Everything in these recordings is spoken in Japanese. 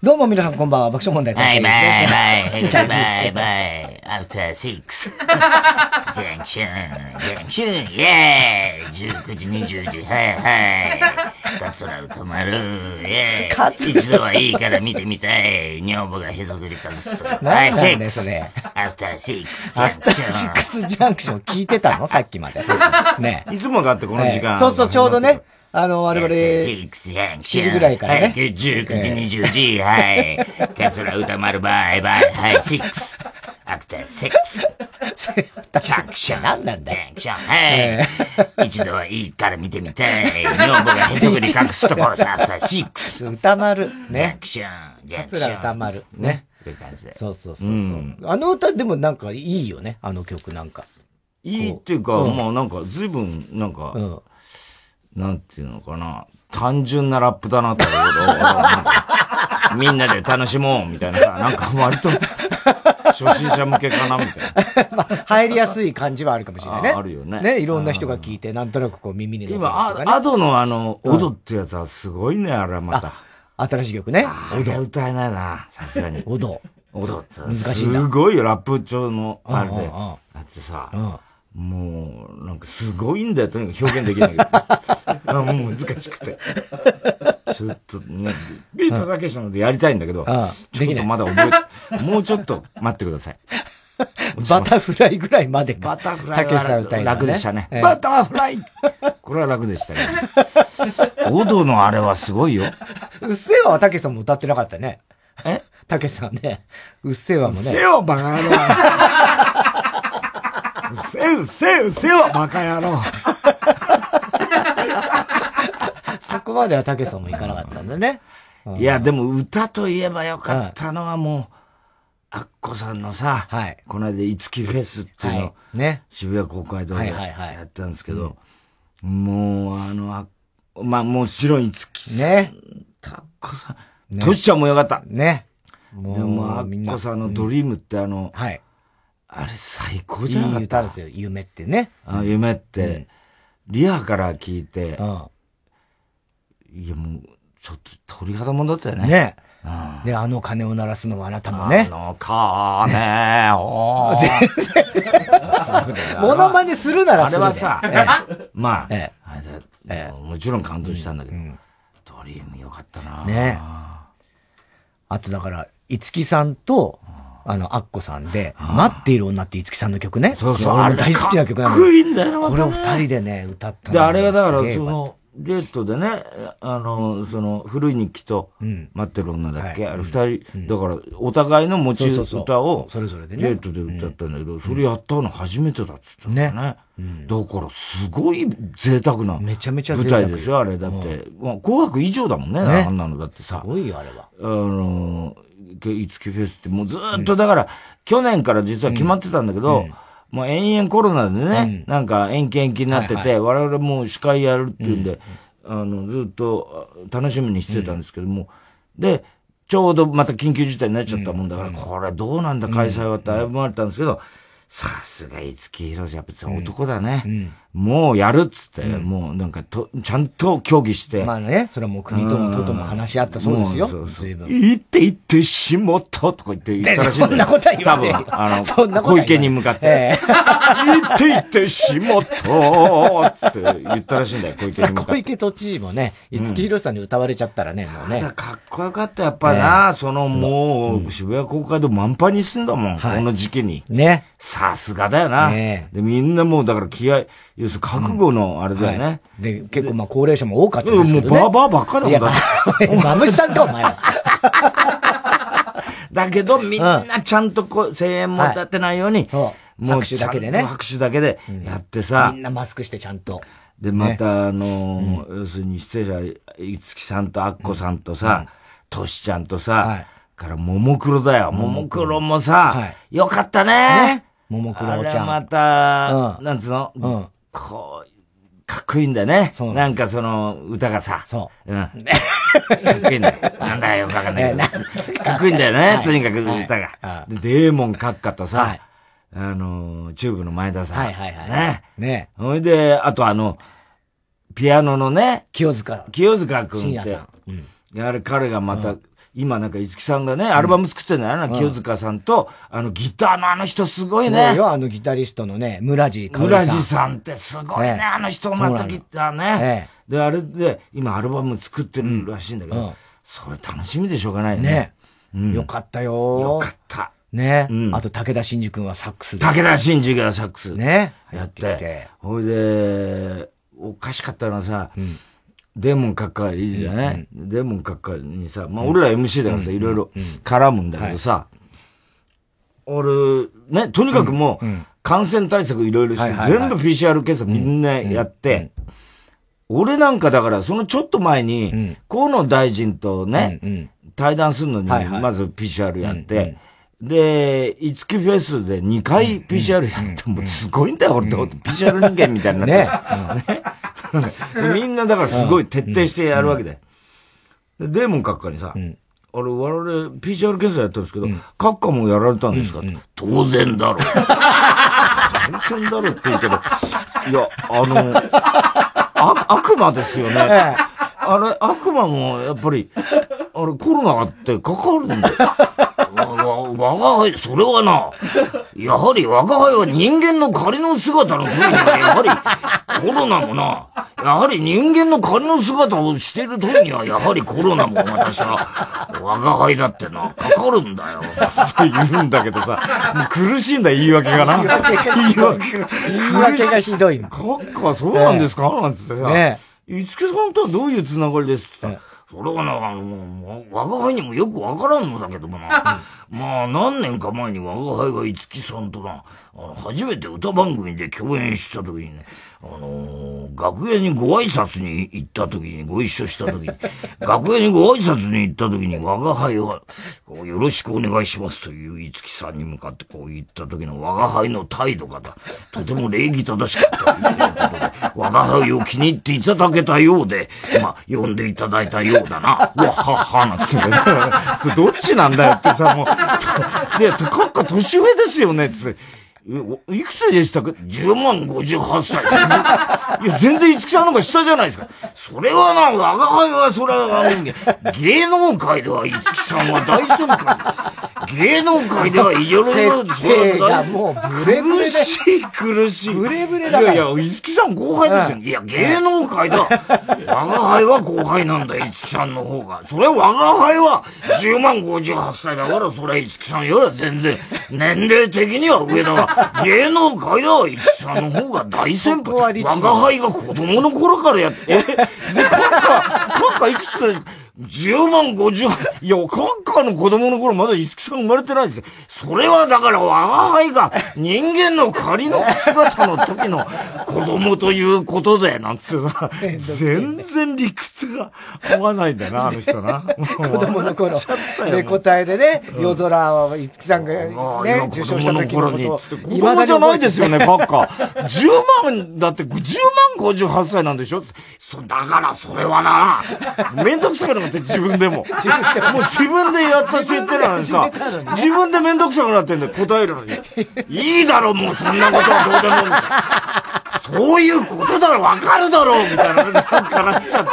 どうも皆さんこんばんは、爆笑問題バイバイバイ、バイバイ、アフターシックス。ジャンクション、ジャンクション、イェーイ !19 時20時、はいはい。カツラ歌丸、イェーイ一度はいいから見てみたい。女房がへそくり隠すと。はい、シックス。アフターシックス、ジャアンクシフターシックョン。スジャンクション聞いてたの？さっきまで。ねいつもだってこの時間。ええそうそう、ちょうどね、あの、我々、シックス、ジャンクション。7時ぐらいからねはい、19時20時、はい。カツラ歌丸、バイバイ、はい、シックス。アフターシックス。ジャンクション。何なんだよ。ジャンクション。はい。一度はいいから見てみたい。女房がへそくり隠すところさ、さ、シックス。歌丸、ジャンね。クション。ジャンクション。桂歌丸、ね。そういう感じで。そうそうそうそう。あの歌でもなんかいいよね、あの曲なんか。いいっていうか、まあなんか随分、なんか、うん。なんていうのかな、単純なラップだなって思うけど みんなで楽しもうみたいなさ、なんか割と、初心者向けかなみたいな。まあ、入りやすい感じはあるかもしれないね。ああるよねね、いろんな人が聞いて、なんとなくこう耳にねあアドのあの、オドってやつはすごいね、あれはまた。新しい曲ね。あれ歌えないな、さすがに。オド。オドって難しいすごいよ、ラップ調の、あれで。うんうんうんやってさ、んもう、なんかすごいんだよ、とにかく表現できないけど。あもう難しくて。ちょっとね、ビートたけしのでやりたいんだけど、あちょっとまだ覚え、もうちょっと待ってください。バタフライぐらいまでか。バタフライたけしさん歌いながら楽でしたね。ええバタフライこれは楽でしたね。オドのあれはすごいよ。うっせぇわはたけしさんも歌ってなかったね。え？たけしさんね。うっせぇわもね。せよ、バカ野郎。うせうせうせよ、バカ野郎。そこまではたさんもいかなかったんだね。いや、でも歌といえばよかったのはもう、アッコさんのさ、はいこの間、いつきフェスっていうのを、はいね渋谷公会堂でやったんですけど、もう、あの、あまあ、もちろんいつきさん、ね。アッコさん、トシちゃんもよかった。ね。もでも、アッコさんのドリームってあの、はい。あれ最高いじゃなかったい歌ですよ。夢ってね。あ夢って、リハから聞いてう、ん。いやもう、ちょっと鳥肌もんだったよね。ね。で、あの鐘を鳴らすのはあなたもねあ。の鐘を。モノマネするならあするでれはさ、まあ、えあれだもちろん感動したんだけど、ドリームよかったな。ねあとだから、五木さんと、あの、アッコさんで、待っている女って五木さんの曲ね。そうそう。あれ大好きな曲なんかっこいいんだよなこれを二人でね、歌ったので、あれがだから、その、デートでね、あの、その、古い日記と、待ってる女だっけ、はい。あれ二人、だから、お互いの持ち歌を、それぞれでね。デートで歌ったんだけど、それやったの初めてだっつったんだよね。だから、すごい贅沢な。めちゃめちゃ贅舞沢台ですよ、あれ。だって、まあ、紅白以上だもんね、ね。あんなのだってさ。す。ごいよ、あれは。あの、いつきフェスってもうずーっとだから、去年から実は決まってたんだけど、もう延々コロナでね、なんか延期延期になってて、我々もう司会やるっていうんで、あの、ずっとあ楽しみにしてたんですけども、で、ちょうどまた緊急事態になっちゃったもんだから、これどうなんだ開催はって危まれたんですけど、さすが五木ひろしは別に男だね。もうやるっつって、もうなんかと、ちゃんと協議して、まあね、それはもう国とも都とも話し合ったそうですよも。そうそう。行って行ってしもったとか言って言ったらしいんだよ。そんなことは言わねえよ多分、あの、そんなこと小池に向かって。ええ行って行ってしもったって言ったらしいんだよ、小池に向かって。小池都知事もね、五木ひろしさんに歌われちゃったらね、もうね。かっこよかった、やっぱな、そのもう、渋谷公会堂満杯にすんだもん、この時期に。ね。さすがだよな。ねで、みんなもうだから気合、要するに覚悟のあれだよね。で、結構まあ高齢者も多かったうんもうですけどね。バーバーばっかだもんだマムシさんか、お前は。だけど、みんなちゃんとこう、声援も立てないように、そう。もう拍手だけでね。拍手だけでやってさ。みん、なマスクしてちゃんと。で、また、あの、要するに出演者、五木さんとアッコさんとさ、トシちゃんとはさい、から、ももクロだよ。ももクロもはさい、よかったね。ももクロあれちゃん。またう、ん。なんつうの？うんこう、かっこいいんだよね。そうなんかその、歌がさ。。そううん。かっこいいんだよ。なんだよ、わかんないけど。かっこいいんだよね、とにかく歌が。で、デーモン閣下とはさい、あの、チューブの前田さん。はいはいはい。ね。ね。ほいで、あとあの、ピアノのね、清塚。清塚くん深夜ってさん。うん。やはり彼がまた、今なんか五木さんがね、アルバム作ってんだよな、清塚さんと、あのギターのあの人すごいね。すごいよ、あのギタリストのね、村地さん。村地さんってすごいね、あの人またギターね。で、あれで、今アルバム作ってるらしいんだけど、それ楽しみでしょうがないね。ね。よかったよよかった。ね。あと武田真治君はサックスで。武田真治がサックス。ね。やって。ほいで、おかしかったのはさ、デーモン閣下いいじゃない、うん、デーモン閣下にさ、まあ俺ら MC だからさ、いろいろ絡むんだけどさ、俺、ね、とにかくもう、感染対策いろいろして、全部 PCR 検査みんなやって、俺なんかだから、そのちょっと前に、河野大臣とね、対談するのに、まず PCR やって、で、いつきフェスで2回 PCR やって、もうすごいんだよ、俺と。PCR 人間みたいになっちゃう。みんなだからすごい徹底してやるわけで。で、デーモン閣下にさ、あれ、我々 PCR 検査やったんですけど、閣下もやられたんですか当然だろ。当然だろって言うけど、いや、あの、あ、悪魔ですよね。あれ、悪魔もやっぱり、あれ、コロナってかかるんだよ。我が輩、それはな、やはり我が輩は人間の仮の姿の時には、やはりコロナもな、やはり人間の仮の姿をしている時には、やはりコロナも私は、我が輩だってな、かかるんだよ。そう言うんだけどさ、もう苦しいんだ、言い訳がな。言い訳が。言い訳がひどい。かっか、そうなんですか、なんつってさ。ねえ。五木さんとはどういうつながりですか、それはな、あの、もう、我が輩にもよくわからんのだけどもな。まあ、何年か前に我が輩が五木さんとな、初めて歌番組で共演した時にね、あのー、楽屋にご挨拶に行った時に、ご一緒した時に、楽屋にご挨拶に行った時に、我が輩は、こう、よろしくお願いしますという五木さんに向かってこう言った時の我が輩の態度がとても礼儀正しかったということで、我が輩を気に入っていただけたようで、まあ、呼んでいただいたようだな。わはは、なんつって。それどっちなんだよってさ、もう、で、かっか年上ですよね、つって。いくつでしたか ?10 万58歳。いや、全然五木さんの方が下じゃないですか。それはな、我が輩は、それは、芸能界では五木さんは大先輩。芸能界ではいろいろ、それはもう、ブレブレ苦しい、苦しい。ブレブレだいやいや、五木さん後輩ですよ。いや、芸能界だ。我が輩は後輩なんだ、五木さんの方が。それは我が輩は10万58歳だから、それは五木さんよりは全然、年齢的には上だわ。芸能界では五木さんの方が大先輩。我が輩が子供の頃からやって、え、で、カッカ、カッカいくつ10万50、いや、カッカの子供の頃まだ五木さん生まれてないんですよ。それはだから我が輩が人間の仮の姿の時の子供ということで、なんつってさ、全然理屈が合わないんだよな、あの人な。子供の頃、レコ大でね、夜空を五木さんがね、受賞した時のことを。子供じゃないですよね、カッカ。10万、だって10万58歳なんでしょ？そ、だからそれはな、めんどくさいのって自分でも。もう自分でやった設定なのにさ、自分でめんどくさくなってんだよ、答えるのに。いいだろ、もうそんなことはどうでも。みたいな。そういうことだろ、わかるだろうみたいな、なんかなっちゃって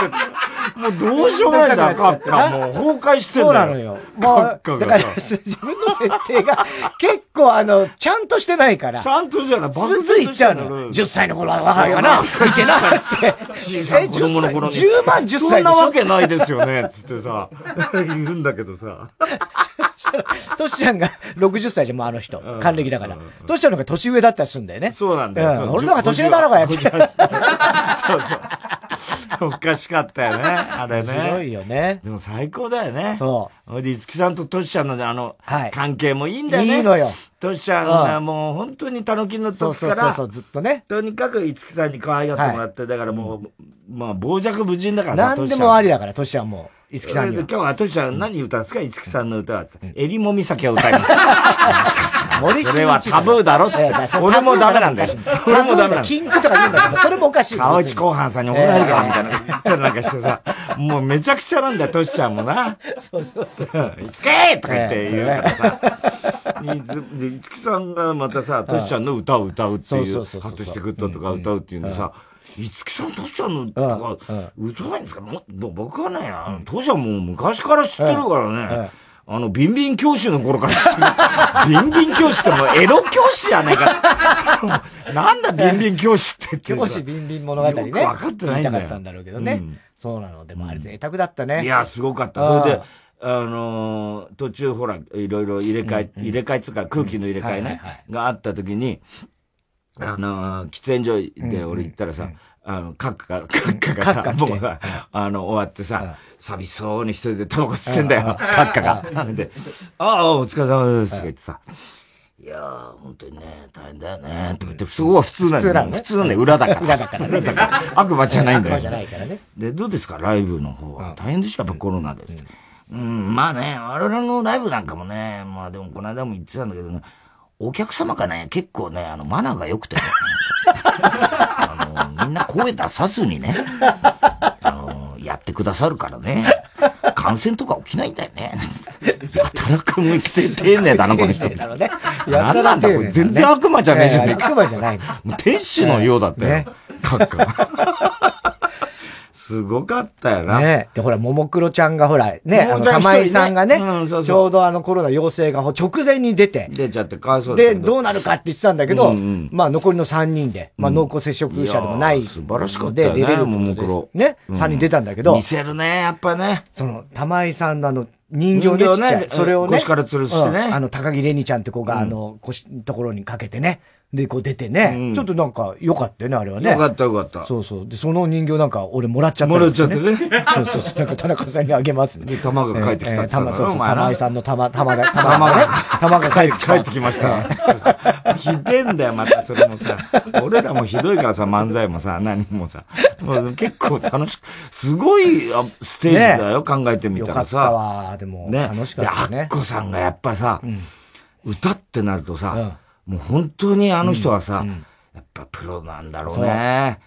もうどうしようもないんだよ、カッカ。もう崩壊してんだよ。そうなのよ。もう、だから自分の設定が結構あの、ちゃんとしてないから。ちゃんとじゃない、バズついちゃうの。10歳の頃は若いかな。見てな、つって。小さい子供の頃に。10万10歳そんなわけないですよね、つってさ。言うんだけどさ。トシちゃんが60歳じゃん、もうあの人。還暦だから。トシちゃんの方が年上だったりするんだよね。そうなんだよ。俺の方が年上だろうがやって。そうそう。おかしかったよね、あれね。面白いよね。でも最高だよね。そう。で、五木さんとトシちゃんのあの、関係もいいんだよね。いいのよ。トシちゃんがもう本当にたぬきの時から、そうそうそう、ずっとね。とにかく五木さんに可愛がってもらって、だからもう、まあ、傍若無人だからさ、何でもありだから、トシちゃんも。五木さんに今日はトシちゃん何歌うんですか？五木さんの歌は。襟裳岬を歌います。森それはタブーだろって。俺もダメなんだよ。俺もダメなんだキンクとか言うんだけど、それもおかしい。川内康範さんに怒られるわ、みたいな。言ったりなんかしてさ、もうめちゃくちゃなんだよ、トシちゃんもな。そうそうそう。いつけとか言って言うからさ。五木さんがまたさ、トシちゃんの歌を歌うっていう、ハッとして Good とか歌うっていうんでさ、五木さん、トシちゃんの、とか、歌ないんですか？も僕はね、トシちゃんもう昔から知ってるからね。あの、ビンビン教師の頃から知ってる。ビンビン教師ってもうエロ教師やないか。なんだビンビン教師ってって教師ビンビン物語ね。よく分かってないんだよ。かったんだろうけどね。そうなの。でもあれ贅沢だったね。いや、すごかった。それで、あのー、途中ほら、いろいろ入れ替え、入れ替えつか空気の入れ替えね、があった時に、あのー、喫煙所で俺行ったらさ、あの、カッカが、カッカがさ、もうさ、あの、終わってさ、寂しそうに一人でタバコ吸ってんだよ、カッカが。で、ああ、お疲れ様です、とか言ってさ、いやー、本当にね、大変だよね、とか言って、そこは普通なんだよ。普通なんだ。よ、裏だから。裏だからね。悪魔じゃないんだよ。悪魔じゃないからね。で、どうですか、ライブの方は。大変でしょ、やっぱコロナです。うん、まあね、我々のライブなんかもね、まあでもこの間も言ってたんだけどね、お客様がね、結構ね、あの、マナーが良くてね、あの、みんな声出さずにね、あの、やってくださるからね、感染とか起きないんだよね。やたらくむして丁寧だな、この人。なんなんだ、これ全然悪魔じゃねえじゃん。悪魔じゃない。天使のようだったよ。かっか。すごかったよな。ねで、ほら、ももクロちゃんがほら、ね、あの、玉井さんがね、ちょうどあのコロナ陽性が直前に出て。出ちゃってかわいそうで、どうなるかって言ってたんだけど、まあ残りの3人で、まあ濃厚接触者でもない、素晴らしかったよね。出れるももクロ。ね、うん、3人出たんだけど。見せるね、やっぱね。その、玉井さんのあの、人形ね、ねそれをね。腰から吊るしてね。あの、高木玲にちゃんって子が、あの、腰のところにかけてね。で、こう出てね、うん、ちょっとなんか良かったよね、あれはね。良かった良かった。そうそう。で、その人形なんか俺もらっちゃった、ね、もらっちゃってね。そうそうそう。なんか田中さんにあげますね。で、玉が帰ってきたって玉、そうそう。玉井さんの玉、玉が、玉がね、玉が帰ってきた。帰ってきました。ひでんだよ、またそれもさ。俺らもひどいからさ、漫才もさ、何もさ。もう結構楽しく、すごいステージだよ、考えてみたらさ。よかったわ、でも。ね。楽しかったね。で、アッコさんがやっぱさ、歌ってなるとさ、もう本当にあの人はさ、うん。うん、やっぱプロなんだろうね。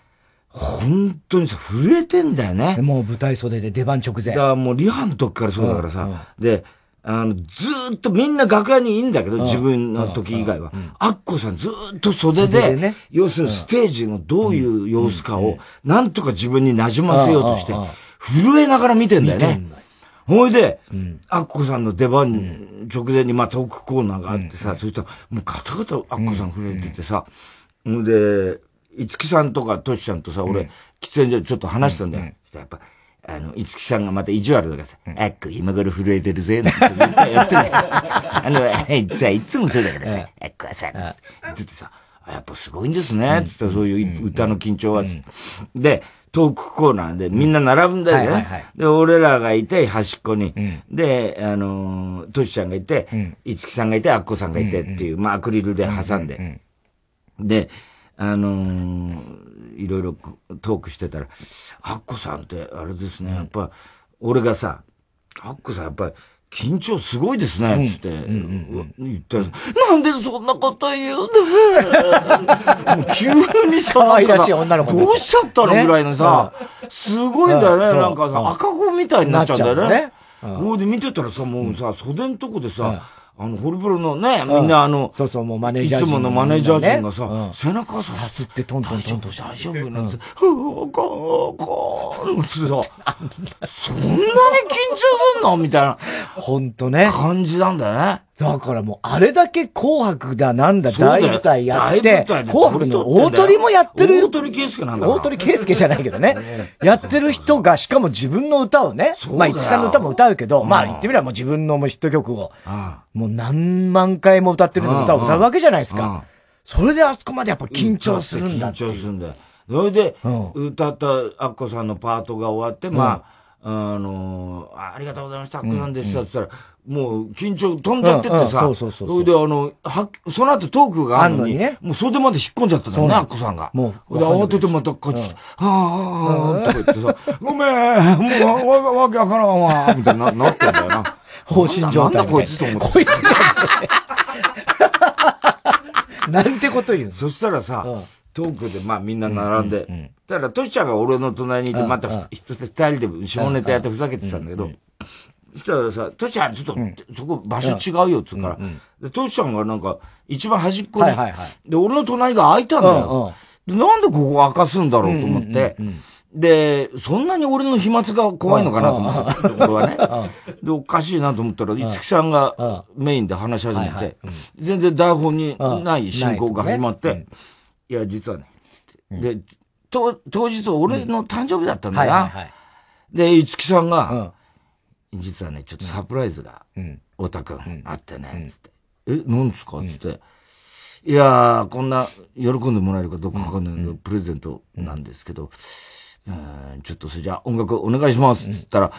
本当にさ、震えてんだよね。もう舞台袖で出番直前。だからもうリハの時からそうだからさ、うんうん、で、あの、ずっとみんな楽屋にいいんだけど、自分の時以外は。アッコさんずっと袖で、ね、要するにステージのどういう様子かを、なんとか自分に馴染ませようとして、震えながら見てんだよね。ほいで、うん、アッコさんの出番直前に、まあ、トークコーナーがあってさ、うん、そしたら、もうガタガタアッコさん震えててさ、ほ、うんで、五木さんとかトシちゃんとさ、俺、喫煙所でちょっと話したんだよ。やっぱ、あの、五木さんがまた意地悪だからさ、アッコ今頃震えてるぜ、なんて言ってやってね。あの、あいつはいつもそうだからさ、アッコはさ、言っててさ、やっぱすごいんですね、つってそういう歌の緊張は、つって。で、トークコーナーでみんな並ぶんだよね。で、俺らがいて、端っこに。うん、で、あのー、トシちゃんがいて、いつきさんがいて、アッコさんがいてっていう、まあ、アクリルで挟んで。で、あのー、いろいろトークしてたら、アッコさんって、あれですね、やっぱ、俺がさ、アッコさんやっぱり、緊張すごいですね、つって、言ったら、なんでそんなこと言うの急にさ、可愛らしい女の子どうしちゃったのぐらいのさ、すごいんだよね、なんかさ、赤子みたいになっちゃうんだよね。ほいで見てたらさ、もうさ、袖んとこでさ、あの、ホリプロのね、みんなあの、そうそう、もうマネージャーいつものマネージャー陣がさ、背中さ、さすってトントントントンして。大丈夫なんです。ふぅ、こー、こー、つってさ、そんなに緊張すんのみたいな。ほんとね。感じなんだよね。だからもう、あれだけ紅白だなんだ大舞台やって、紅白の大鳥もやってる。大鳥圭介なんだ大鳥圭介じゃないけどね。やってる人が、しかも自分の歌をね、まあ、五木さんの歌も歌うけど、まあ言ってみればもう自分のヒット曲を、もう何万回も歌ってるの歌を歌うわけじゃないですか。それであそこまでやっぱ緊張するんだ緊張するんだ。よ。それで、歌ったアッコさんのパートが終わって、まあ、あのありがとうございました、アッコさんでしたって言ったら、もう緊張飛んじゃっててさ、そうそうそう。それであの、は、その後トークがあるのに、ね、もう袖まで引っ込んじゃったんだよね、アッコさんが。もう。で、慌ててまたこっち来て、はぁ、とか言ってさ、ごめん、もうわ、わけわからんわ、みたいな、なってんだよな。放心状態。なんだこいつと思って。こいつじゃん。なんてこと言うそしたらさ、トークでまあみんな並んで、だからトシちゃんが俺の隣にいて、また二人で下ネタやってふざけてたんだけど、そしたらさ、トシちゃん、ちょっと、うん、そこ場所違うよ、っつうから、うんうん、で、トシちゃんがなんか、一番端っこに、はいはいはい、で、俺の隣が空いたんだよ。なんでここ明かすんだろうと思って、で、そんなに俺の飛沫が怖いのかなと思って、俺はね。で、おかしいなと思ったら、五木さんがメインで話し始めて、全然台本にない進行が始まって、いや、実はね、で、当日俺の誕生日だったんだな。で、五木さんが、実はね、ちょっとサプライズが、太田くん、あってね、つって。え、何ですか？つって。いやー、こんな、喜んでもらえるかどうかわかんないけど、プレゼントなんですけど、ちょっとそれじゃあ音楽お願いします。っつったら、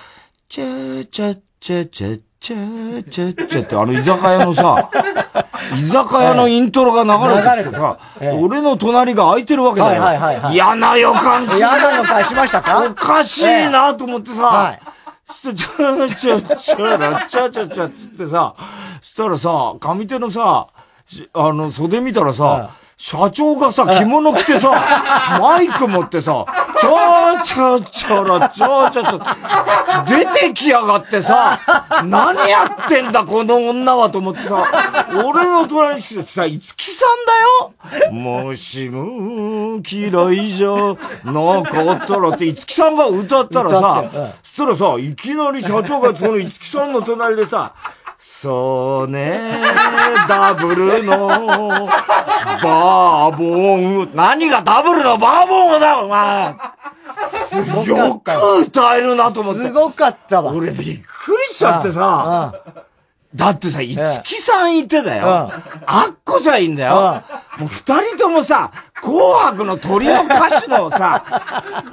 チェーチェチェチェチェチェチェってあの居酒屋のさ、居酒屋のイントロが流れてきてさ、俺の隣が空いてるわけだよ。嫌な予感する。嫌な予感しましたか？おかしいなと思ってさ、して、ちゃちゃちゃら、ちゃちゃちゃつってさ、したらさ、上手のさ、あの、袖見たらさ、社長がさ、着物着てさ、マイク持ってさ、ちょーちょちょろ、ちょーちょちょ、出てきやがってさ、何やってんだ、この女はと思ってさ、俺の隣にしてさ、いつきさんだよ？もしも、嫌いじゃ。なかったらって、いつきさんが歌ったらさ、そしたらさ、いきなり社長がそのいつきさんの隣でさ、そうね、ダブルの、バーボン。何がダブルのバーボンだ、お前。すごよく歌えるなと思って。すごかったわ。俺びっくりしちゃってさ。だってさ、いつきさんいてだよ。あっこさんいんだよ。もう二人ともさ、紅白の鳥の歌手のさ、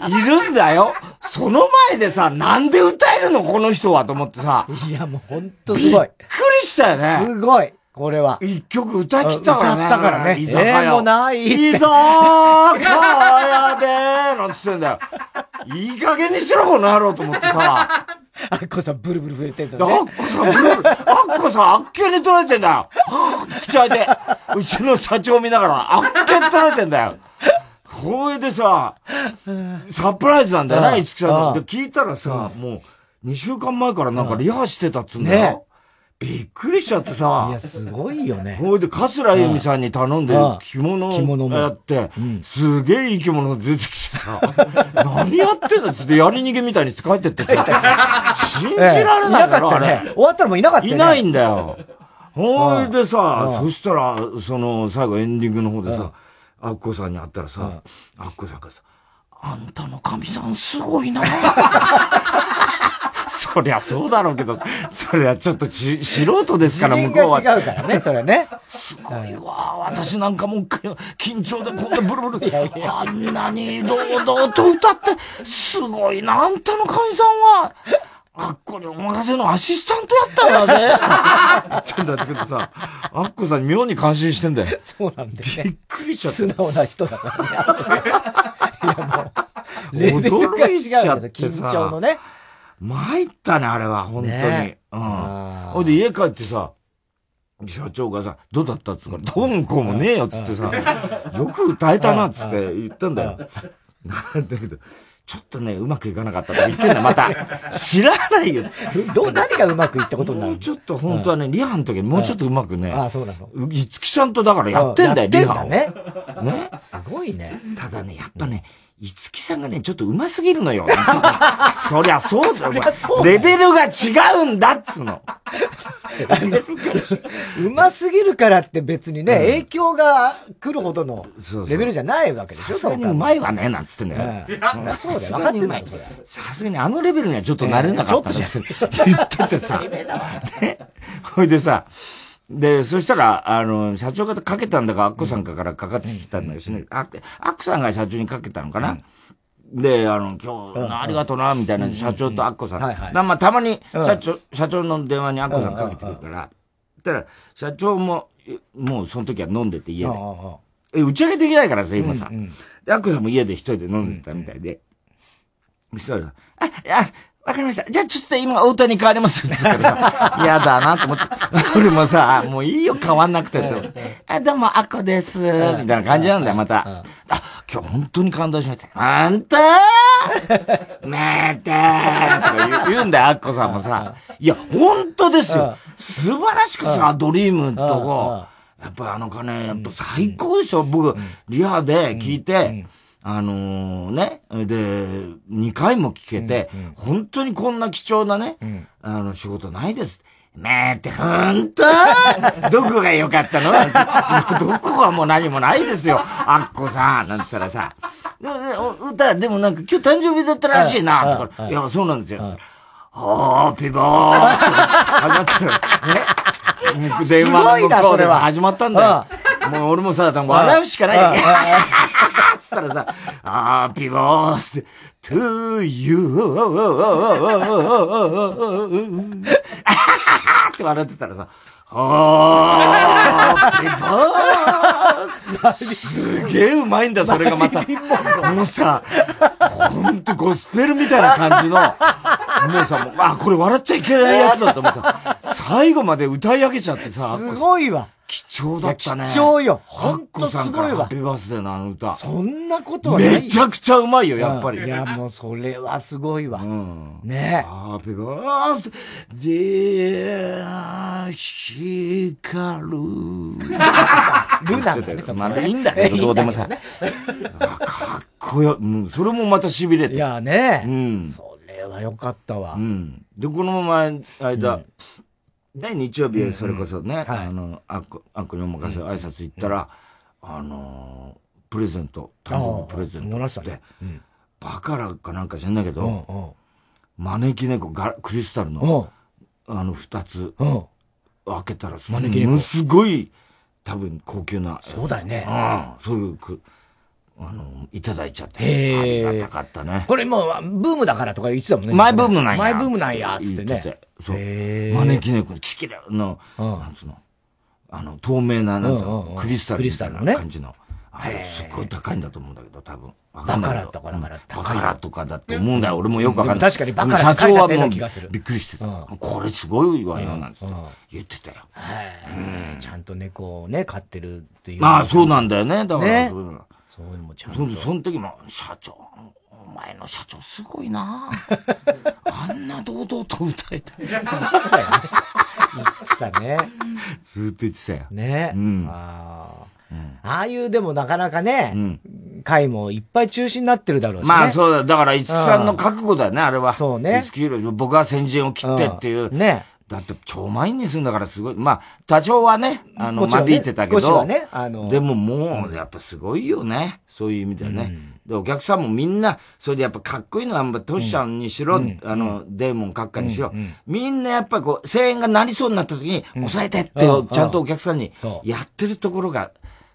いるんだよ。その前でさ、なんで歌えるのこの人はと思ってさ。いや、もうほんとすごい。びっくりしたよね。すごい。これは。一曲歌きたからね。歌ったからね。居酒屋。えー、もない居酒屋でーなんつってんだよ。いい加減にしろ、この野郎と思ってさ。あっこさんブルブル震えてんだ、ね。あっこさんブルブル。あっこさんあっけに取れてんだよ。はぁ、口開いて。うちの社長見ながら、あっけに取れてんだよ。ほいでさ、サプライズなんだよな、いつきさん。で、聞いたらさ、もう、2週間前からなんかリハしてたっつうんだよ。ねびっくりしちゃってさ。いや、すごいよね。ほいで、桂由美さんに頼んで着物をやって、すげえいい着物が出てきてさ、何やってんだっつってやり逃げみたいに帰ってってさ、信じられないから、ね。終わったらもういなかったいないんだよ。ほいでさ、そしたら、その、最後エンディングの方でさ、アッコさんに会ったらさ、アッコさんがさ、あんたの神さんすごいなそりゃそうだろうけど、それはちょっとち素人ですから、向こうは。違うからね、それね。すごいわ。私なんかも緊張でこんなブルブル。あんなに堂々と歌って、すごいな、あんたの神さんは。あっこにお任せのアシスタントやったわね。ちょっと待ってください。アッコさん妙に感心してんだよ。そうなんだよ、ね。びっくりしちゃった。素直な人だからね。いやもう、レベルが違うけど、緊張のね。参ったね、あれは、本当に。ね、うん。ほいで家帰ってさ、社長がさ、どうだったっつうから、どんこもねえよっつってさ、よく歌えたなっつって言ったんだよ。なんだけど、ちょっとね、うまくいかなかったと言ってんだ、また。知らないよ。ど、う、何がうまくいったことになるもうちょっと本当はね、リハの時にもうちょっとうまくね。ああ、そうなの。いつきさんとだからやってんだよ、リハを。ね。ね。すごいね。ただね、やっぱね、いつきさんがね、ちょっと上手すぎるの よ。そりゃそうだよ。レベルが違うんだっつうの。うますぎるからって別にね、うん、影響が来るほどのレベルじゃないわけでしょさすがにうまいわね、なんつってんだよ。うん、そうだよ。分かってんだよ、さすがにあのレベルにはちょっと慣れなかった、えー、言っててさ。ね。ほいでさ、で、そしたら、あの、社長がかけたんだか、アッコさんかからかかってきたんだけどね、あアッコさんが社長にかけたのかな、で、あの、今日、ありがとうな、みたいな、社長とアッコさん。はまあ、たまに、社長、社長の電話にアッコさんかけてくるから、たら、社長も、もうその時は飲んでて家で。え、打ち上げできないからさ、今さ。で、アッコさんも家で一人で飲んでたみたいで。そしたら、あ、いや、わかりました。じゃあちょっと今、大谷変わります。って言ったらさ、嫌だなと思って。俺もさ、もういいよ、変わんなくて。あ、どうも、アッコです。みたいな感じなんだよ、また。あ、今日本当に感動しました。あんた？ーめてー。とか言うんだよ、アッコさんもさ。いや、本当ですよ。素晴らしくさ、ドリームとこ、やっぱあの鐘、やっぱ最高でしょ、僕、リハで聞いて、あのー、ね、で、2回も聞けて、本当にこんな貴重なね、あの、仕事ないです。めって、ほんとどこが良かったの？どこはもう何もないですよ。あっこさん。なんて言ったらさ。で歌、でもなんか今日誕生日だったらしいな。つからいや、そうなんですよ。ハッピーバース始まったよ。ね。電話の向こうで始まったんだよ。もう俺もさ、笑うしかない。つったらさ、ハッピーバース to you って笑ってたらさ、ハッ、ピーバーすげえうまいんだ、それがまた。もうさ、ほんとゴスペルみたいな感じの、もうさ、もうあ、これ笑っちゃいけないやつだと思ってさ、最後まで歌い上げちゃってさ。すごいわ。貴重だったね。貴重よ。ほんとすごいわ。ハッピーバースデーのあの歌。そんなことはない。めちゃくちゃうまいよ、やっぱり。いや、もうそれはすごいわ。うん、ねえ。ハッピーバースデー、光る。ルナだね、まあ、いいんだけど、どうでもさ。かっこよ、うん、それもまた痺れて。いやね。うん。それはよかったわ。うん。で、この前、間、ね、日曜日、それこそね、あの、あっこ、あっこにお任せ挨拶行ったら、あの、プレゼント、誕生日プレゼントって、バカラかなんか知んないけど、招き猫が、クリスタルの、あの、二つ、開けたら、招き猫。すごい、多分高級な。そうだよね。うん。そういう、あの、いただいちゃって。ありがたかったね。これもう、ブームだからとか言ってたもんね。マイブームなんや。マイブームなんや、つってね。そう。招き猫にキキラの、なんつうの、あの、透明な、なんつうの、クリスタルみたいな感じの。あれ、すっごい高いんだと思うんだけど、多分。バカラとかだから。バカラとかだと思うんだよ。俺もよくわかんない。確かにバカラ社長はもう、びっくりしてた。これすごいわよ、なんつって言ってたよ。ちゃんと猫をね、飼ってるっていう。まあ、そうなんだよね。だから、そういうの。そういうのもちゃんと。そその時も、社長、お前の社長すごいな あんな堂々と歌えた。言ってたね。ずっと言ってたよ。ね。うん、あああいうでもなかなかね、うん、回もいっぱい中止になってるだろうし、ね。まあそうだ。だから、五木さんの覚悟だよね、あれは。そうね。五木僕は先陣を切ってっていう。ね。だって超満員にするんだからすごい。まあ、多少はね、あの、間引いてたけど、ね、あのでももう、やっぱすごいよね。そういう意味でね。うん、で、お客さんもみんな、それでやっぱかっこいいのは、トシちゃんにしろ、うん、あの、デーモン閣下にしろ、うん、みんなやっぱこう、声援がなりそうになった時に、抑えてって、ちゃんとお客さんにやってるところが、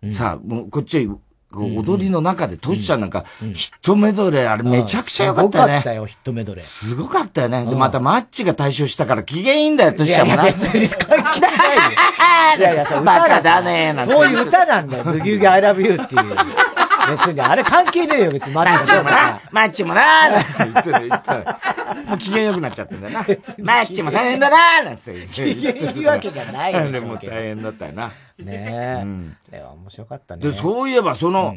さあ、もうこっちこう踊りの中で、トシちゃんなんか、ヒットメドレー、あれめちゃくちゃ良かったよね。すごかったよ、ヒットメドレー。すごかったよね。で、またマッチが対象したから機嫌いいんだよ、トシちゃんもな。いや、別に関係ないよ。いやいや、そう、バカだねなんて。そういう歌なんだよ、ブギウギ I love you っていう。別に、あれ関係ねえよ、別に。マッチもな、マッチもなーなんて言って言ってもう機嫌良くなっちゃってんだよな。マッチも大変だなーなんて言って。機嫌いいわけじゃないでしょ。も大変だったよな。ねえ。うん。あれは面白かったね。で、そういえば、その、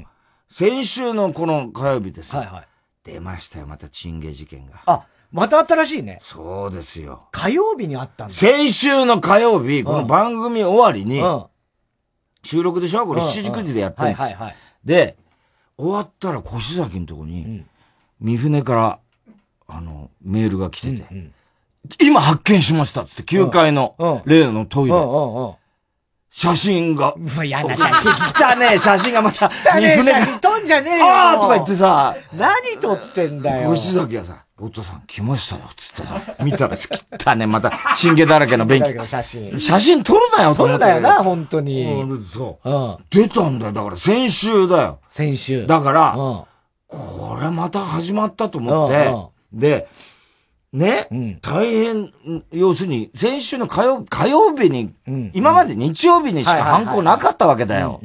先週のこの火曜日ですはいはい。出ましたよ、またチンゲ事件が。あ、また新しいね。そうですよ。火曜日にあったんだ。先週の火曜日、この番組終わりに、収録でしょ？これ7時9時でやってるんです。はいはいはい。で、終わったら越崎のとこに、三船から、あの、メールが来てて、今発見しましたっつって、9階の例のトイレ。写真が。嫌な写真。来 ね写真がまた。汚ね写真撮んじゃねえよ。ああとか言ってさ。何撮ってんだよ。越崎がさ、お父さん来ましたよ、つって見たら、汚ね、また、チンゲだらけの便器。写真。写真撮るなよ。撮るなよな、本当に。そう。うん。出たんだよ、だから先週だよ。先週。だから、これまた始まったと思って、で、ね、うん、大変、要するに、先週の火曜火曜日に、うん、今まで日曜日にしか犯行なかったわけだよ。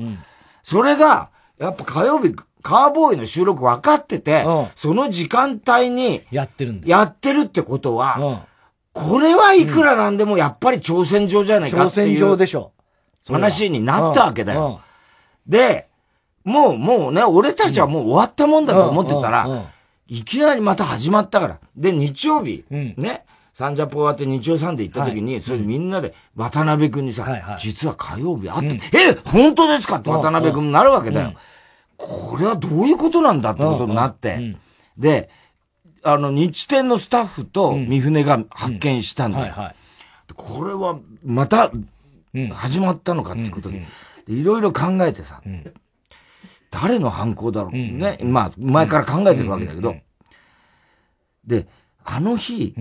それが、やっぱ火曜日、カーボーイの収録分かってて、うん、その時間帯に、やってるんだ。やってるってことは、これはいくらなんでもやっぱり挑戦状じゃないかっていう。挑戦状でしょ。話になったわけだよ。で、もう、もうね、俺たちはもう終わったもんだと思ってたら、いきなりまた始まったから。で、日曜日、うん、ね、サンジャポ終わって日曜サンデー行った時に、それみんなで渡辺くんにさ、実は火曜日あって、え、本当ですかって渡辺くんになるわけだよ。これはどういうことなんだってことになって。で、あの、日天のスタッフと三船が発見したんだよ。これは、また、始まったのかってことで、いろいろ考えてさ、誰の犯行だろう。ね。まあ、前から考えてるわけだけど、で、あの日、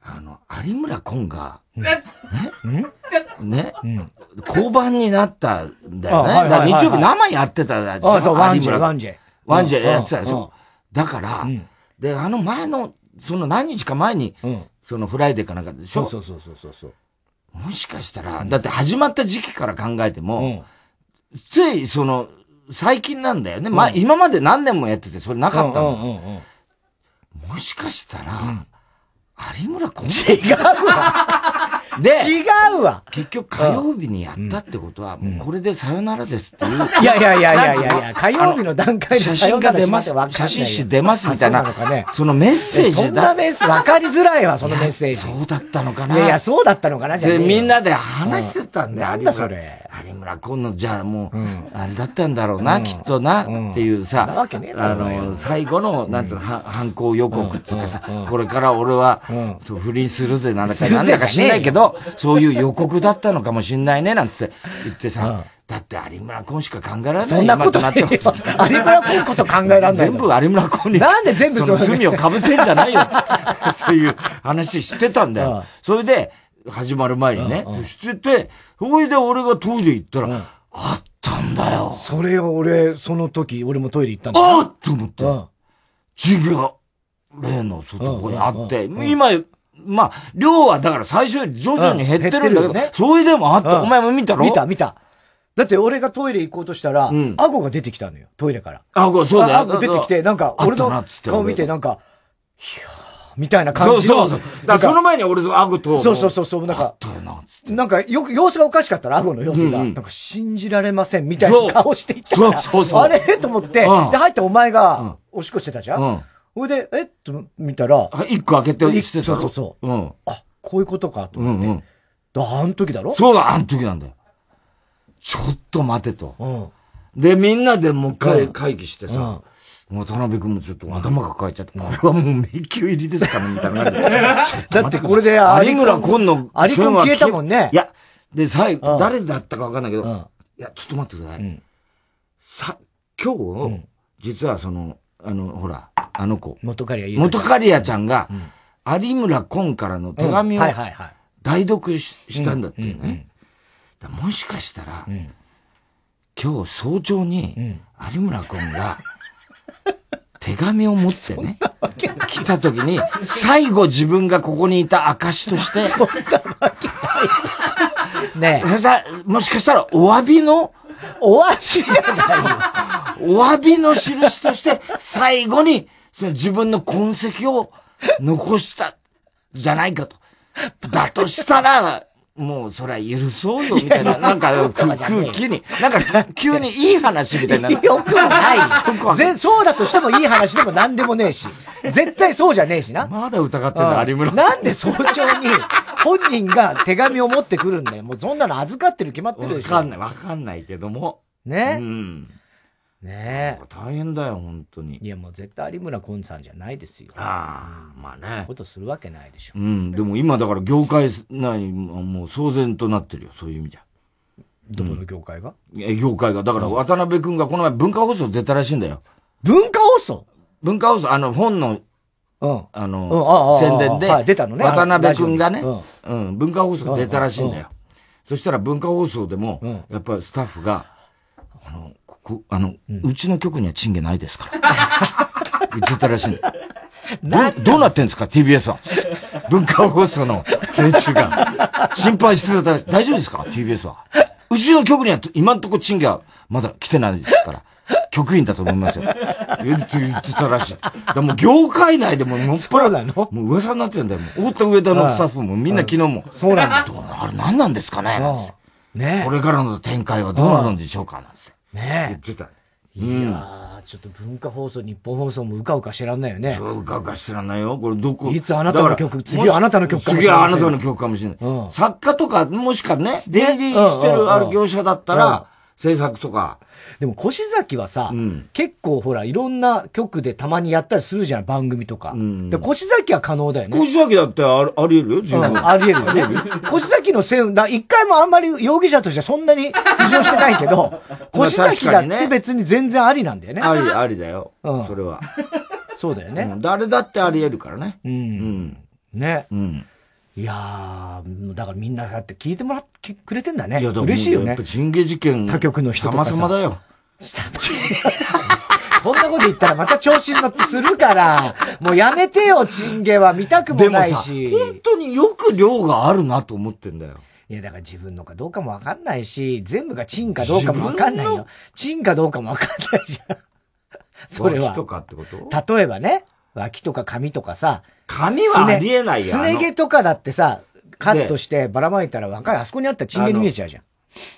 あの、有村昆が、ね、ね、降板になったんだよね。だから日曜日生やってたじゃん。あ、そう、ワンジェ、ワンジェ。ワンジェやってたでしょ。だから、で、あの前の、その何日か前に、そのフライデーかなんかでしょ。そうそうそうそうそう。もしかしたら、だって始まった時期から考えても、ついその、最近なんだよね。まあ、今まで何年もやってて、それなかったの。もしかしたら、有村昆違うわ で、違うわ。結局火曜日にやったってことは、もうこれでさよならですっていう。いやいやいやいやいやいや、火曜日の段階で写真が出ます、写真誌出ますみたいな、そのメッセージだ。そんなメッセージ、わかりづらいわ、そのメッセージ。そうだったのかな。いやそうだったのかな、じゃで、みんなで話してたんだよ、なんだそれ。有村今野、じゃあもう、あれだったんだろうな、きっとな、っていうさ、あの、最後の、なんつうの、犯行予告っていうかさ、これから俺は、そう、不倫するぜ、なんだか、なんだか知んないけど、そういう予告だったのかもしんないね、なんつって言ってさ、だって有村君しか考えられないそんなことなって有村君こそ考えられない。全部有村君に。なんで全部その罪を被せんじゃないよ そういう話してたんだよ。それで、始まる前にね、してて、それで俺がトイレ行ったら、あったんだよ。それを俺、その時、俺もトイレ行ったんだあっと思って。違う。例の外こにあって、今、まあ、量はだから最初より徐々に減ってるんだけど、ね、それでもあった。お前も見たろ？見た、見た。だって俺がトイレ行こうとしたら、アゴが出てきたのよ、トイレから。アゴ、そうだよ。アゴ出てきて、なんか、俺の顔見て、なんか、いやみたいな感じの。そうそうそう。だその前に俺アゴと。そうそうそうそう、なんか、なんかよく様子がおかしかったら、アゴの様子が、なんか信じられませんみたいな顔していったから。そうそうそう。あれ？と思って、で、入ったお前が、おしっこしてたじゃん。ほいで、え？っと見たら、一個開けてしてたそうそうそう。うん。あ、こういうことかと思って。うんうん。だ、あの時だろ？そうだ、あの時なんだよ。ちょっと待てと。うん。で、みんなでもう一回会議してさ、渡辺君もちょっと頭が抱えちゃって、これはもう迷宮入りですかねみたいな。だってこれで有村今の、有君消えたもんね。いや、で、最後、誰だったかわかんないけど、いや、ちょっと待ってください。さ、今日、実はその、あの、ほら、あの子。元カリア元カリアちゃんが、有村昆からの手紙を代読したんだってね。もしかしたら、今日早朝に、有村昆が、手紙を持ってね、来た時に、最後自分がここにいた証として、ね もしかしたらお詫びの、おわしじゃないよ。お詫びの印として、最後に、その自分の痕跡を残した、じゃないかと。だとしたら、もうそれは許そうよ、みたいな、なんか空気に、なんか急にいい話みたいな。よくもない。そうだとしてもいい話でも何でもねえし。絶対そうじゃねえしな。まだ疑ってんだ、有村。なんで早朝に本人が手紙を持ってくるんだよ。もうそんなの預かってる決まってるでしょ。わかんない、わかんないけども。ね。うん。ねえ。大変だよ、本当に。いや、もう絶対有村昆さんじゃないですよ。ああ、まあね。ことするわけないでしょ。うん、でも今だから業界内もう騒然となってるよ、そういう意味じゃ。どこの業界が、うん、業界が。だから渡辺君がこの前文化放送出たらしいんだよ。文化放送？文化放送、あの、本の、うん、あの、宣伝で、はい、出たのね。渡辺君がね、うん、文化放送出たらしいんだよ。そしたら文化放送でも、やっぱりスタッフが、あの、こあの、うん、うちの局には賃金ないですから。言ってたらしいどどうなってんですか ?TBS は。文化放送の連中が。心配してたら、大丈夫ですか ?TBS は。うちの局には今んとこ賃金はまだ来てないですから。局員だと思いますよ。言ってたらしい。でも業界内でももっぱら、もう噂になってるんだよ。もう、太田上田のスタッフもみんな昨日も。そうなんだ。あれ何なんですかね？ねこれからの展開はどうなるんでしょうか？なんて。ね言ってた。いやー、ちょっと文化放送、日本放送もうかうか知らんないよね。そう、うかうか知らないよ。これどこ？いつあなたの曲、次はあなたの曲かもしれない。次はあなたの曲かもしれない。うん、作家とか、もしかね、出入りしてるある業者だったら、制作とか。でも、越崎はさ、うん、結構ほら、いろんな曲でたまにやったりするじゃん、番組とか。うん、で、越崎は可能だよね。越崎だってああり得るよ、十分。うん、あり得るよね。越崎のせい、だ一回もあんまり容疑者としてそんなに浮上してないけど、越崎だって別に全然ありなんだよね。あり、ありだよ。うん。それは。そうだよね。誰だってあり得るからね。うん。うん。ね。うん。いやー、だからみんなだって聞いてもらってくれてんだね。いや、嬉しいよね。やっぱ神経事件。他局の人とかさ。様々だよ。そんなこと言ったらまた調子に乗ってするから、もうやめてよ、チンゲは見たくもないし。本当によく量があるなと思ってんだよ。いや、だから自分のかどうかもわかんないし、全部がチンかどうかもわかんないよ。チンかどうかもわかんないじゃん。それは。脇とかってこと？例えばね、脇とか髪とかさ。髪はありえないよ。すね毛とかだってさ、カットしてばらまいたら若い、あそこにあったらチンゲに見えちゃうじゃん。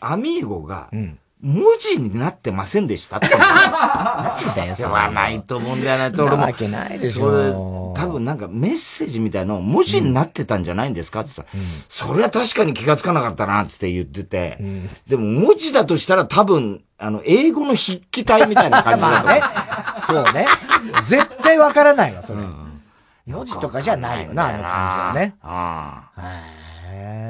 アミーゴが、うん文字になってませんでしたって言わないと思うんだよね。なわけないでしょ。多分なんかメッセージみたいの文字になってたんじゃないんですかって言ったら、うん、それは確かに気がつかなかったなって言ってて、うん、でも文字だとしたら多分、あの、英語の筆記体みたいな感じだと ね。そうね。絶対わからないわ、それ。うん、文字とかじゃないよな、あの感じはね。ああ。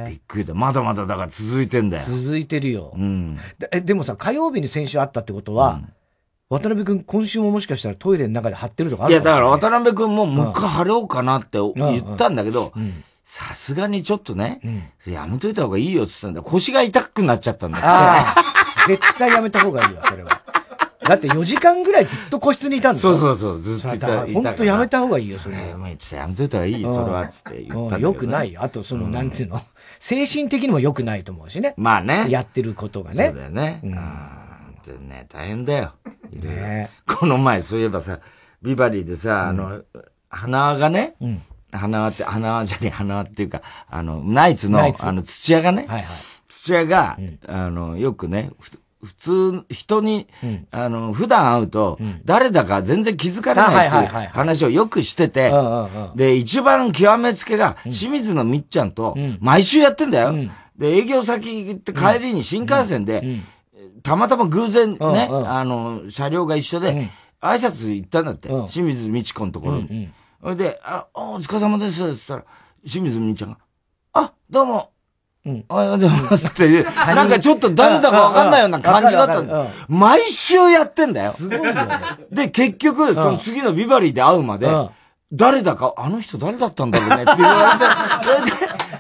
びっくりだ。まだまだだから続いてんだよ。続いてるよ。うん。ででもさ、火曜日に先週会ったってことは、うん渡辺君、今週ももしかしたらトイレの中で貼ってるとかあるいや、だから渡辺君ももう一回貼ろうかなって言ったんだけど、さすがにちょっとね、うん、やめといた方がいいよって言ったんだ腰が痛くなっちゃったんだって。絶対やめた方がいいわ、それは。だって4時間ぐらいずっと個室にいたんだそうそうそう、ずっといた。本当やめた方がいいよ、それ。もうやめといた方がいいよ、それは、つって言ったよくないよ。あと、その、なんていうの、精神的にも良くないと思うしね。まあね。やってることがね。そうだよね。うん。ね、大変だよ。ねこの前、そういえばさ、ビバリーでさ、あの、花輪がね、花輪って、花輪じゃねえ、花輪っていうか、あの、ナイツの、あの、土屋がね、土屋が、あの、よくね、普通、人に、うん、あの、普段会うと、誰だか全然気づかれないっていう話をよくしてて、で、一番極めつけが、清水のみっちゃんと、毎週やってんだよ。で、営業先行って帰りに新幹線で、たまたま偶然ね、あの、車両が一緒で、挨拶行ったんだって、清水美智子のところに。それで、あ、お疲れ様です、って言ったら、清水みっちゃんが、あ、どうも、うん。おはようございますっていう、なんかちょっと誰だかわかんないような感じだったんだ。毎週やってんだよ。すごいよね。で、結局、その次のビバリーで会うまで、誰だか、あの人誰だったんだろうねって言わ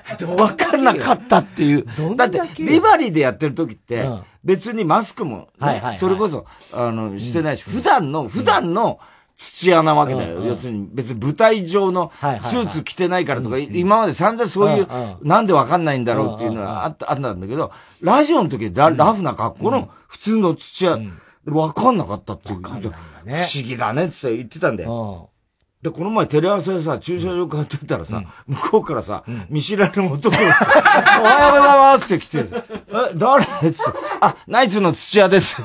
れて、わかんなかったっていう。だって、ビバリーでやってる時って、別にマスクも、それこそ、あの、してないし、普段の、普段の、土屋なわけだよ。要するに別に舞台上のスーツ着てないからとか、今まで散々そういう、なんでわかんないんだろうっていうのはあった、あったんだけど、ラジオの時ララフな格好の普通の土屋、わかんなかったっていう。不思議だねって言ってたんだよ。で、この前テレ朝でさ、駐車場買ってたらさ、向こうからさ、見知らぬ男が、おはようございますって来て、え、誰？って、あ、ナイツの土屋です。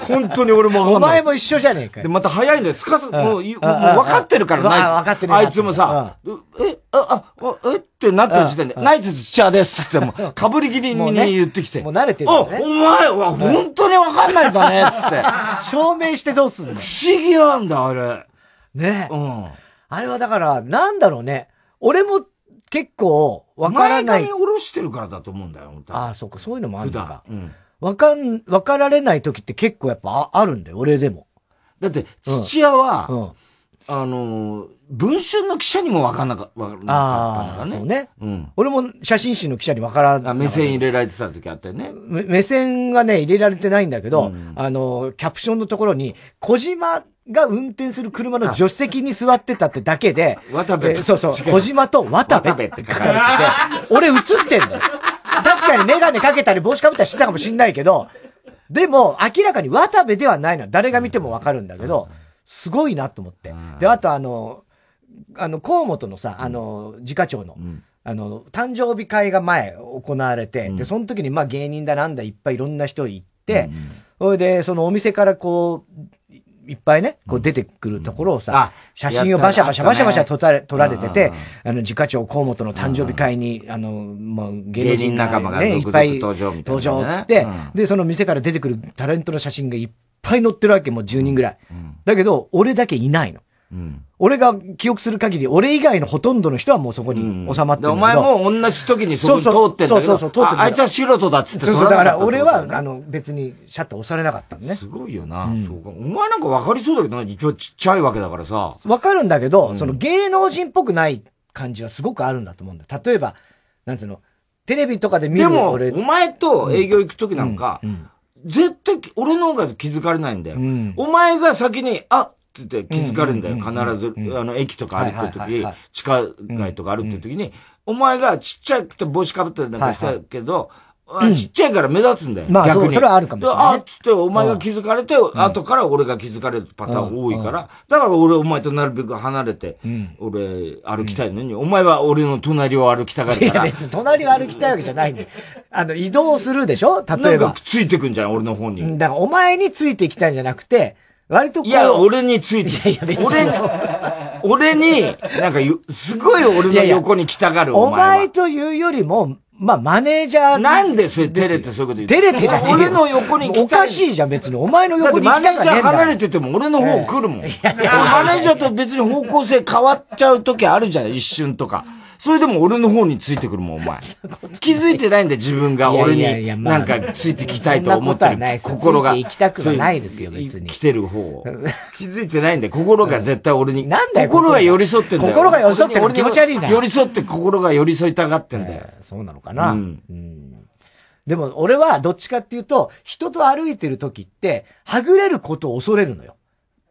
本当に俺もわかんない。お前も一緒じゃねえかで、また早いんだよ。すかす、もう、もう分かってるから、ナイツ。分かってる。あいつもさ、え、あ、あ、え？ってなった時点で、ナイツ土屋ですってもう、かぶり気味に言ってきて。もう慣れてるあ、お前は本当にわかんないんだね、つって。証明してどうすんの？不思議なんだ、あれ。ねうん。あれはだから、なんだろうね。俺も結構、わからない。前髪下ろしてるからだと思うんだよ。ああ、そっか、そういうのもあるのか。うん。わかん、わかられない時って結構やっぱあるんだよ、俺でも。だって、土屋は、うん、あの、文春の記者にもわかんなかったんだからね。そうね。うん。俺も写真誌の記者にわからない。目線入れられてた時あったよね。目線はね、入れられてないんだけど、うん、あの、キャプションのところに、小島が運転する車の助手席に座ってたってだけで、渡部、そうそう、小島と渡部って書かれてて、俺映ってんだよ。確かにメガネかけたり帽子かぶったりしてたかもしんないけど、でも明らかに渡部ではないのは誰が見てもわかるんだけど、すごいなと思って。で、あとあの、あの、河本のさ、あの、自家長の、あの、誕生日会が前行われて、で、その時にまあ芸人だなんだいっぱいいろんな人行って、それで、そのお店からこう、いっぱいね、こう出てくるところをさ、写真をバシャバシャバシャバシャ撮られ撮られてて、あの、自家長河本の誕生日会に、あの、もう芸人仲間がね、いっぱい登場みたいな。登場っつって、で、その店から出てくるタレントの写真がいっぱい載ってるわけ、もう10人ぐらい。だけど、俺だけいないの。うん、俺が記憶する限り、俺以外のほとんどの人はもうそこに収まってるうん、お前も同じ時にそこに通ってんだけどそうそうそう。通ってあいつは素人だっつってそうそう、だから俺は、あの、別にシャッター押されなかったんね。すごいよな、うん、そうか。お前なんか分かりそうだけどな、一応ちっちゃいわけだからさ。分かるんだけど、その芸能人っぽくない感じはすごくあるんだと思うんだよ。例えば、なんつうの、テレビとかで見るでも、お前と営業行く時なんか、絶対、俺の方が気づかれないんだよ。お前が先に、あ、って気づかれるんだよ。必ず、あの、駅とか歩ってる時、地下街とか歩ってる時に、お前がちっちゃくて帽子かぶったりなんかしたけど、ちっちゃいから目立つんだよ。まあ、逆に。それはあるかもしれない。あっつって、お前が気づかれて、後から俺が気づかれるパターン多いから、だから俺お前となるべく離れて、俺歩きたいのに、お前は俺の隣を歩きたがるから。いや、別に隣を歩きたいわけじゃないんで。あの、移動するでしょ？例えば。なんかついてくんじゃん、俺の方に。だからお前についていきたいんじゃなくて、割といや、俺について。いやいや、別に。俺に、俺に、なんか、すごい俺の横に来たがる、お前というよりも、まあ、マネージャー。なんでそれ照れてそういうこと言う照れてじゃねえ俺の横に来た。おかしいじゃん、別に。お前の横に来たかねマネージャー離れてても俺の方来るもん。マネージャーと別に方向性変わっちゃう時あるじゃん、一瞬とか。それでも俺の方についてくるもん、お前。気づいてないんだよ、自分が俺になんかついてきたいと思ってる心が。行きたくはないですよ、別に。来てる方。気づいてないんだよ、心が絶対俺に。なんだよ、心が寄り添ってんだよ。心が寄り添ってる気持ち悪いな。寄り添って心が寄り添いたがってんだよ。そうなのかな。うん。でも俺はどっちかっていうと、人と歩いてる時って、はぐれることを恐れるのよ。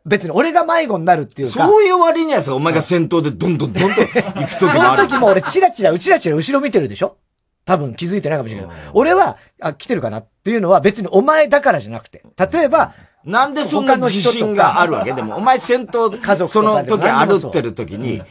別に俺が迷子になるっていうか。そういう割にはさ、お前が先頭でどんどんどんどん行くときもある。その時も俺チラチラ、うちらチラ後ろ見てるでしょ？多分気づいてないかもしれないけど。俺は、あ、来てるかなっていうのは別にお前だからじゃなくて。例えば、なんでそんな自信があるわけ？でも、お前先頭、家族その時歩ってる時に、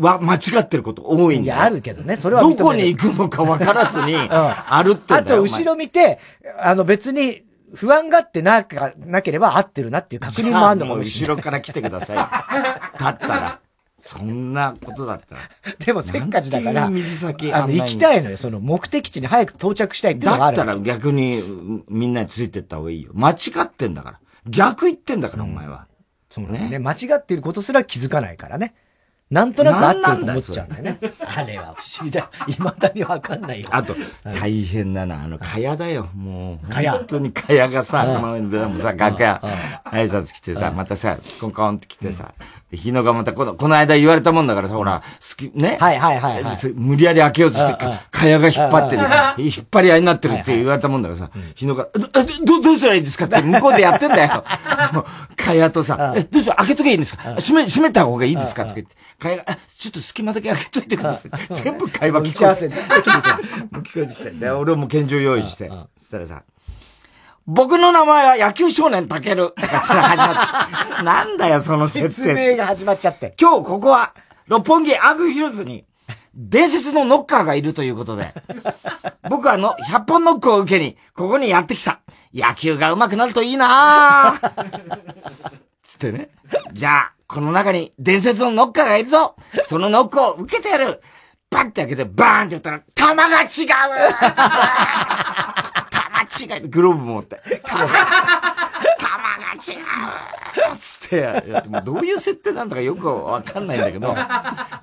は、間違ってること多いんだよ。いや、あるけどね。それはどこに行くのか分からずに、歩ってるあと、後ろ見て、あの別に、不安がってなか、なければ合ってるなっていう確認もあるのかもしれない。後ろから来てください。だったら。そんなことだったら。でもせっかちだから、水先あの、行きたいのよ。その目的地に早く到着したいってのがある。だったら逆にみんなについてった方がいいよ。間違ってんだから。逆言ってんだから、お前は。そうね。間違ってることすら気づかないからね。なんとなく合ってると思っちゃうんだよね。あれは不思議だよ。未だにわかんないよ。あと、大変だな。あの、かやだよ。もう。かや。本当にかやがさ、今でもさ、楽屋、挨拶来てさ、またさ、コンコンって来てさ、で、日野がまた、この、この間言われたもんだからさ、ほら、好き、ね？はいはいはい。無理やり開けようとして、かやが引っ張ってる。引っ張り合いになってるって言われたもんだからさ、日野が、ど、どうしたらいいんですかって 向こうでやってんだよ。かやとさ、え、どうしよう、開けとけばいいんですか？閉め、閉めた方がいいですか？って言って。会話、ちょっと隙間だけ開けといてください。全部会話聞こえて。打ち合わせ全部聞こえてきて。で、俺も拳銃用意して。そしたらさ、僕の名前は野球少年たける。なんだよ、その設定。説明が始まっちゃって。今日ここは、六本木アグヒルズに、伝説のノッカーがいるということで、僕はの、100本ノックを受けに、ここにやってきた。野球が上手くなるといいなつってね。じゃあ、この中に伝説のノッカーがいるぞそのノックを受けてやるバッて開けてバーンって言ったら、弾が違う弾違うグローブ持って。弾、が違うつって、やってもどういう設定なんだかよくわかんないんだけど、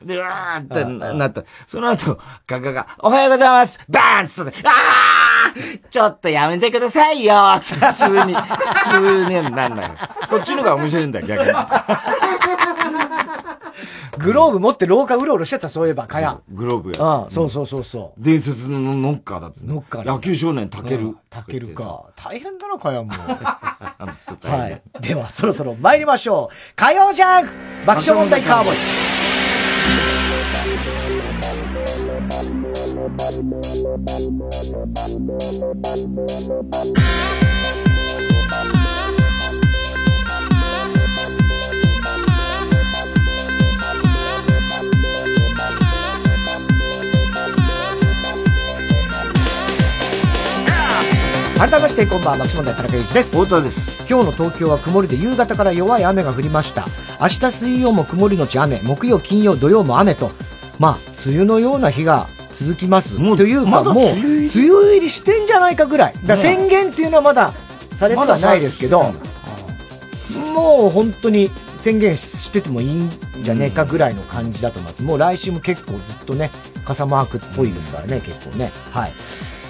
で、わーってなった。その後、ガガが、おはようございますバーンつって、あーちょっとやめてくださいよ普通に、普通になんだよ。そっちの方が面白いんだよ、逆に。グローブ持って廊下うろうろしてた、そういえば、かや。グローブや。うん、そうそうそうそう。伝説のノッカーだって。ノッカー野球少年、たける。たけるか。大変だな、かやも。はい。では、そろそろ参りましょう。火曜ジャンク爆笑問題カーボーイ。改めましてこんばんはマキシモン田中裕二です。太田です。今日の東京は曇りで夕方から弱い雨が降りました。明日水曜も曇りのち雨木曜金曜土曜も雨と。まあ梅雨のような日が続きます。というか、ま、もう梅雨入りしてんじゃないかぐらい。だ宣言っていうのはまだされてはないですけど、もう本当に宣言しててもいいんじゃねえかぐらいの感じだと思います。もう来週も結構ずっとね、傘マークっぽいですからね、結構ね。はい。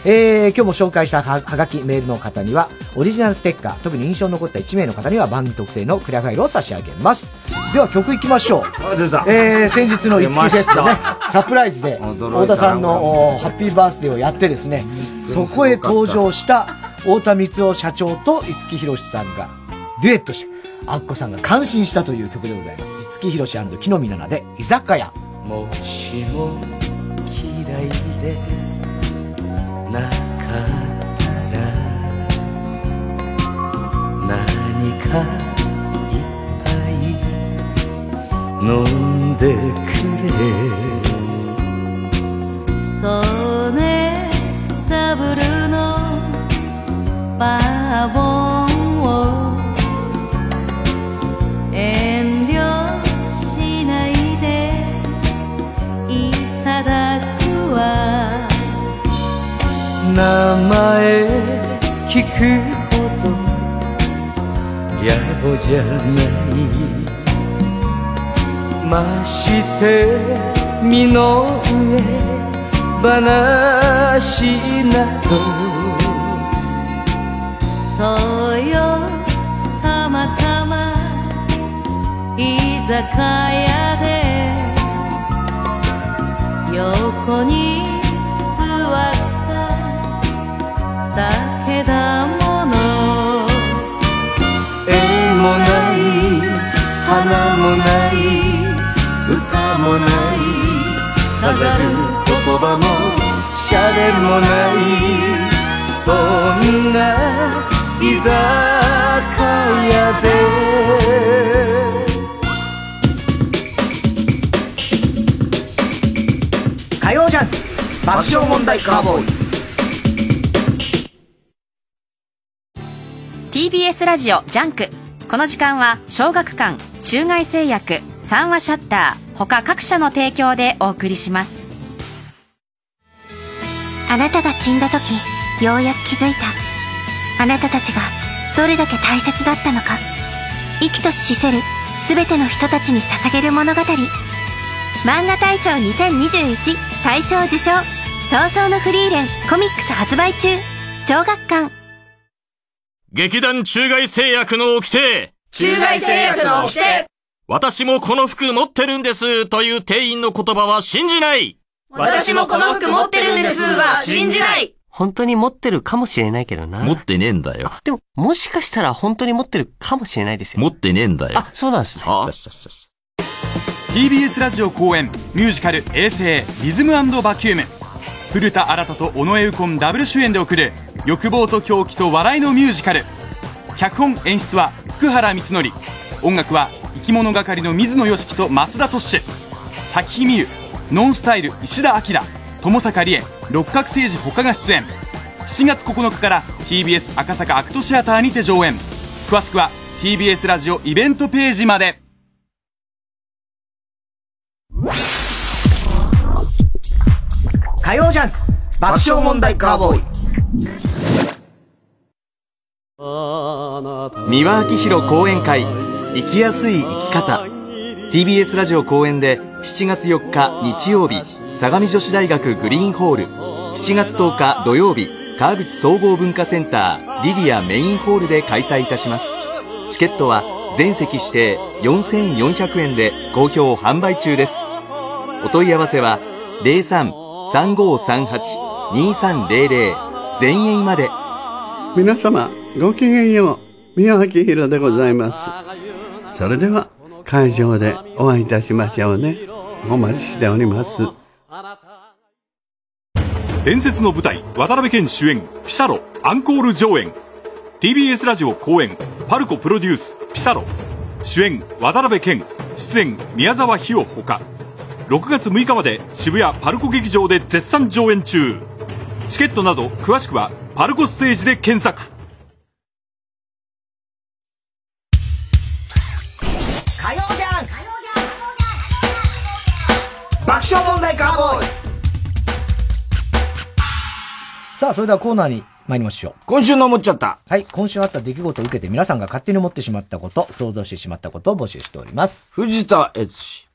えー、今日も紹介したはがきメールの方には、オリジナルステッカー、特に印象に残った1名の方には番組特製のクリアファイルを差し上げます。では曲いきましょう。あ、出た。えー、先日の五木フェスでね、サプライズで、太田さんのハッピーバースデーをやってですね、そこへ登場した太田光夫社長と五木ひろしさんがデュエットし、アッコさんが感心したという曲でございます。五木ひろし木の実奈々で、居酒屋。もしも嫌いでなかったら何かいっぱい飲んでくれ。そうねダブルのバーボンを。遠慮名前聞くほど野暮じゃないまして身の上話など。そうよたまたま居酒屋で横にだけだもの。絵もない花もない歌もない飾る言葉もシャレもないそんな居酒屋で。火曜ジャン爆笑問題カーボーイスラジオジャンク。この時間は小学館中外製薬三話シャッター他各社の提供でお送りします。あなたが死んだ時ようやく気づいた。あなたたちがどれだけ大切だったのか。生きとし死せる全ての人たちに捧げる物語。漫画大賞2021大賞受賞。早々のフリーレンコミックス発売中。小学館。劇団中外製薬の掟中外製薬の掟私もこの服持ってるんですという店員の言葉は信じない私もこの服持ってるんですは信じない本当に持ってるかもしれないけどな。持ってねえんだよ。でも、もしかしたら本当に持ってるかもしれないですよ。持ってねえんだよ。あ、そうなんですね。あ TBS ラジオ公演ミュージカル「衛星リズムバキューム」古田新太と尾上右近ダブル主演で送る欲望と狂気と笑いのミュージカル。脚本演出は福原光則。音楽は生き物係の水野良樹と増田トッシュ。咲日美優ノンスタイル石田明友坂理恵六角誠治他が出演。7月9日から TBS 赤坂アクトシアターにて上演。詳しくは TBS ラジオイベントページまで。火曜ジャンク爆笑問題カーボーイ。三輪明宏講演会生きやすい生き方。TBS ラジオ公演で7月4日日曜日相模女子大学グリーンホール。7月10日土曜日川口総合文化センターリディアメインホールで開催いたします。チケットは全席指定4400円で好評販売中です。お問い合わせは03-3538-2300全員まで。皆様ごきげんよう宮脇宏でございます。それでは会場でお会いいたしましょうね。お待ちしております。伝説の舞台渡辺謙主演ピサロアンコール上演。TBS ラジオ公演パルコプロデュースピサロ。主演渡辺謙。出演宮沢ひよほか6月6日まで渋谷パルコ劇場で絶賛上演中チケットなど詳しくはパパルコステージで検索火曜じゃん爆笑問題カーボーイさあ、それではコーナーに参りましょう。今週の思っちゃった。はい、今週あった出来事を受けて皆さんが勝手に思ってしまったこと、想像してしまったことを募集しております。藤田悦司。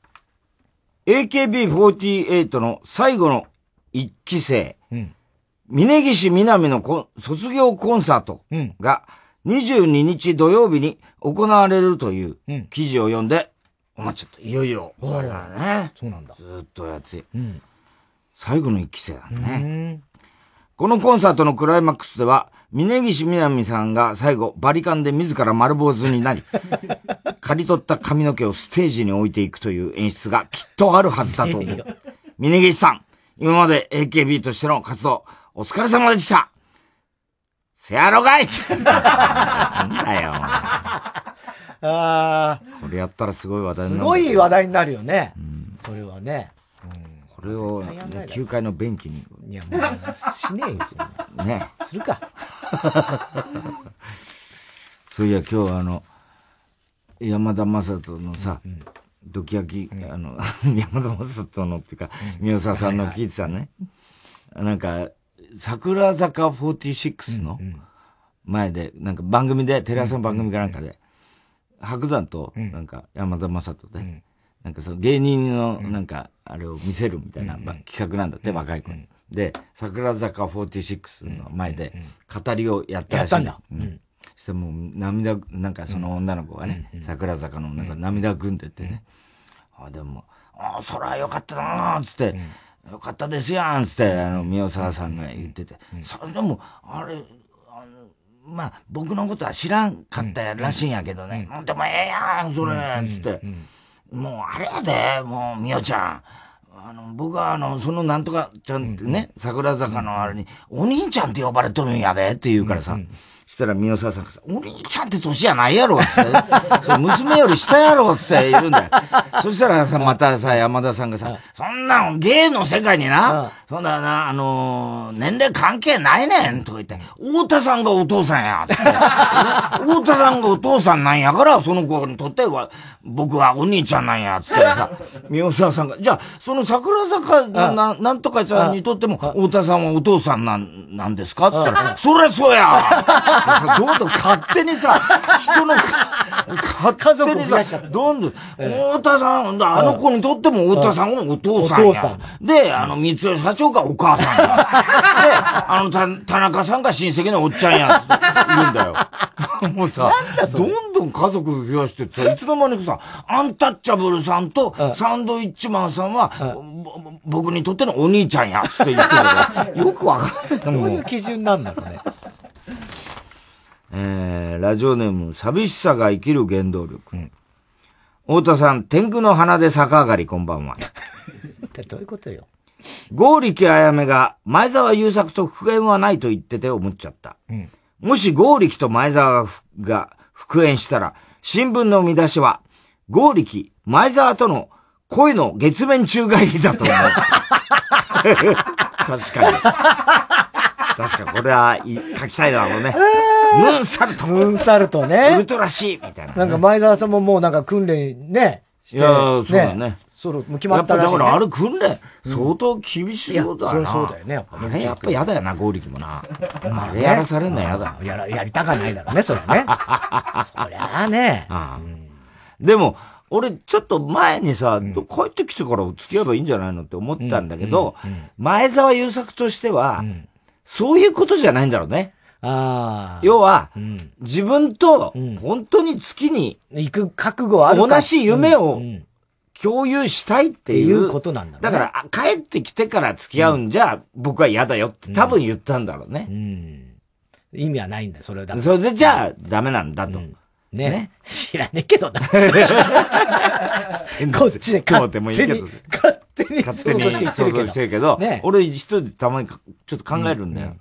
AKB48 の最後の一期生、うん峯岸みなみの卒業コンサートが22日土曜日に行われるという記事を読んで、思っちゃった。いよいよ。おあれだね。そうなんだ。ずーっとやって、うん。最後の一期生だね。ね。このコンサートのクライマックスでは、峯岸みなみさんが最後、バリカンで自ら丸坊主になり、刈り取った髪の毛をステージに置いていくという演出がきっとあるはずだと思う。峯岸さん、今まで AKB としての活動、お疲れ様でしたせやろがいなんだよ。あこれやったらすごい話題あ、すになる。ごい話題になるよね。それはね。これを、ね、9階の便器に。いや、もう、しねえよ、そんなね。するか。そういや、今日あの、山田正人のさ、ドキ焼き、あの、山田正人のっていうか、宮沢さんの聞いてたね。なんか、桜坂46の前で、なんか番組で、テレ朝の番組かなんかで、白山と、なんか山田正人で、なんかその芸人の、なんか、あれを見せるみたいなば企画なんだって、若い子に。で、桜坂46の前で、語りをやったらしい。んだうん。そしてもう涙、なんかその女の子がね、桜坂のなんか涙ぐんでてね。あ、でも、あ、そらよかったなーつって、よかったですやんつって、あの、宮沢さんが言ってて。それでも、あれ、あのまあ、僕のことは知らんかったらしいんやけどね。でもええやん、それ、つって。もうあれやで、もう、みおちゃん。あの、僕はあの、そのなんとかちゃんってね、桜坂のあれに、お兄ちゃんって呼ばれとるんやで、って言うからさ。したら宮沢さんがさ、お兄ちゃんって年じゃないやろ、つって。そう娘より下やろ、つって言うんだよ。そしたらさ、またさ、山田さんがさ、そんなん芸の世界にな、そんなな、あのー年齢関係ないねん、とか言って、太田さんがお父さんや、って。太田さんがお父さんなんやから、その子にとっては、僕はお兄ちゃんなんや、つってさ、宮沢さんが、じゃあ、その桜坂のな、なんとかちゃんにとっても、太田さんはお父さんなん、なんですかつったら、そりゃそうやどんどん勝手にさ、人の、勝手にさ、どんどん、太田さん、あの子にとっても太田さんはお父さんや。で、あの、三吉社長がお母さんや。で、あの、た田中さんが親戚のおっちゃんや、言うんだよ。もうさ、どんどん家族増やしてってさ、いつの間にかさ、アンタッチャブルさんとサンドイッチマンさんは、ぼ僕にとってのお兄ちゃんや、って言ってるよくわかんない。どういう基準なんだろうね。えー、ラジオネーム、寂しさが生きる原動力。太田さん、天狗の花で逆上がり、こんばんは。ってどういうことよ。剛力あやめが前澤友作と復縁はないと言ってて思っちゃった。うんもし剛力と前澤がが復縁したら、新聞の見出しは、剛力、前澤との恋の月面宙返りだと思う。確かに。確かこれはい書きたいだろうね。ムーンサルト。ムーンサルトね。ウルトラシーみたいな。なんか前澤さんももうなんか訓練ね、して。いやーそうだね。そろ、もう決まったらしい、ね。やっぱだからあれ訓練、相当厳しそうだよな。いやそうだよねやっぱねあれやっぱ嫌だよな、合力もな。あれやらされんの嫌だ。やら、やりたかないだろうね、それはね。そりゃあね。ああでも、俺ちょっと前にさ、帰ってきてから付き合えばいいんじゃないのって思ったんだけど、前澤友作としては、そういうことじゃないんだろうね。ああ。要は、自分と本当に月に行く覚悟はあるか同じ夢を共有したいっていう。いうことなんだねだから、あ帰ってきてから付き合うんじゃ、僕は嫌だよって多分言ったんだろうね。意味はないんだよ、それだそれでじゃあ、ダメなんだと。ね。知らねえけどな。こっちで勝手に、勝手に、勝手に勝手に想像してるけど俺一人でたまにかちょっと考えるんだよ。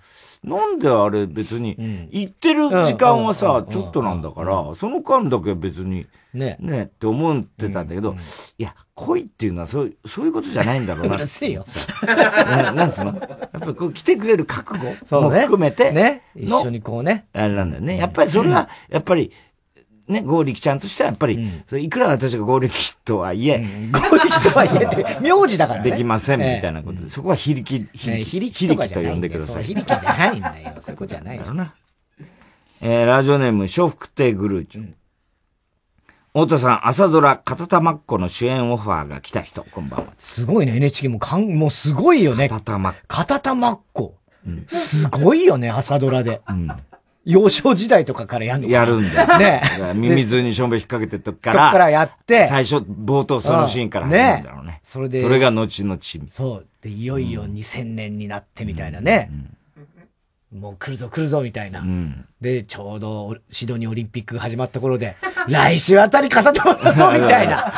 なんであれ別に、行ってる時間はさ、ちょっとなんだから、その間だけ別に、ね。ねって思ってたんだけど、いや、恋っていうのはそういう、そういうことじゃないんだろうな。うるせえよ。ななんつうの？やっぱりこう来てくれる覚悟も含めて、ね。一の緒にこうね。あれなんだよね。やっぱりそれは、やっぱり、ね、合力ちゃんとしてはやっぱり、それいくら私が合力とはいえ、合力とはいえって、名字だからね。できませんみええたいなことで、そこは非力、非ね力、非力とかじゃない呼んでください。非力じゃないんだよ。そういうことじゃないよ。えー、ラジオネーム、笑福亭グルーチュ。太田さん、朝ドラ、片玉っ子の主演オファーが来た人、こんばんは。すごいね、NHK もかん、もうすごいよね。片玉。片玉っ子。すごいよね、朝ドラで。幼少時代とかからやんのやるんだよ。ねミミズにしょんべ引っ掛けてるとこかとら、こからやって最初、冒頭そのシーンから始まるんだろうね。それで、それが後々。そう。で、いよいよ2000年になってみたいなね。もう来るぞ来るぞみたいな。で、ちょうどおシドニーオリンピックが始まった頃で、来週あたり片玉だぞみたいな。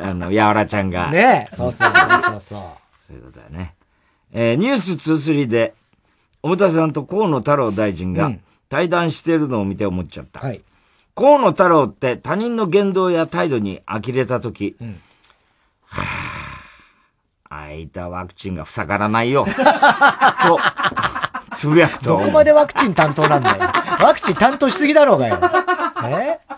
あの、やわらちゃんが。ねそうそうそうそうそう。そういうことだよね。えーニュース23で、小田さんと河野太郎大臣が対談してるのを見て思っちゃった。河野太郎って他人の言動や態度に呆れたとき、はぁ、あいたワクチンが塞がらないよ。と、つぶやくとどこまでワクチン担当なんだよ。ワクチン担当しすぎだろうがよ。え？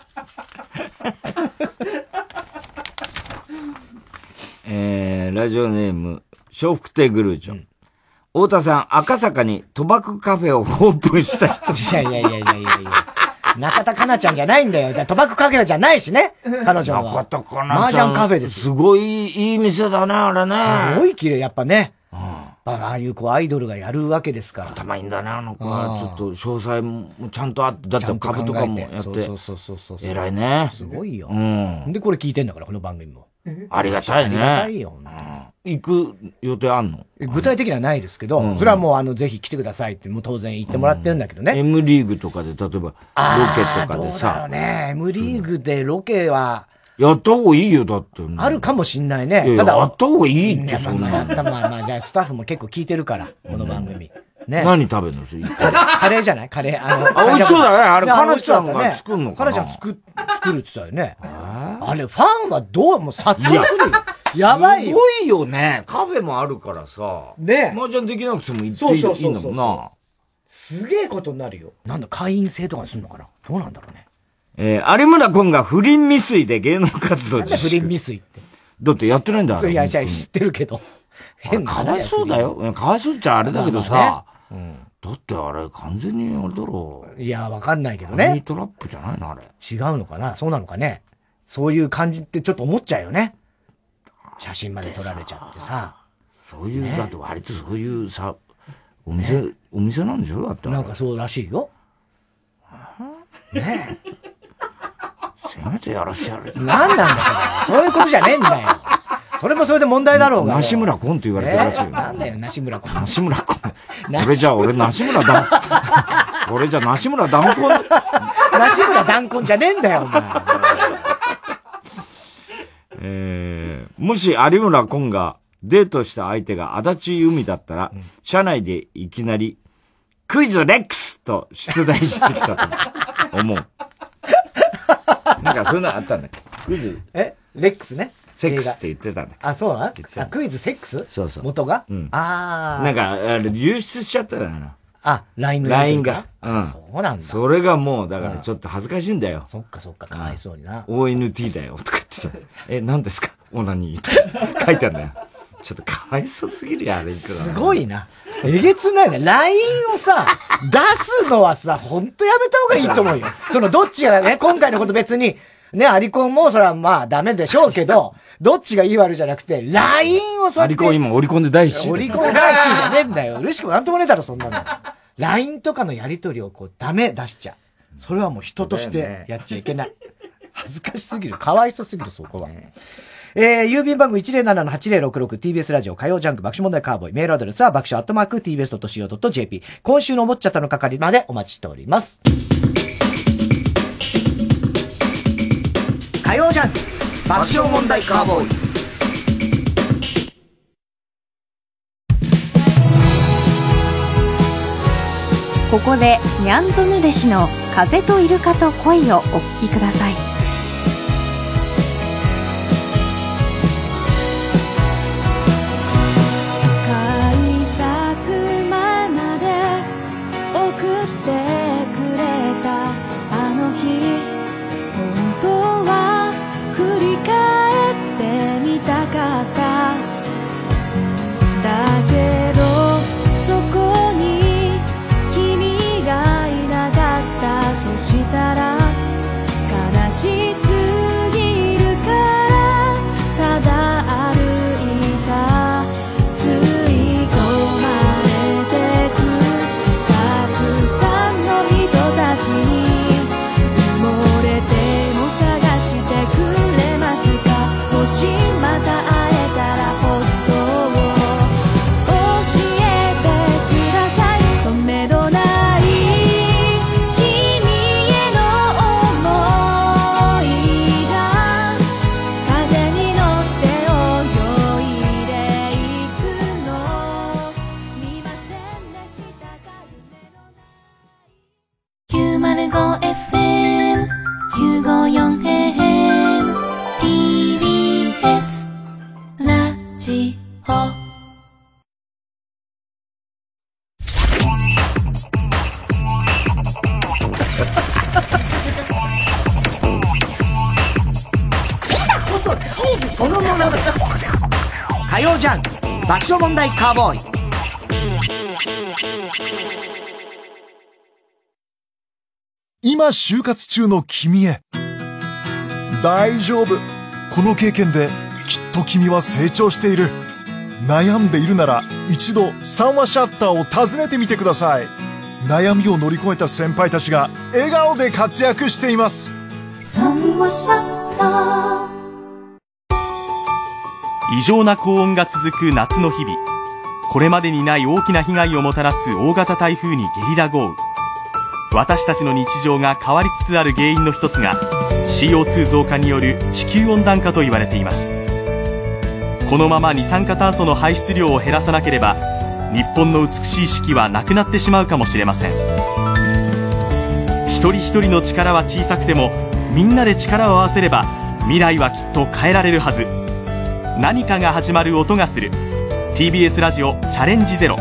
えー、ラジオネーム、笑福亭グルーチョ。太田さん、赤坂に賭博カフェをオープンした人。いやいやいやいやいやいや。中田かなちゃんじゃないんだよ。賭博カフェじゃないしね。彼女は。中田か麻雀カフェです。すごいいい店だね、あれね。すごい綺麗、やっぱね。ああいうこうアイドルがやるわけですから。頭いいんだね、あの子は。ちょっと詳細もちゃんとあって、だって株とかもやって。そうそうそうそうそう。偉いね。すごいよ。うん。で、これ聞いてんだから、この番組も。ありがたいね。ありがたいよ。行く予定あんの？具体的にはないですけど、うんそれはもうあの、ぜひ来てくださいって、もう当然言ってもらってるんだけどね。M リーグとかで、例えば、ロケとかであーどうね。M リーグでロケは、やった方がいいよ、だって。あるかもしんないね。いやいややった方がいいって、そんなまあまあ、まあまあ、じゃあスタッフも結構聞いてるから、この番組。ね。何食べるの？それカレーじゃない？カレー。あの、あ美味しそうだねあれかなちゃんが作んのかな？かなちゃん作、作るって言ってたよね。あれ、ファンはどう、もう殺到するよ。やばいよ。すごいよね。カフェもあるからさ。ね麻雀できなくても行っていいんだもんな。すげえことになるよ。なんだ、会員制とかにするのかな？どうなんだろうね。えー、有村君が不倫未遂で芸能活動自不倫粛。未遂って。だってやってないんだ、あれ。そういや、いや知ってるけど。変なかわいそうだよ。かわいそうっちゃあれだけどまあさま。だってあれ完全にあれだろう。いや、わかんないけどハニーね。トラップじゃないのあれ。違うのかな？そうなのかね？そういう感じってちょっと思っちゃうよね。写真まで撮られちゃってさ。そういう、ねだって割とそういうさ、お店、お店なんでしょ？だって。なんかそうらしいよ。ね せめてやらしてやる。なんなんだそれ。そういうことじゃねえんだよ。それもそれで問題だろうが。梨村君って言われてるらしいよ。えなんだよ、梨村君。梨村君。俺じゃあ俺梨村だ。俺じゃあ梨村断根。梨村断根じゃねえんだよ、お前。えー、もし有村君がデートした相手が足立由美だったら、車内でいきなり、クイズレックスと出題してきたと思う。なんかそういうのあったんだっけ？クイズ。え？レックスね。セックスって言ってたんだあ、そうな？あクイズセックス？そうそう。元が？うん。あー。なんか、あれ、流出しちゃったんだよな。あ、LINE の LINE が。うん。そうなんだ。それがもう、だからちょっと恥ずかしいんだよ。そっかそっか、かわいそうにな。ONT だよ、とか言ってさ。え、何ですか？オナニーって書いてあるんだよ。ちょっとかわいそうすぎるよ、あれ。すごいな。えげつないね。LINE をさ、出すのはさ、ほんとやめた方がいいと思うよ。その、どっちがね、今回のこと別に、ね、アリコンもそれはまあダメでしょうけど、どっちがいい悪いじゃなくて、LINE をそ。アリコン今、オリコンで第一位。オリコン第一位じゃねえんだよ。嬉しくもなんともねえだろ、そんなの。LINE とかのやりとりをこう、ダメ出しちゃう。それはもう人としてやっちゃいけない。恥ずかしすぎる。かわいそうすぎる、そこは。えー、郵便番号 107-8066TBS ラジオ火曜ジャンク爆笑問題カーボーイ。メールアドレスは爆笑アットマーク TBS.CO.JP。今週のおもっちゃったの係までお待ちしております。火曜ジャンク爆笑問題カーボーイ。ここでニャンゾヌ弟子の「風とイルカと恋」をお聴きくださいジャンク。爆笑問題カーボーイ。今就活中の君へ。大丈夫。この経験できっと君は成長している。悩んでいるなら一度三話シャッターを訪ねてみてください。悩みを乗り越えた先輩たちが笑顔で活躍しています異常な高温が続く夏の日々。これまでにない大きな被害をもたらす大型台風にゲリラ豪雨。私たちの日常が変わりつつある原因の一つが CO2 増加による地球温暖化と言われています。このまま二酸化炭素の排出量を減らさなければ日本の美しい四季はなくなってしまうかもしれません。一人一人の力は小さくてもみんなで力を合わせれば未来はきっと変えられるはず。何かが始まる音がする。TBS ラジオチャレンジゼロ。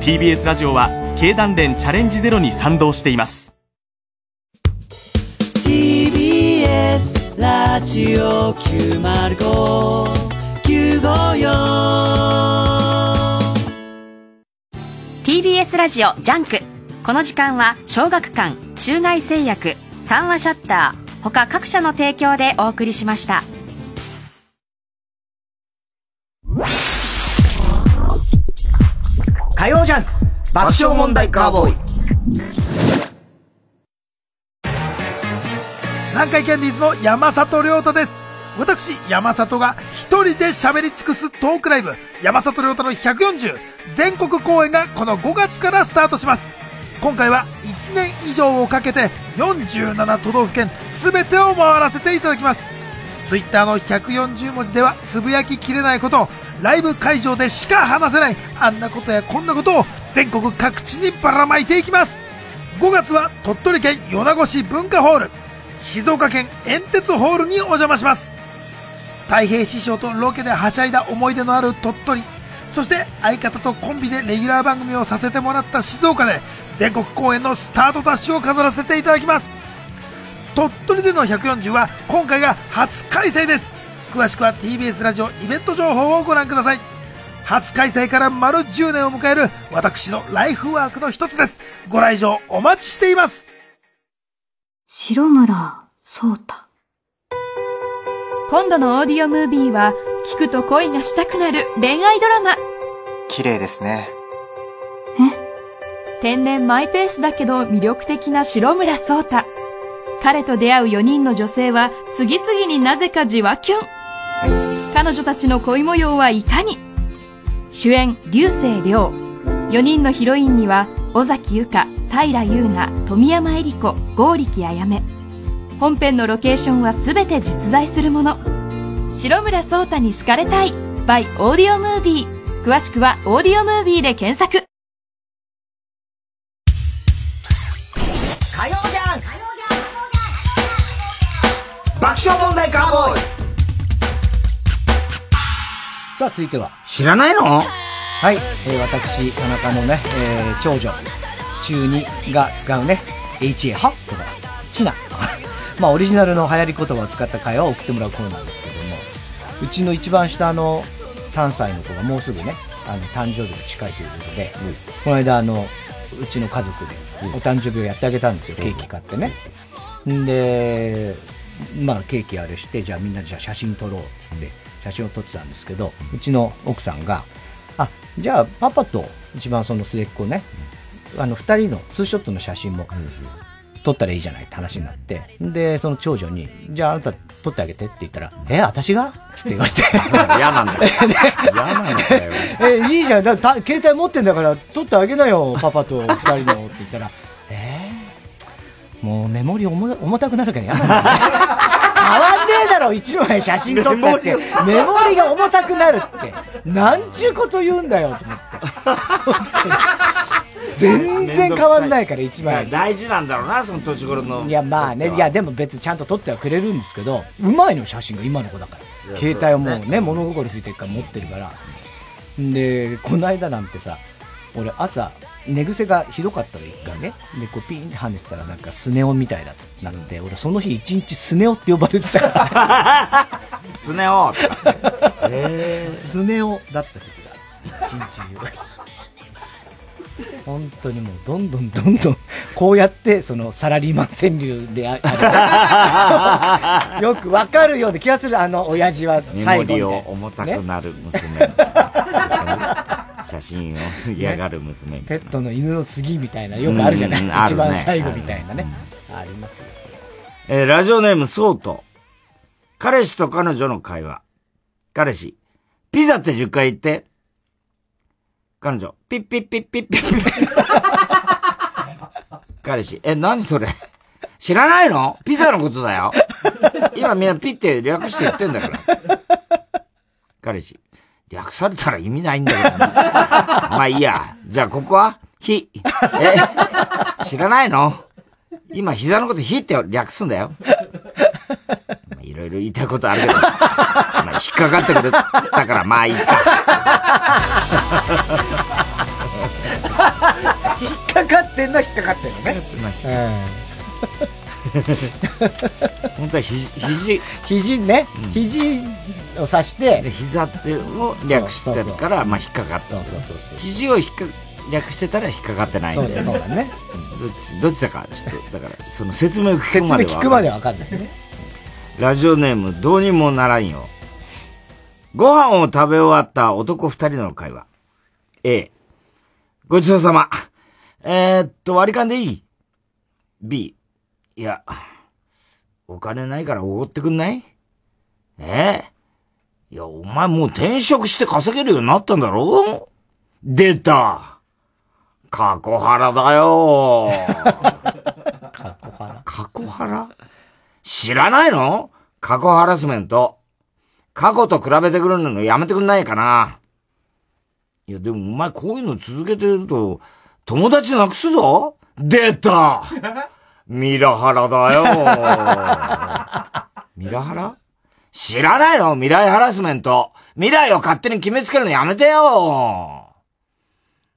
TBS ラジオは経団連チャレンジゼロに賛同しています。TBS ラジオ905954 TBS ラジオジャンク。この時間は小学館中外製薬三話シャッター他各社の提供でお送りしました火曜ジャンク爆笑問題カーボーイ南海キャンディーズの山里亮太です。私、山里が一人で喋り尽くすトークライブ、山里亮太の140全国公演がこの5月からスタートします。今回は1年以上をかけて47都道府県全てを回らせていただきます。ツイッターの140文字ではつぶやききれないことを、ライブ会場でしか話せないあんなことやこんなことを全国各地にばらまいていきます。5月は鳥取県米子市文化ホール、静岡県煙鉄ホールにお邪魔します。太平師匠とロケではしゃいだ思い出のある鳥取、そして相方とコンビでレギュラー番組をさせてもらった静岡で全国公演のスタートダッシュを飾らせていただきます。鳥取での140は今回が初開催です。詳しくは TBS ラジオイベント情報をご覧ください。初開催から丸10年を迎える私のライフワークの一つです。ご来場お待ちしています。白村聡太今度のオーディオムービーは聞くと恋がしたくなる恋愛ドラマ綺麗ですね。天然マイペースだけど魅力的な白村聡太彼と出会う4人の女性は次々になぜかじわキュン彼女たちの恋模様はいかに？主演流星涼。4人のヒロインには尾崎由香平優奈富山恵里子剛力あやめ本編のロケーションは全て実在するもの。白村聡太に好かれたい。by オーディオムービー詳しくはオーディオムービーで検索。火曜じゃん。爆笑問題カーボーイ。さあ、続いては。知らないの？はい、えー、私、田中のね、えー、長女、中2が使うね、HA はとか、チナ。とか、まあ、オリジナルの流行り言葉を使った会話を送ってもらうコーナーですけども、うちの一番下の3歳の子がもうすぐね、あの、誕生日が近いということで、この間、あの、うちの家族で、お誕生日をやってあげたんですよ、ケーキ買ってね。んで、まあ、ケーキあれして、じゃあみんなでじゃあ写真撮ろうっつって、写真を撮ってたんですけど、うちの奥さんが、あ、じゃあパパと一番その末っ子ね、あの二人のツーショットの写真も撮ったらいいじゃないって話になって、で、その長女に、じゃああなた撮ってあげてって言ったら、え、私が？つって言われて。嫌なんだよ。嫌なんだよ。え、いいじゃん。だた携帯持ってんだから撮ってあげなよ、パパと二人のって言ったら、えー、もうメモリ重重たくなるから嫌なんだよね。変わんねえだろ、一枚写真撮ったって。メモリが重たくなるって。なんちゅうこと言うんだよ、と思って。全然変わんないから、一枚。大事なんだろうな、その年頃の。いや、まあね、いや、でも別にちゃんと撮ってはくれるんですけど、うまいの、写真が今の子だから。携帯をもうね物心ついてるから持ってるから。で、この間なんてさ、俺朝、寝癖がひどかったの、一回ね。で、こうピーンって跳ねてたらなんかスネ夫みたいだっつってなって、俺その日一日スネ夫って呼ばれてたから。スネ夫スネ夫だった時が、一日中。本当にもうどんどんどんどん、こうやって、そのサラリーマン川柳であよくわかるような気がする、あの親父はメ最後に。を重たくなる娘。写真を嫌がる娘みたいな。ペットの犬の次みたいな、よくあるじゃない、ね一番最後みたいなね。ありますよ、えーラジオネーム、ソート。彼氏と彼女の会話。彼氏、ピザって10回言って。彼女、ピッピッピッピッピッ。彼氏、え、何それ？知らないの？ピザのことだよ。今みんなピッて略して言ってんだから。彼氏、略されたら意味ないんだけどな。まあいいや。じゃあここは、ひ。え、知らないの？今膝のことひって略すんだよ。まあいろいろ言いたいことあるけど、まあ引っかかってくれたからまあいいか。引っかかってんのは引っかかってんのね。本当はひ肘、肘ね、肘を刺して、で膝ってを略してるから、まあ引っかかってそうそうそうそう。肘を引っか略してたら引っかかってないんだよね。そうだね。どっち、どっちだか、ちょっと、だから、その説明を聞くまでは。くまでわかんないね。ラジオネーム、どうにもならんよ。ご飯を食べ終わった男二人の会話。A、ごちそうさま。えー、っと、割り勘でいい ?B、いや、お金ないからおごってくんない？え？いや、お前もう転職して稼げるようになったんだろ？出た。過去腹だよ。過去腹過去腹知らないの？過去ハラスメント。過去と比べてくるのやめてくんないかな。いや、でもお前こういうの続けてると、友達なくすぞ。出た ミラハラだよ ミラハラ？知らないの？未来ハラスメント。未来を勝手に決めつけるのやめてよ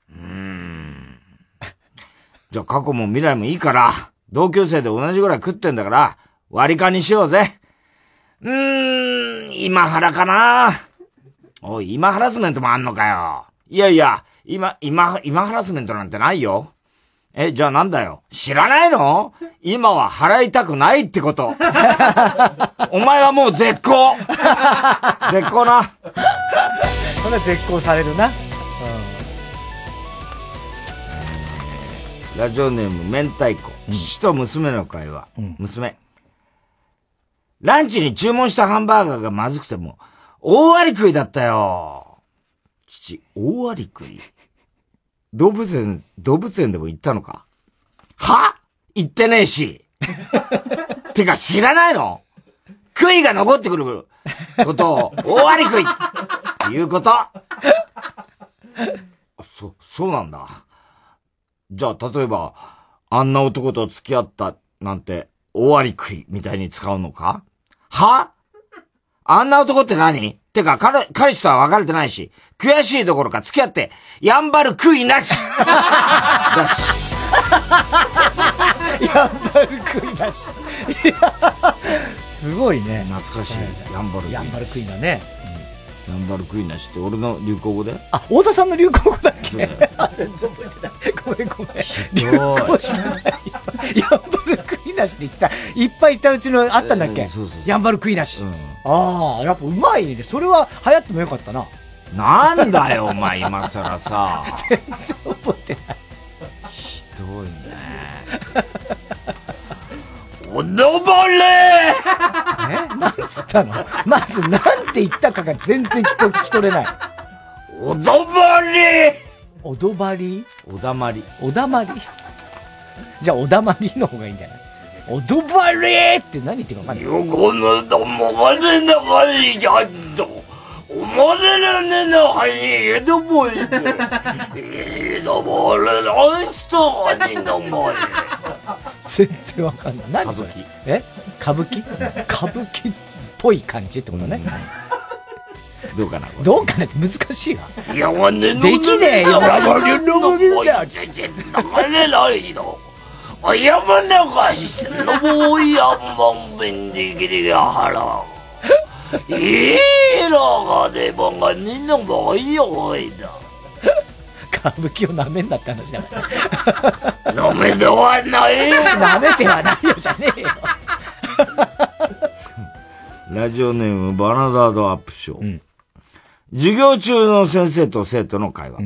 うーん。じゃあ過去も未来もいいから、同級生で同じぐらい食ってんだから、割り勘にしようぜ。うーん、今腹かなおい、今ハラスメントもあんのかよ。いやいや、今、今、今ハラスメントなんてないよ。え、じゃあなんだよ。知らないの？今は払いたくないってこと。お前はもう絶好絶好な。それは絶好されるな。ラジオネーム、明太子。父と娘の会話。娘。ランチに注文したハンバーガーがまずくても、大割り食いだったよ。父、大割り食い動物園、動物園でも行ったのか？は？行ってねえし。てか知らないの？悔いが残ってくることを、大割り食い。っていうこと？あそ、そうなんだ。じゃあ、例えば、あんな男と付き合ったなんて、終わり食いみたいに使うのか？は？あんな男って何？てか、彼、彼氏とは別れてないし、悔しいどころか付き合って、やんばる食いなしだし。やんばる食いなし。すごいね。懐かしい。やんばる食いなし。やんばる食いだね。やんばる食いなしって俺の流行語で？あ、太田さんの流行語だっけ？あ、全然覚えてない。ごめんごめん。流行してない。やんばる食いなしって言ってた。いっぱいいたうちのあったんだっけ、そうそうやんばる食いなし。ああ、やっぱうまいね。それは流行ってもよかったな。なんだよ、お前今更さ。全然覚えてない。ひどいね。おどぼれ え？なんつったの？まずなんて言ったかが全然聞こ聞き取れない。おどぼりおどばり？おだまり。おだまり？じゃあおだまりの方がいいんじゃない？おどばりって何言ってるか分かんない。横のどもがねながりじゃんと。おもれらねなはにえどぼいで。えどぼれらんすとはにのもい。全然わかんない。何それ？歌舞伎え？歌舞伎？歌舞伎っぽい感じってことね。どうかな？どうかなって難しいわ。いや、わねのできねえよ。流れのもいちち流れないの。あやまなかしのもいやまんべんできりがはら。いいのがでもがにのもいよおいだ。歌舞伎を舐めんなって話だから。舐めではないよ。舐めてはないよじゃねえよ。ラジオネームバナザードアップショー。授業中の先生と生徒の会話。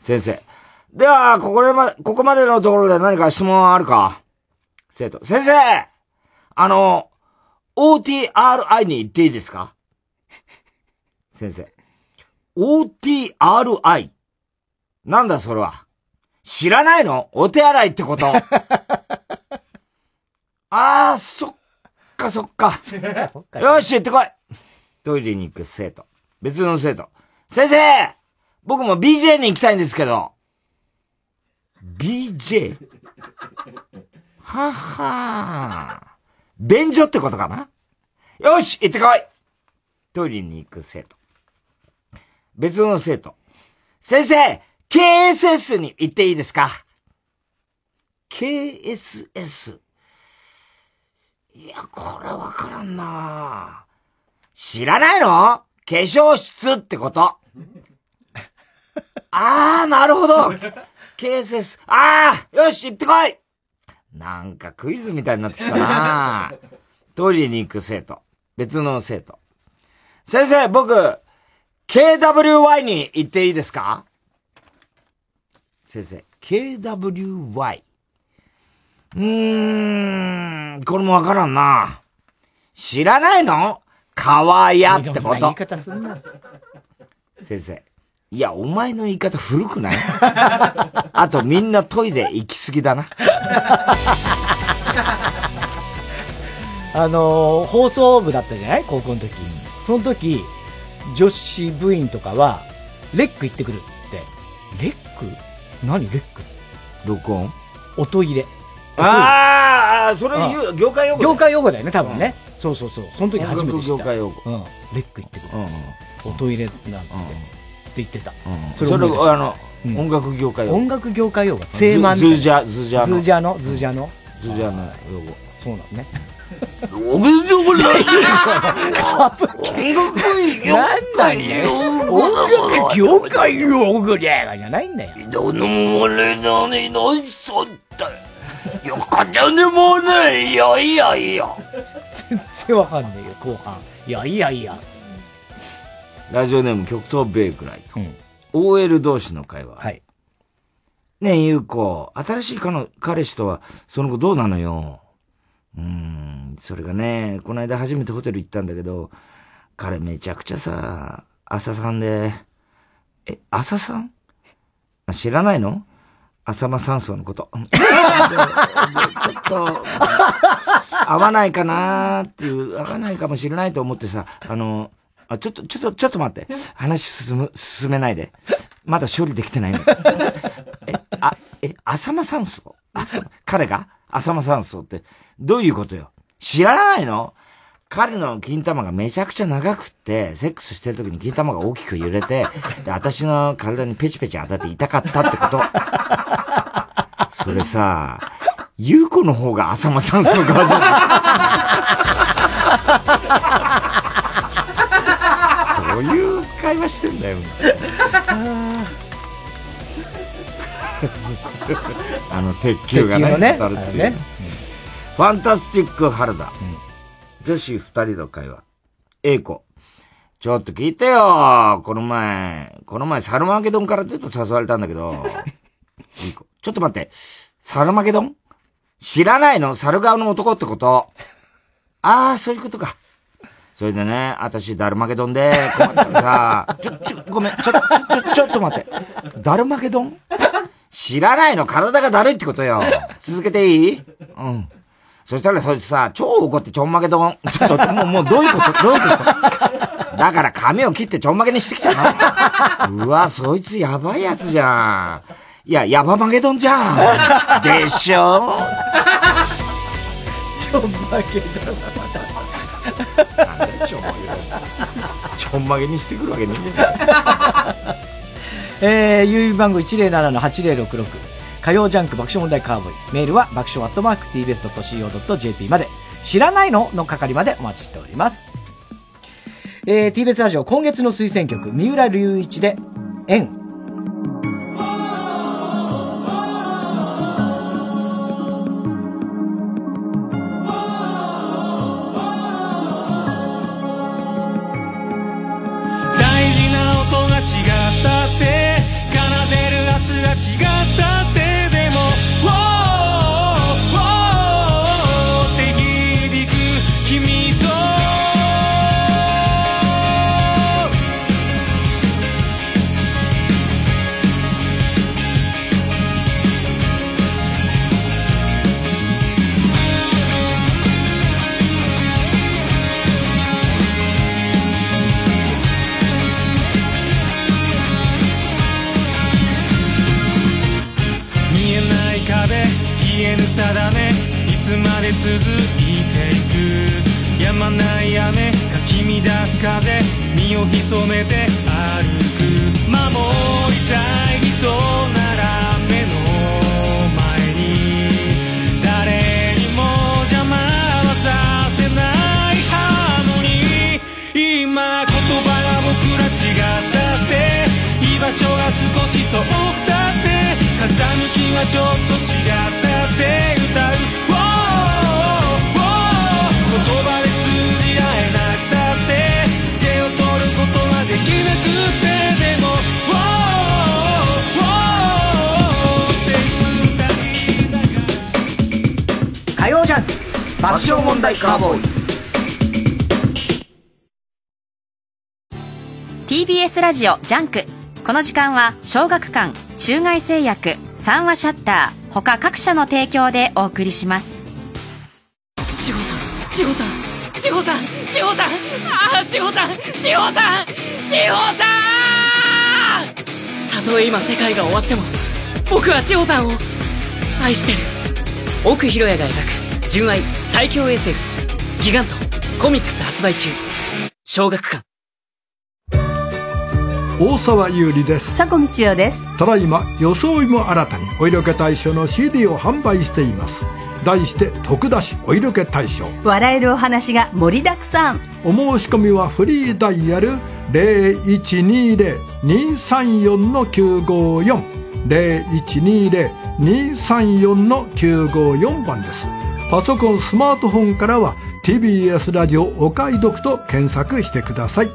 先生。では、ここでま、ここまでのところで何か質問あるか？生徒。先生あの、OTRI に行っていいですか？先生。OTRI? なんだそれは？知らないの？お手洗いってこと。あー、そっかそっか。そっかそっか。よし、行ってこいトイレに行く生徒。別の生徒。先生僕も BJ に行きたいんですけど。BJ? ははー。便所ってことかな？よし行ってこいトイレに行く生徒。別の生徒。先生 !KSS に行っていいですか ?KSS? いや、これわからんな知らないの？化粧室ってこと。あー、なるほど !KSS。あーよし、行ってこいなんかクイズみたいになってきたなトイレに行く生徒。別の生徒。先生、僕、KWY に行っていいですか？先生、KWY。うーん、これもわからんな。知らないの？川屋ってこと。先生。いや、お前の言い方古くない？あとみんなトイレ行き過ぎだな。あのー放送部だったじゃない？高校の時。その時、女子部員とかは、 REC 行ってくるっつって。 REC？何？ REC？録音？音入れ。あー、それ言う、業界用語だよ業界用語だよね、多分ね。そうそうそう。その時初めて知った。業界用語うん。 REC 行ってくるっつって。音入れなんて言ってた。それあの、音楽業界用語。音楽業界用語。ツーマンズージャ、ズージャの。ズージャのズージャのズージャの用語。そうなのね。おめでとうございます。音楽業界音楽業界用語じゃじゃないんだよ。どのもれのにのいそった。よかったねもうね。いやいやいや。全然わかんねえよ、後半。いやいやいや。ラジオネーム極東ベイクライト。OL 同士の会話。はい。ねえ、ゆうこ。新しい彼彼氏とは、その後どうなのよ。うーん、それがね、この間初めてホテル行ったんだけど、彼めちゃくちゃさ、朝さんで、え、朝さん？あ知らないの？浅間山荘のこと。ちょっと、合わないかなーっていう、合わないかもしれないと思ってさ、あの、あ、ちょっと、ちょっと、ちょっと待って。話進む、進めないで。まだ処理できてないの。え、あ、え、浅間山荘？彼が？浅間山荘って、どういうことよ？知らないの？彼の金玉がめちゃくちゃ長くって、セックスしてる時に金玉が大きく揺れて、で、私の体にペチペチ当たって痛かったってこと。それさ、ゆうこの方が浅間山荘側じゃない？どういう会話してんだよ。あの、鉄球がね、ね当たるっていうねファンタスティック原田。女子二人の会話。A 子。ちょっと聞いてよこの前、この前サルマゲドンからちょっと誘われたんだけど。子。ちょっと待って。サルマゲドン知らないの？猿顔の男ってこと？ああ、そういうことか。それでね、私、ダルマゲドンで、困ったらさ、ちょ、ちょ、ごめん、ちょ、ちょ、ちょ、ちょっと待って。ダルマゲドン知らないの体がだるいってことよ。続けていい？うん。そしたらそいつさ、超怒ってちょんまげどん。ちょっと、もう、もうどういうこと？どういうこと？だから髪を切ってちょんまげにしてきたの？うわ、そいつやばいやつじゃん。いや、ヤバマゲドンじゃん。でしょ？ちょんまげだなんだよちょんまげちょんまげにしてくるわけねえじゃない えー、郵便番号107-8066。火曜ジャンク爆笑問題カーボーイ。メールは爆笑アットマーク tbs.co.jp まで。知らないのの係までお待ちしております。えー、TBS ラジオ今月の推薦曲、三浦隆一で、縁。ジオジャンク。この時間は小学館中外製薬三話シャッター他各社の提供でお送りします。千穂さん千穂さん千穂さん千穂さんああ千穂さん千穂さん千穂さん。たとえ今世界が終わっても僕は千穂さんを愛してる。奥博也が描く純愛最強 SF ギガントコミックス発売中。小学館。大沢優里です。佐古道代です。ただいま装いも新たにお色気大賞の CD を販売しています。題して徳田氏お色気大賞。笑えるお話が盛りだくさん。お申し込みはフリーダイヤル0120-234-954 0120-234-954番です。パソコンスマートフォンからは TBS ラジオお買い得と検索してください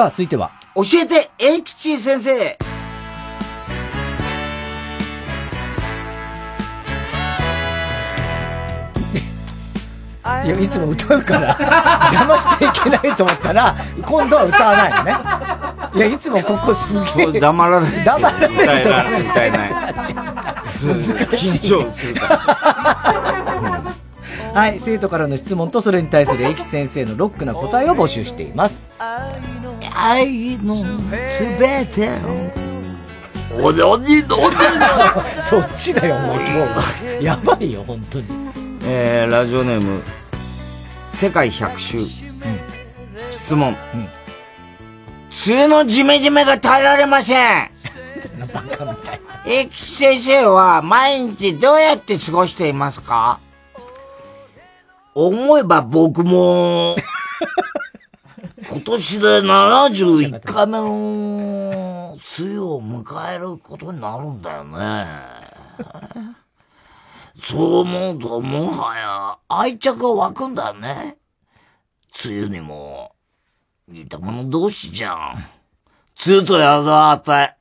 さあ、続いては。教えて、英吉先生 いや、いつも歌うから、邪魔しちゃいけないと思ったら、今度は歌わないのね。いや、いつもここすげえ。黙らないと黙らないとダメ歌えないな。難しい緊張するから。はい、生徒からの質問とそれに対する英吉先生のロックな答えを募集しています。愛のすべてを、おでおにどでそっちだよ、もう。もうやばいよ、本当に。えー、ラジオネーム、世界百周。質問。梅雨のジメジメが耐えられません。バカみたい。え吉先生は毎日どうやって過ごしていますか？思えば僕も、今年で71回目の梅雨を迎えることになるんだよね。そう思うともはや愛着が湧くんだよね。梅雨にも似た者同士じゃん。梅雨と矢沢あたい。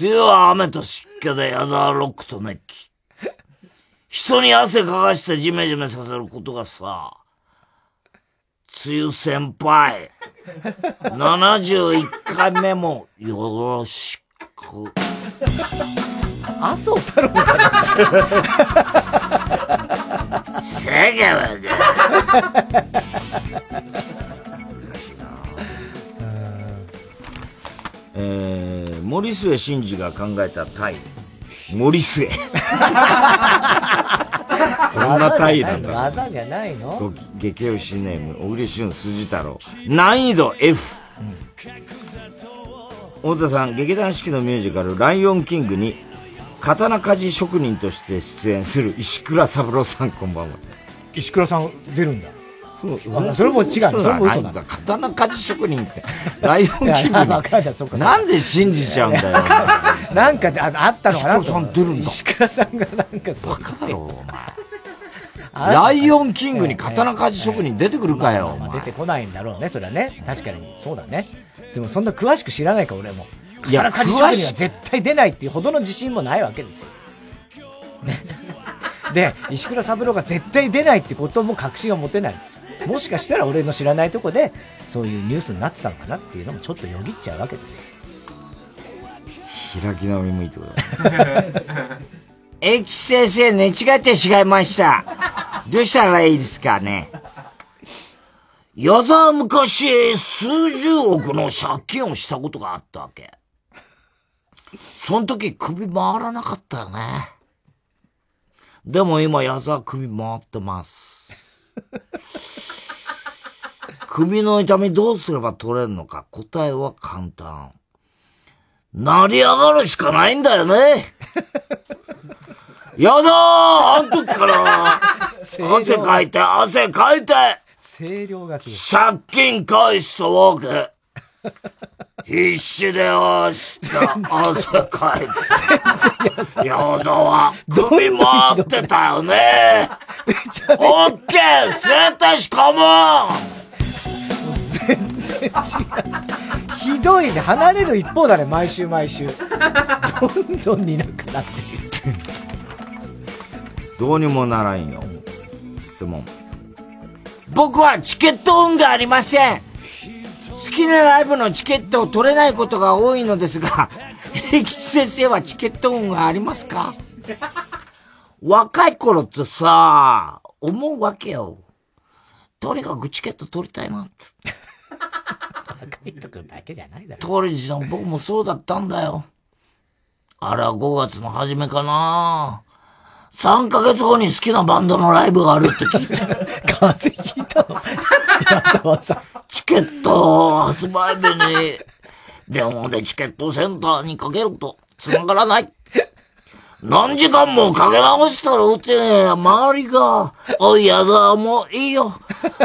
梅雨は雨と湿気で矢沢ロックと熱気。人に汗かかしてジメジメさせることがさ、梅雨先輩、71回目もよろしく。麻生太郎みたいな。せげわで。えー、森末慎二が考えたタイ。森末。どんなタイなんだ技じゃないの？ご激推しネーム、小栗旬筋太郎。難易度 F。太田さん、劇団四季のミュージカル、ライオンキングに、刀鍛冶職人として出演する石倉三郎さん、こんばんは。石倉さん出るんだ。そうあそれも違うそれも嘘だ刀鍛冶職人って、ライオンキングに。かなんで信じちゃうんだよ。なんかでああったのかな石倉さん出るんだ石倉さんがなんかそう。バカだろ、お前。ライオンキングに刀鍛冶職人出てくるかよ、出てこないんだろうね、それはね。確かに、そうだね。でもそんな詳しく知らないから、俺も。いや刀鍛冶職人は詳しい絶対出ないっていうほどの自信もないわけですよ。ね。で、石倉三郎が絶対出ないってことも確信を持てないんですよ。もしかしたら俺の知らないとこで、そういうニュースになってたのかなっていうのもちょっとよぎっちゃうわけですよ。開き直りもいいってことだ。エキ先生、寝違ってしまいました。どうしたらいいですかね。矢沢昔、数十億の借金をしたことがあったわけ。その時首回らなかったよね。でも今矢沢首回ってます。首の痛みどうすれば取れるのか答えは簡単。成り上がるしかないんだよね。やだーあん時から、汗かいて、汗かいて、声量がすごい。借金返したわけ。必死で押した汗かいて。やだわ、首回ってたよね。オッケー生体師カモン全然違う。ひどいね。離れる一方だね、毎週毎週。どんどん似なくなっている。どうにもならんよ。質問。僕はチケット運がありません。好きなライブのチケットを取れないことが多いのですが、平吉先生はチケット運がありますか？若い頃ってさ、思うわけよ。とにかくチケット取りたいなって。若いとこだけじゃないだろ。当時の僕もそうだったんだよ。あれは5月の初めかな3ヶ月後に好きなバンドのライブがあるって聞いて。風邪ひいたの矢沢さん。チケット発売日に、電話でチケットセンターにかけると繋がらない。何時間もかけ直したらうちね、周りが、おい、矢沢もういいよ。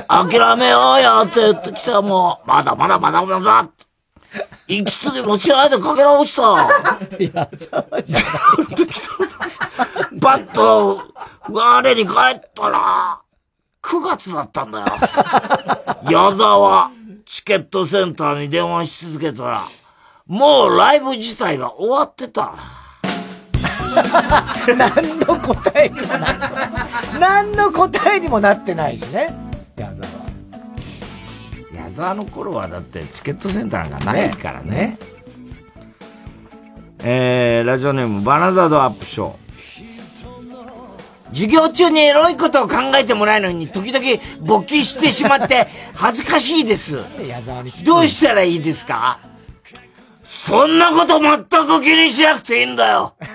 諦めようやって言ってきたらもう、まだまだまだまだ。息継ぎもしないでかけ直した。矢沢じゃない。バッと、我に帰ったら、9月だったんだよ。矢沢、チケットセンターに電話し続けたら、もうライブ自体が終わってた。何の答えにもなってない。何の答えにもなってないしね。矢沢。矢沢の頃はだってチケットセンターなんかないからね。えー、ラジオネームバナザードアップショー。授業中にエロいことを考えてもらえるのに、時々勃起してしまって、恥ずかしいです。どうしたらいいですか？そんなこと全く気にしなくていいんだよ。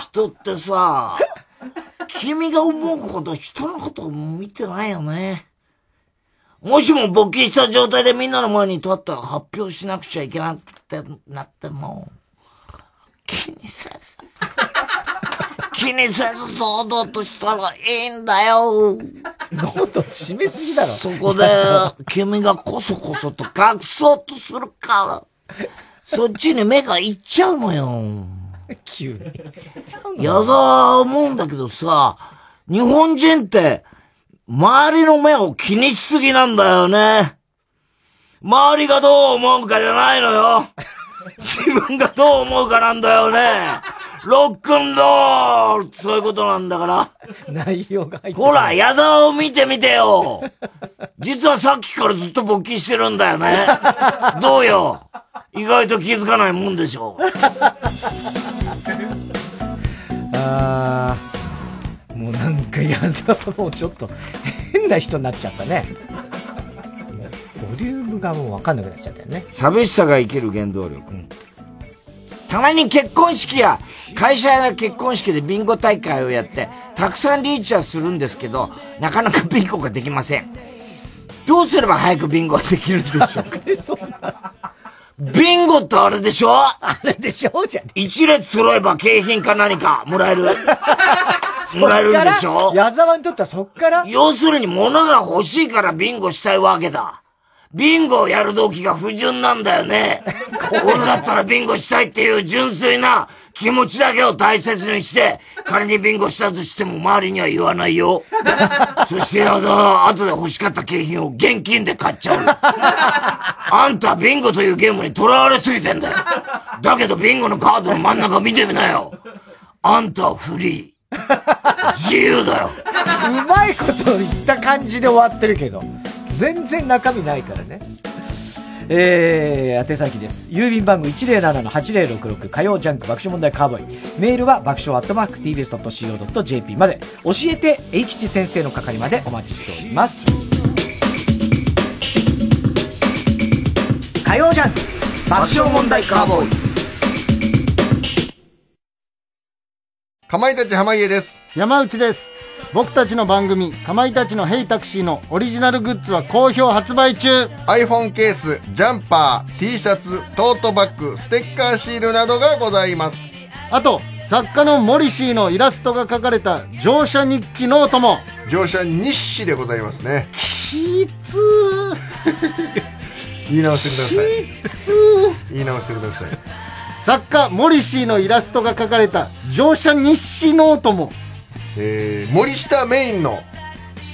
人ってさ、君が思うほど人のことを見てないよね。もしも勃起した状態でみんなの前に立ったら発表しなくちゃいけなくてなっても、気にせず。気にせず堂々としたらいいんだよ。喉締めすぎだろ。そこで、君がこそこそと隠そうとするから、そっちに目がいっちゃうのよ。急に。矢沢は思うんだけどさ、日本人って、周りの目を気にしすぎなんだよね。周りがどう思うかじゃないのよ。自分がどう思うかなんだよね。ロックンロールそういうことなんだから。内容が入ってほら、矢沢を見てみてよ。実はさっきからずっと勃起してるんだよね。どうよ。意外と気づかないもんでしょ。あー、もうなんか矢沢もうちょっと変な人になっちゃったね。ボリュームがもうわかんなくなっちゃったよね。寂しさが生きる原動力。たまに結婚式や会社の結婚式でビンゴ大会をやって、たくさんリーチはするんですけど、なかなかビンゴができません。どうすれば早くビンゴができるんでしょうか ビンゴってあれでしょ？あれでしょ？じゃ一列揃えば景品か何かもらえる？もらえるんでしょ？矢沢にとってはそっから？要するに物が欲しいからビンゴしたいわけだ。ビンゴをやる動機が不純なんだよね。俺だったらビンゴしたいっていう純粋な気持ちだけを大切にして、仮にビンゴしたとしても周りには言わないよ。そしてあの、後で欲しかった景品を現金で買っちゃう。あんたビンゴというゲームに囚われすぎてんだよ。だけどビンゴのカードの真ん中見てみなよ。あんたはフリー。自由だよ。うまいこと言った感じで終わってるけど、全然中身ないからね。えー、宛先です。郵便番号107-8066火曜ジャンク爆笑問題カーボーイ。メールは爆笑アットマーク tbs.co.jp まで。教えて、英吉先生の係までお待ちしております。火曜ジャンク爆笑問題カーボーイ。かまいたち濱家です。山内です。僕たちの番組、かまいたちのヘイタクシーのオリジナルグッズは好評発売中 iPhone ケース、ジャンパー、T シャツ、トートバッグ、ステッカーシールなどがございます。あと、作家のモリシーのイラストが描かれた乗車日記ノートも。乗車日誌でございますね。きつ 言い直してください。きつ言い直してください。作家モリシーのイラストが描かれた乗車日誌ノートも。えー、森下メインの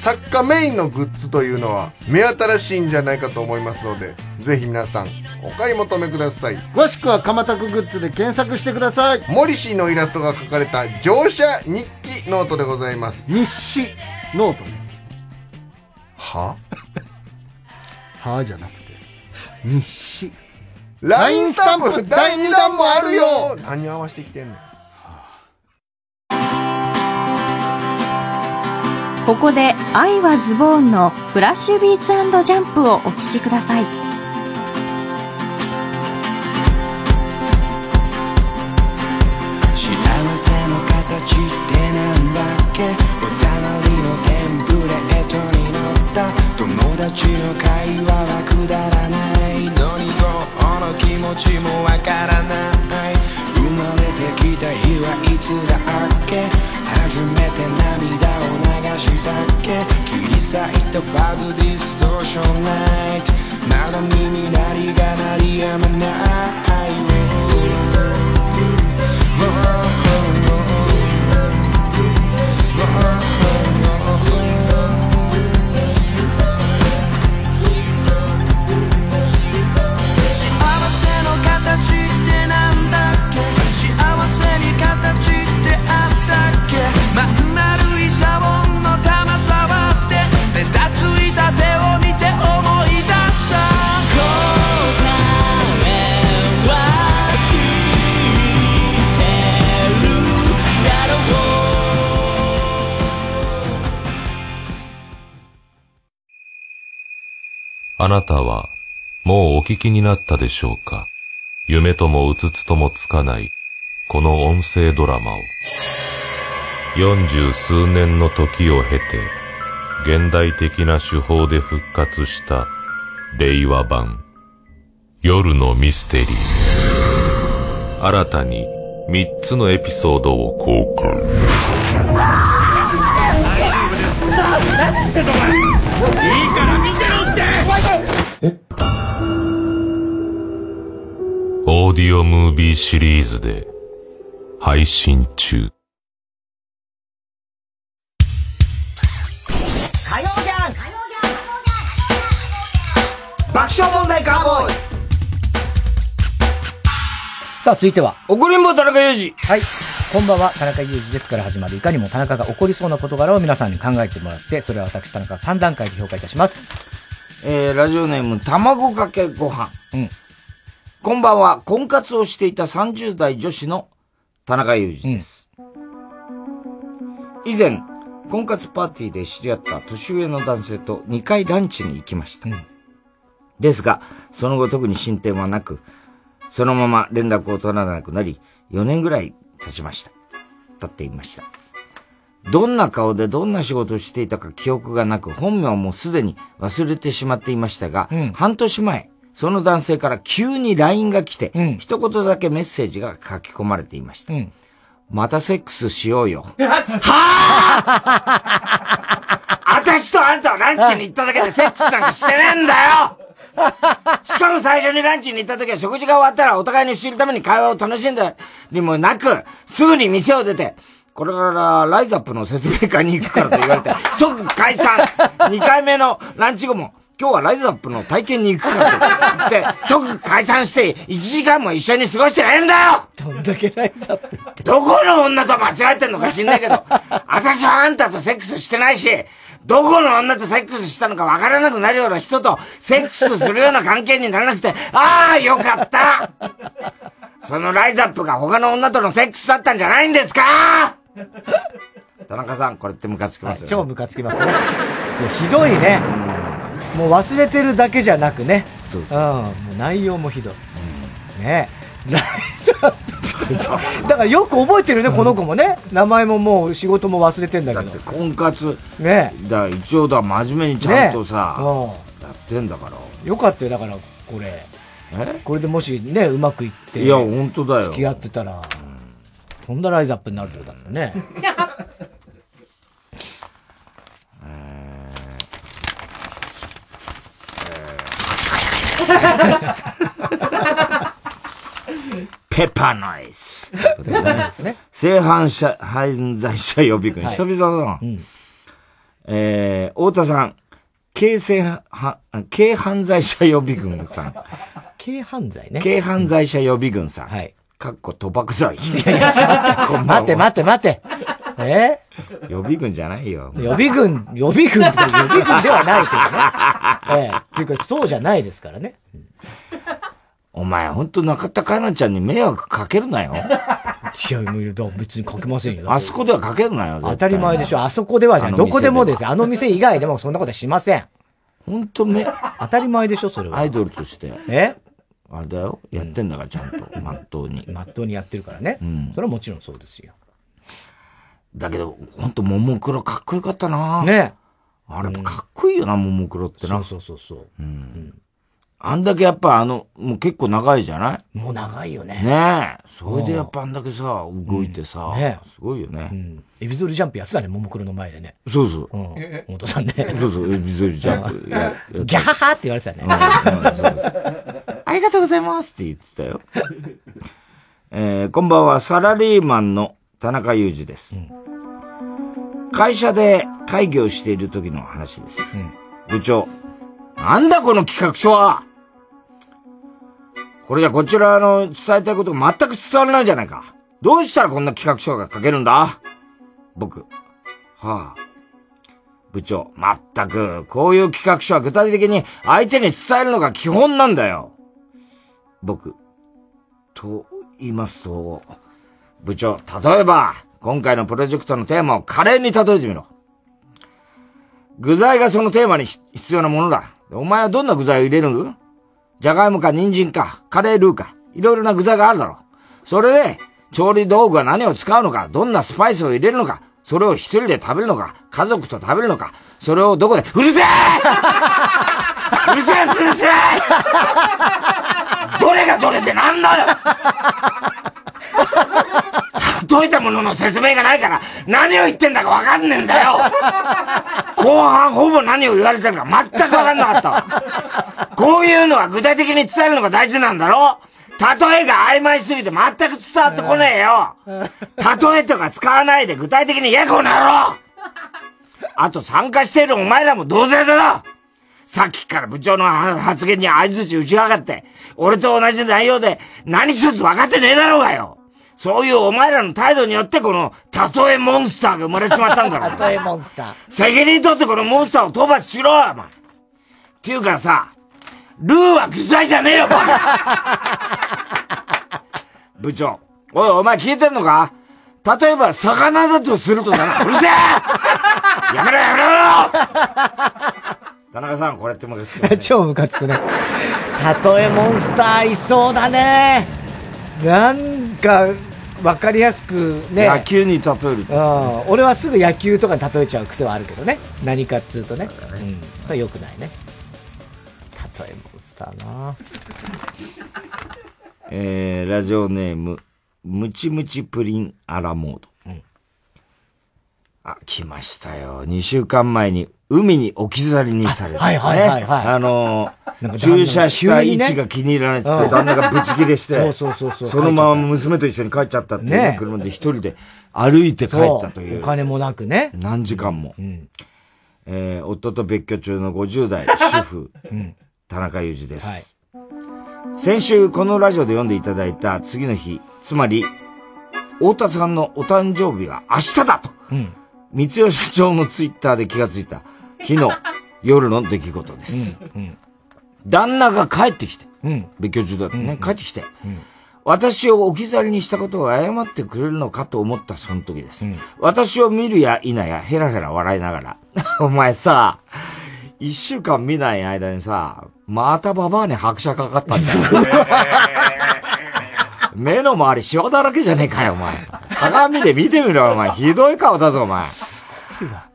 作家メインのグッズというのは目新しいんじゃないかと思いますので、ぜひ皆さんお買い求めください。詳しくはかまたくグッズで検索してください。モリシーのイラストが描かれた乗車日記ノートでございます。日誌ノートね。は？はじゃなくて、日誌。?LINE スタンプ第2弾もあるよ何合わせてきてんねん。ここで「愛はズボーン」のフラッシュビーツジャンプをお聴きください。幸せの形ってなんだ？っけおざなりのテンプレートに乗った友達の会話はくだらないのにどうの気持ちもわからない生まれてきた日はいつだっけ初めて涙を流したっけ？切り裂いたファズディストーションナイト。まだ耳鳴りが鳴りやまない。幸あなたは、もうお聞きになったでしょうか？夢ともうつつともつかない、この音声ドラマを。四十数年の時を経て、現代的な手法で復活した、令和版、夜のミステリー。新たに、三つのエピソードを公開。いいかオーディオムービーシリーズで配信中。火曜じゃん爆笑問題カーボーイさあ、続いては。怒りんぼ田中裕二。はい。こんばんは、田中裕二ですから始まる、いかにも田中が起こりそうな事柄を皆さんに考えてもらって、それは私、田中3段階で評価いたします。えー、ラジオネーム、卵かけご飯。うん。こんばんは、婚活をしていた30代女子の田中裕二です。以前、婚活パーティーで知り合った年上の男性と2回ランチに行きました。ですが、その後特に進展はなく、そのまま連絡を取らなくなり、4年ぐらい経ちました。経っていました。どんな顔でどんな仕事をしていたか記憶がなく、本名もすでに忘れてしまっていましたが、半年前、その男性から急に LINE が来て、一言だけメッセージが書き込まれていました。またセックスしようよ。私とあんたはランチに行っただけでセックスなんかしてねえんだよ しかも最初にランチに行った時は食事が終わったらお互いに知るために会話を楽しんだりもなく、すぐに店を出て、これからライザップの説明会に行くからと言われて、即解散 !2 回目のランチ後も、今日はライザップの体験に行くからって、即解散して1時間も一緒に過ごしてないんだよ。どんだけライザップどこの女と間違えてんのか知んないけど、私はあんたとセックスしてないし、どこの女とセックスしたのかわからなくなるような人とセックスするような関係にならなくて、ああ、よかった。そのライザップが他の女とのセックスだったんじゃないんですか？田中さん、これってムカつきますよ、ね。超ムカつきますね。いやひどいね。もう忘れてるだけじゃなくね。そううん。もう内容もひどい。ねライザップ。だからよく覚えてるね、この子もね。名前ももう仕事も忘れてんだけど。婚活。ねだから一応だ、真面目にちゃんとさ、ねうんやってんだから。よかったよ、だから、これ。これでもしね、うまくいって。いや本当だよ付き合ってたら、とんだライズアップになるってことだもんね。ペッパーノイズ。ペッパーノイズね性犯者、犯罪者予備軍。はい久々だな。えー、太田さん、軽性は、軽犯罪者予備軍さん。軽犯罪ね。軽犯罪者予備軍さん。はい。かっこ賭博罪。いやいや待って待って待って。え？予備軍じゃないよ。予備軍、予備軍って予備軍ではないけどね。ええ。っていうか、そうじゃないですからね。お前ほんと中田香菜ちゃんに迷惑かけるなよ。いや、もう別にかけませんよ。あそこではかけるなよ。当たり前でしょ。あそこではじゃ。どこでもですよ。あの店以外でもそんなことはしません。ほんとめ、当たり前でしょ、それは。アイドルとして。え？あれだよ。やってんだから、ちゃんと。まっとうに。まっとうにやってるからね。うんそれはもちろんそうですよ。だけど、ほんと、ももクロかっこよかったなねあれ、かっこいいよな、ももクロってな。そうそうそうそう。うん。あんだけやっぱあの、もう結構長いじゃない？もう長いよね。ねえ。それでやっぱあんだけさ、動いてさ、ねすごいよね。エビゾリジャンプやってたね、ももクロの前でね。そうそう。うん。本当さんね。そうそう、エビゾリジャンプ。ギャハハって言われてたね。ありがとうございますって言ってたよ。えー、こんばんは、サラリーマンの田中裕二です。会社で会議をしている時の話です。部長、なんだこの企画書はこれじゃこちらの伝えたいことが全く伝わらないじゃないか。どうしたらこんな企画書が書けるんだ？僕。はあ。部長、まったく、こういう企画書は具体的に相手に伝えるのが基本なんだよ。僕。と言いますと、部長、例えば、今回のプロジェクトのテーマをカレーに例えてみろ。具材がそのテーマに必要なものだ。お前はどんな具材を入れる？のじゃがいもか人参か、カレールーか、いろいろな具材があるだろう。それで、調理道具は何を使うのか、どんなスパイスを入れるのか、それを一人で食べるのか、家族と食べるのか、それをどこで、うるせえうるせえうるせえどれがどれでなんだよ例えたものの説明がないから、何を言ってんだかわかんねえんだよ。後半ほぼ何を言われてるか全くわかんなかったわ。こういうのは具体的に伝えるのが大事なんだろ。例えが曖昧すぎて全く伝わってこねえよ。例えとか使わないで具体的に言えこの野郎。あと参加しているお前らも同罪だぞ。さっきから部長の発言に合図打ちやがって、俺と同じ内容で何一つ分かってねえだろうがよそういうお前らの態度によってこの、例えモンスターが生まれちまったんだろ。例えモンスター。責任取ってこのモンスターを討伐しろよ、お前。っていうかさ、ルーは具材じゃねえよ、バカ 部長。おい、お前聞いてんのか？例えば、魚だとするとだな。うるせえやめろやめろ田中さん、これってもですか、超ムカつくね。例えモンスターいそうだね。なんか、わかりやすくね。野球に例えるうん。俺はすぐ野球とかに例えちゃう癖はあるけどね。何かっつうとね。うん。それは良くないね。例えモンスターなえー、ラジオネーム、ムチムチプリンアラモード。あ、来ましたよ。2週間前に海に置き去りにされて、はいはいはいはいあのー、駐車した位置が気に入らないっつって、うん旦那がブチ切れして、そうそうそうそうそのまま娘と一緒に帰っちゃったっていうねね車で一人で歩いて帰ったという。お金もなくね。何時間も。えー夫と別居中の50代 主婦、うん田中裕二です。先週このラジオで読んでいただいた次の日、つまり、太田さんのお誕生日が明日だと、うん。三代社長のツイッターで気がついた日の夜の出来事です。うん。旦那が帰ってきて、うん。別居中だったね、帰ってきて、私を置き去りにしたことを謝ってくれるのかと思ったその時です。私を見るや否や、ヘラヘラ笑いながら、お前さ、一週間見ない間にさ、またババアに拍車かかったんだよ。目の周りシワだらけじゃねえかよ、お前。鏡で見てみろよ、お前。ひどい顔だぞ、お前。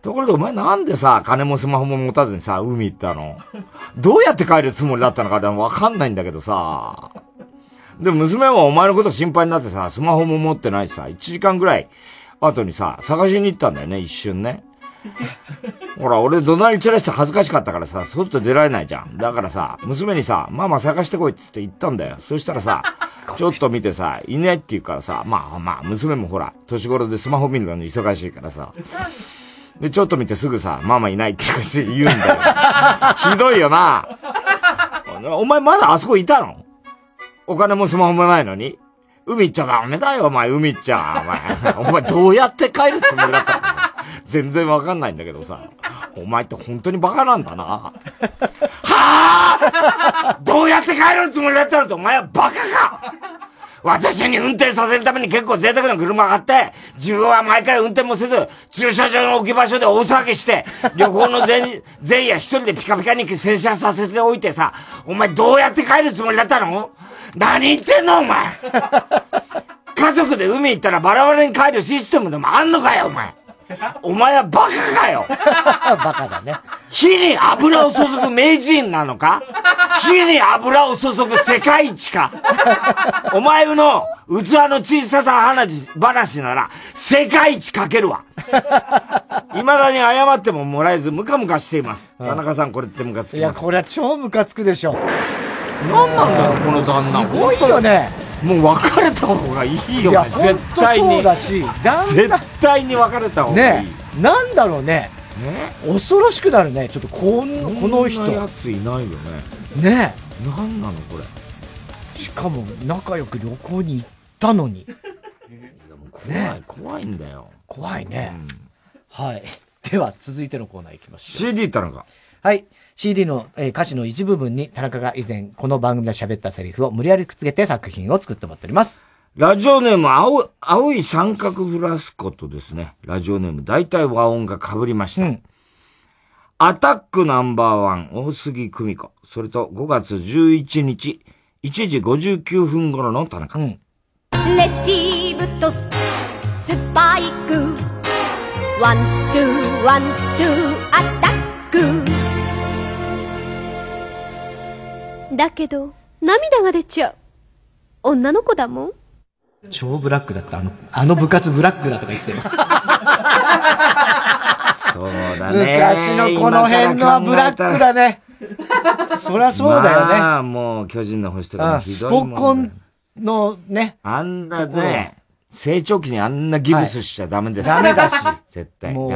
ところでお前なんでさ、金もスマホも持たずにさ、海行ったの？どうやって帰るつもりだったのかでもわかんないんだけどさ。で娘はお前のこと心配になってさ、スマホも持ってないしさ、1時間ぐらい後にさ、探しに行ったんだよね、一瞬ね。ほら、俺怒鳴り散らして恥ずかしかったからさ、外出られないじゃん。だからさ、娘にさ、ママ探してこいっつって言ったんだよ。そしたらさ、ちょっと見てさ、いないって言うからさ、まあまあ、娘もほら、年頃でスマホ見るのに忙しいからさ。で、ちょっと見てすぐさ、ママいないって言うんだよ。ひどいよな。お前まだあそこいたの？お金もスマホもないのに？海行っちゃダメだよ、お前、海行っちゃ。お前、お前どうやって帰るつもりだったの？全然わかんないんだけどさ。お前って本当にバカなんだな。はあどうやって帰るつもりだったのってお前はバカか私に運転させるために結構贅沢な車があって、自分は毎回運転もせず、駐車場の置き場所で大騒ぎして、旅行の前、前夜一人でピカピカに洗車させておいてさ、お前どうやって帰るつもりだったの？何言ってんのお前家族で海行ったらバラバラに帰るシステムでもあんのかよお前お前はバカかよバカだね。火に油を注ぐ名人なのか？火に油を注ぐ世界一か？お前の器の小ささ話話なら世界一かけるわ未だに謝ってももらえずムカムカしています。田中さんこれってムカつきいや、ます。これは超ムカつくでしょ。何なんだろうこの旦那。すごいよね。もう別れた方がいいよ、絶対に。絶対に別れた方がいい。ねなんだろうね。恐ろしくなるね。ちょっとこんこの人。こんなやついないよね。ね何なのこれ。しかも仲良く旅行に行ったのに。怖い、怖いんだよ。怖いね。はい。では、続いてのコーナー行きましょう。CD 田中。はい。CD の、えー歌詞の一部分に田中が以前この番組で喋ったセリフを無理やりくっつけて作品を作ってもらっております。ラジオネーム、青、青い三角フラスコとですね、ラジオネーム、大体和音が被りました。アタックナンバーワン、大杉久美子。それと5月11日、1時59分頃の田中。レシーブとスパイク one、two、one、two、attackだけど、涙が出ちゃう。女の子だもん。超ブラックだった。あの、あの部活ブラックだとか言ってたよ。そうだね。昔のこの辺のはブラックだね。そりゃそうだよね。まあ、もう巨人の星とかもひスどいもんだポコンのね。あんなね、成長期にあんなギブスしちゃダメです、ダメだし。絶対。もう、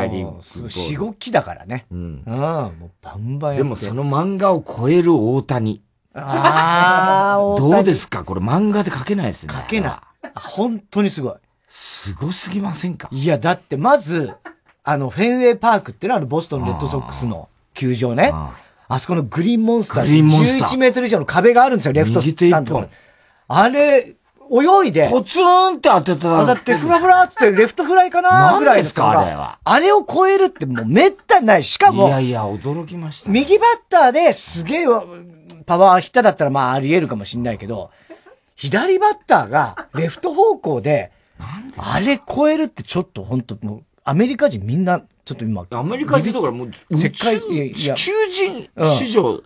四五期だからね。うん。うん。もうバンバンやってでもその漫画を超える大谷。ああ、どうですか？これ漫画で描けないですね。書けない。本当にすごい。すごすぎませんか？いや、だってまず、あの、フェンウェイパークってのはあるボストンレッドソックスの球場ね。あそこのグリーンモンスターグリーンモンスター11メートル以上の壁があるんですよ、レフトスタンドの。あれ、泳いで。ポツンって当てた当たって、ふらふらってレフトフライかなぐらい何ですかのあれは。あれを超えるってもうめったにない。しかも、いやいや、驚きました。右バッターですげえパワーヒッターだったらまああり得るかもしんないけど、左バッターがレフト方向で、あれ超えるってちょっと本当もう、アメリカ人みんな、ちょっと今。アメリカ人だからもう、世界、地球人史上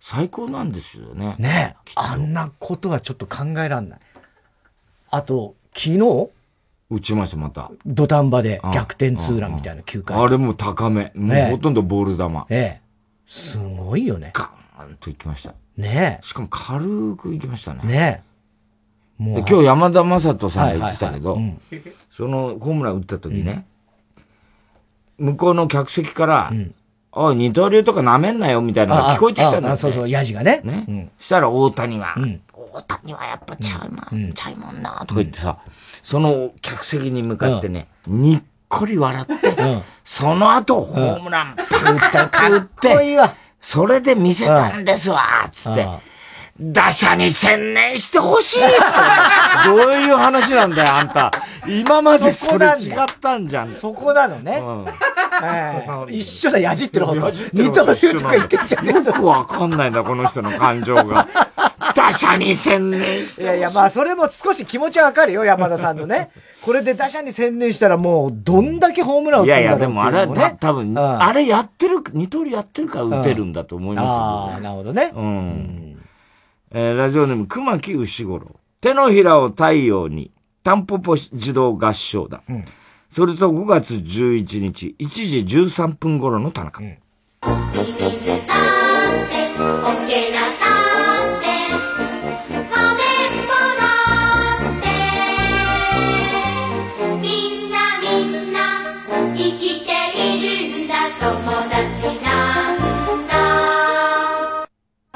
最高なんですよね。ねえ。あんなことはちょっと考えらんない。あと、昨日？打ちました、また。土壇場で逆転ツーランみたいな9回。あれも高め。もうほとんどボール球。ええ。すごいよね。ガーンと行きました。ねしかも軽く行きましたね。え。ねえ。もで今日山田正人さんが言ってたけどそのホームラン打った時ね、向こうの客席から、おい、二刀流とか舐めんなよみたいなのが聞こえてきたんだそうそう、ヤジがね。ね。したら大谷が、大谷はやっぱちゃうま、ちゃいもんなとか言ってさ、その客席に向かってね、にっこり笑って、その後ホームラン、パン打った、打って、それで見せたんですわ、つって。打者に専念してほしいどういう話なんだよ、あんた。今までそれ違ったんじゃん。そこなのね。ええ一緒だ、やじってるほど。二刀流とか言ってんじゃねえよくわかんないんだ、この人の感情が。打者に専念していやいや、まあ、それも少し気持ちはわかるよ、山田さんのね。これで打者に専念したらもう、どんだけホームラン打つんだろういやいや、でもあれはっていうのねた多分、あれやってる、二刀流やってるから打てるんだと思いますよ。ああ、なるほどね。うん。えーラジオネーム、熊木牛五郎。手のひらを太陽に、タンポポ児童合唱団。それと5月11日、1時13分頃の田中。オケラだって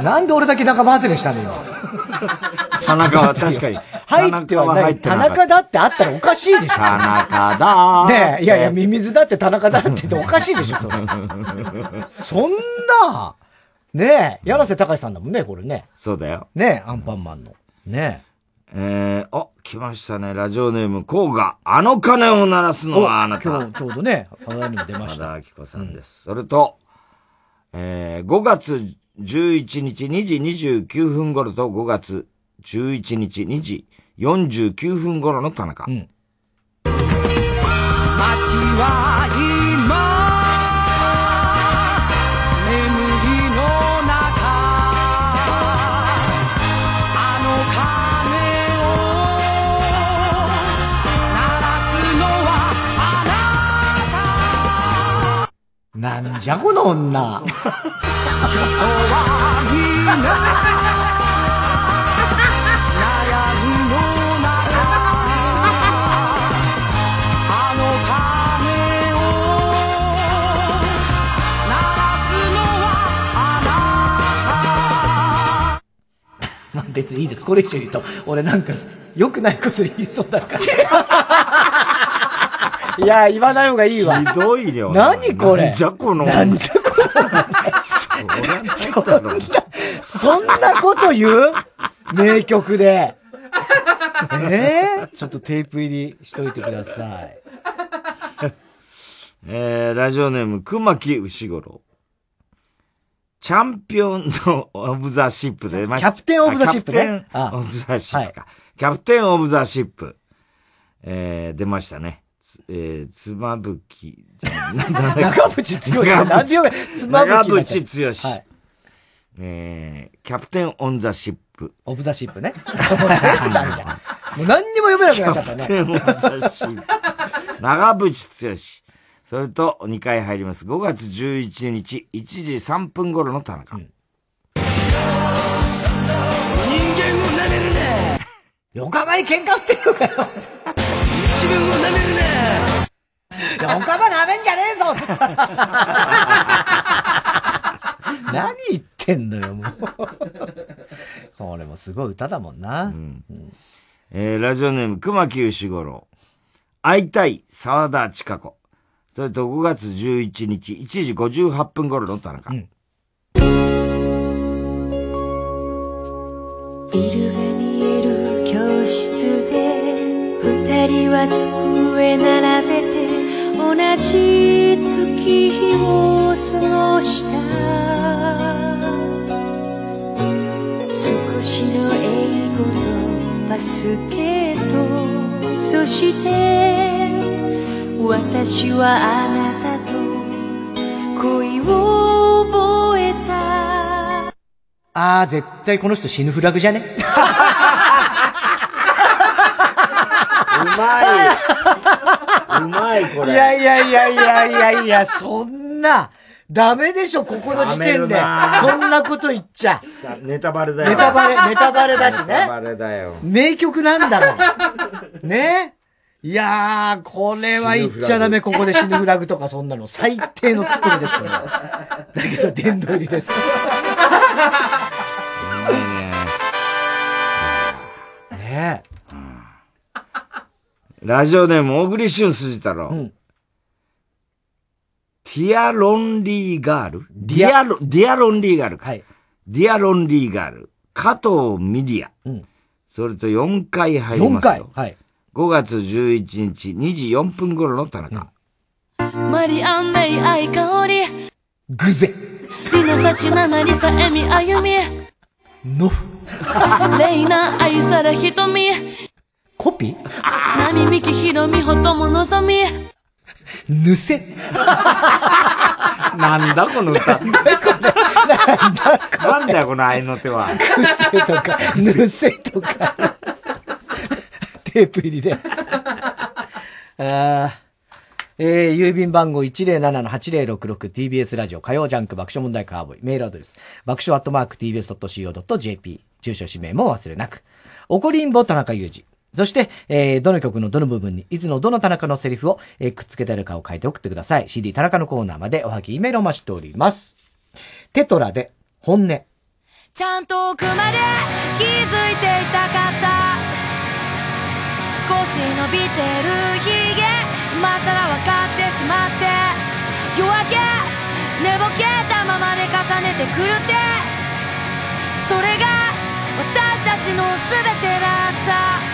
なんで俺だけ仲間外れしたのよ。田中は確かに。入ってはない。田田中だってあったらおかしいでしょ。田中だねえ、いやいや、ミミズだって田中だって言っておかしいでしょ、それ。そんな、ねえ、柳瀬隆さんだもんね、これね。そうだよ。ねえ、アンパンマンの。ねえー、あ、来ましたね。ラジオネーム、こうが、あの鐘を鳴らすのはあなた。今日ちょうどね、話題にも出ました。和田明子さんです。それと、えー、5月11日2時29分頃と5月11日2時49分頃の田中。街は今眠りの中あの鐘を鳴らすのはあなんじゃこの女。人はみんな悩みの中あの鐘を鳴らすのはあまあ別にいいです。これ以上言うと、俺なんか、良くないこと言いそうだから。いや、言わない方がいいわ。ひどいよ。何これなんじゃこの。なんじゃこの。そんなこと言う？名曲で。え？えちょっとテープ入りしといてください。えー、ラジオネーム、熊木牛五郎。チャンピオンのオブザシップで出ました。キャプテンオブザシップねあキャプテンオブザシップか。Captain of the Ship。えー、出ましたね。つえー、つまぶき、じゃなな長渕剛さんなんで読めつまぶき長渕剛。はいえー、 Captain on the Ship。of the Ship ね。もう全部ダメじゃん。もう何にも読めなくなっちゃったね。 Captain of the Ship。長渕剛。それと2回入ります。5月11日、1時3分頃の田中。人間を舐めるね横浜に喧嘩売ってるのかよ自分を舐めるね横浜舐めんじゃねえぞ 何言ってんのよ、もう。これもすごい歌だもんな。えー、ラジオネーム、熊木牛五郎。会いたい、沢田千佳子。それと5月11日、1時58分頃の田中。ビルで二人は机並べて同じ月日を過ごした。少しの英語とバスケット。そして私はあなたと恋を覚えた。あー、絶対この人死ぬフラグじゃね？うまい。うまい、これ。いやいやいやいやいやいや、そんな、ダメでしょ、ここの時点でそんなこと言っちゃ。さネタバレだよ。ネタバレ、ネタバレだしね。ネタバレだよ。名曲なんだもん。ね？いやー、これは言っちゃダメ、ここで死ぬフラグとかそんなの。最低のツッコミです、これ。だけど、殿堂入りです。ねラジオネーム、小栗旬筋太郎。ティアロンリーガール？ディアロ、ディアロンリーガールか。ディアロンリーガール。加藤ミリア。それと4回入りますよ。4回はい。5月11日、2時4分頃の田中。マリアンメイ愛香りグゼリナサチナナリサエミあゆみノフレイナあゆさらひとみコピナミミキヒロミホトモのぞみぬせなんだこの歌？なんだこれ？なんだよこの愛の手は？グゼとか、ぬせとか。テープ入りで。あーえー、郵便番号 107-8066TBS ラジオ火曜ジャンク爆笑問題カーボーイメールアドレス爆笑アットマーク TBS.CO.JP 住所氏名も忘れなく。おこりんぼ田中裕二。そして、えー、どの曲のどの部分に、いつのどの田中のセリフを、えーくっつけてあるかを書いて送ってください。CD 田中のコーナーまでおはぎメールをお待ちしております。テトラで、本音。ちゃんと奥まで気づいていたかった少し伸びてるひげ今さら分かってしまって夜明け寝ぼけたままで重ねてくるってそれが私たちの全てだった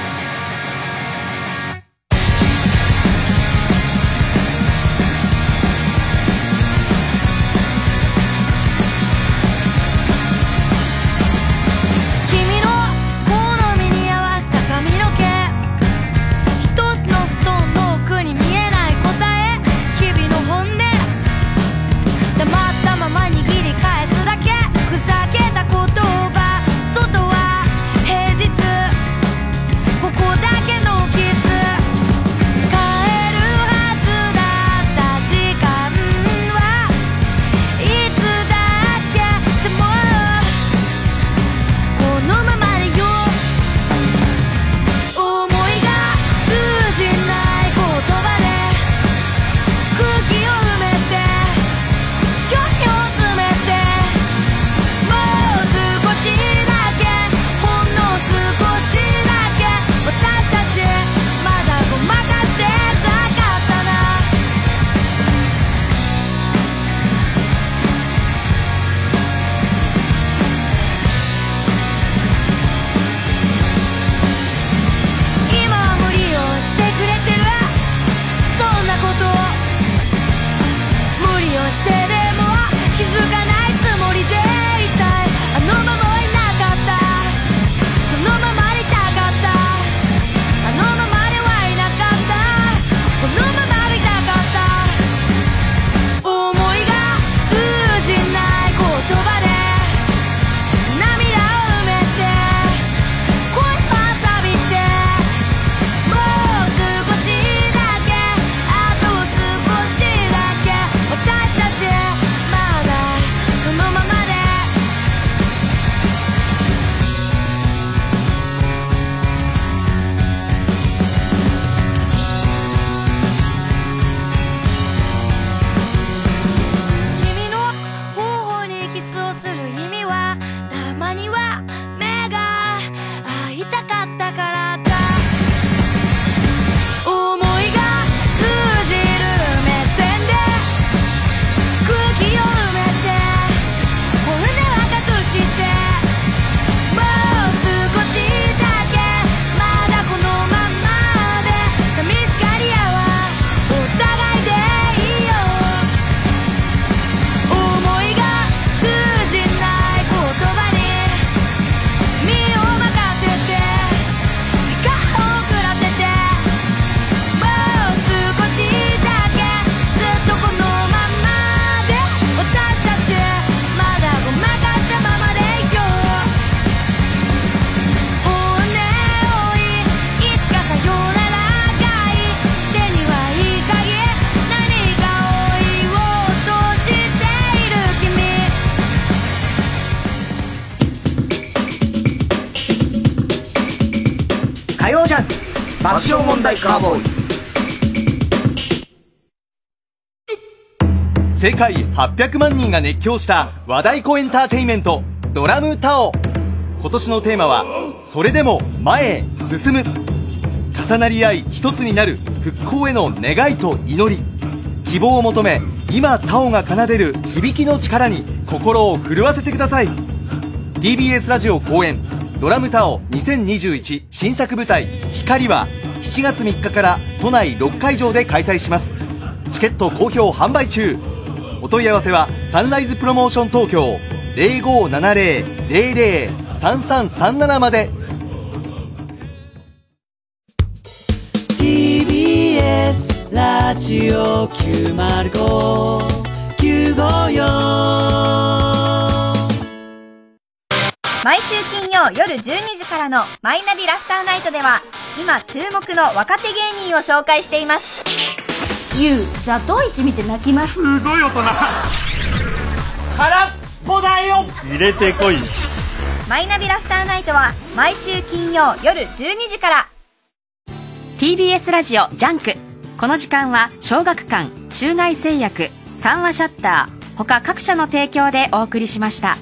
題カーボーイ。世界800万人が熱狂した和太鼓エンターテインメントドラムタオ。今年のテーマはそれでも前へ進む。重なり合い一つになる復興への願いと祈り。希望を求め今タオが奏でる響きの力に心を震わせてください。TBS ラジオ公演ドラムタオ2021新作舞台光は7月3日から都内6会場で開催します。チケット好評販売中。お問い合わせはサンライズプロモーション東京0570-00-3337まで。TBS ラジオ905 954曜夜12時からの「マイナビラフターナイト」では今注目の若手芸人を紹介しています。ゆうザトウイチ見て泣きます。すごい大人。空っぽだよ。入れてこい。マイナビラフターナイトは毎週金曜夜12時から。TBS ラジオジャンク。この時間は小学館中外製薬三和シヤッター他各社の提供でお送りしました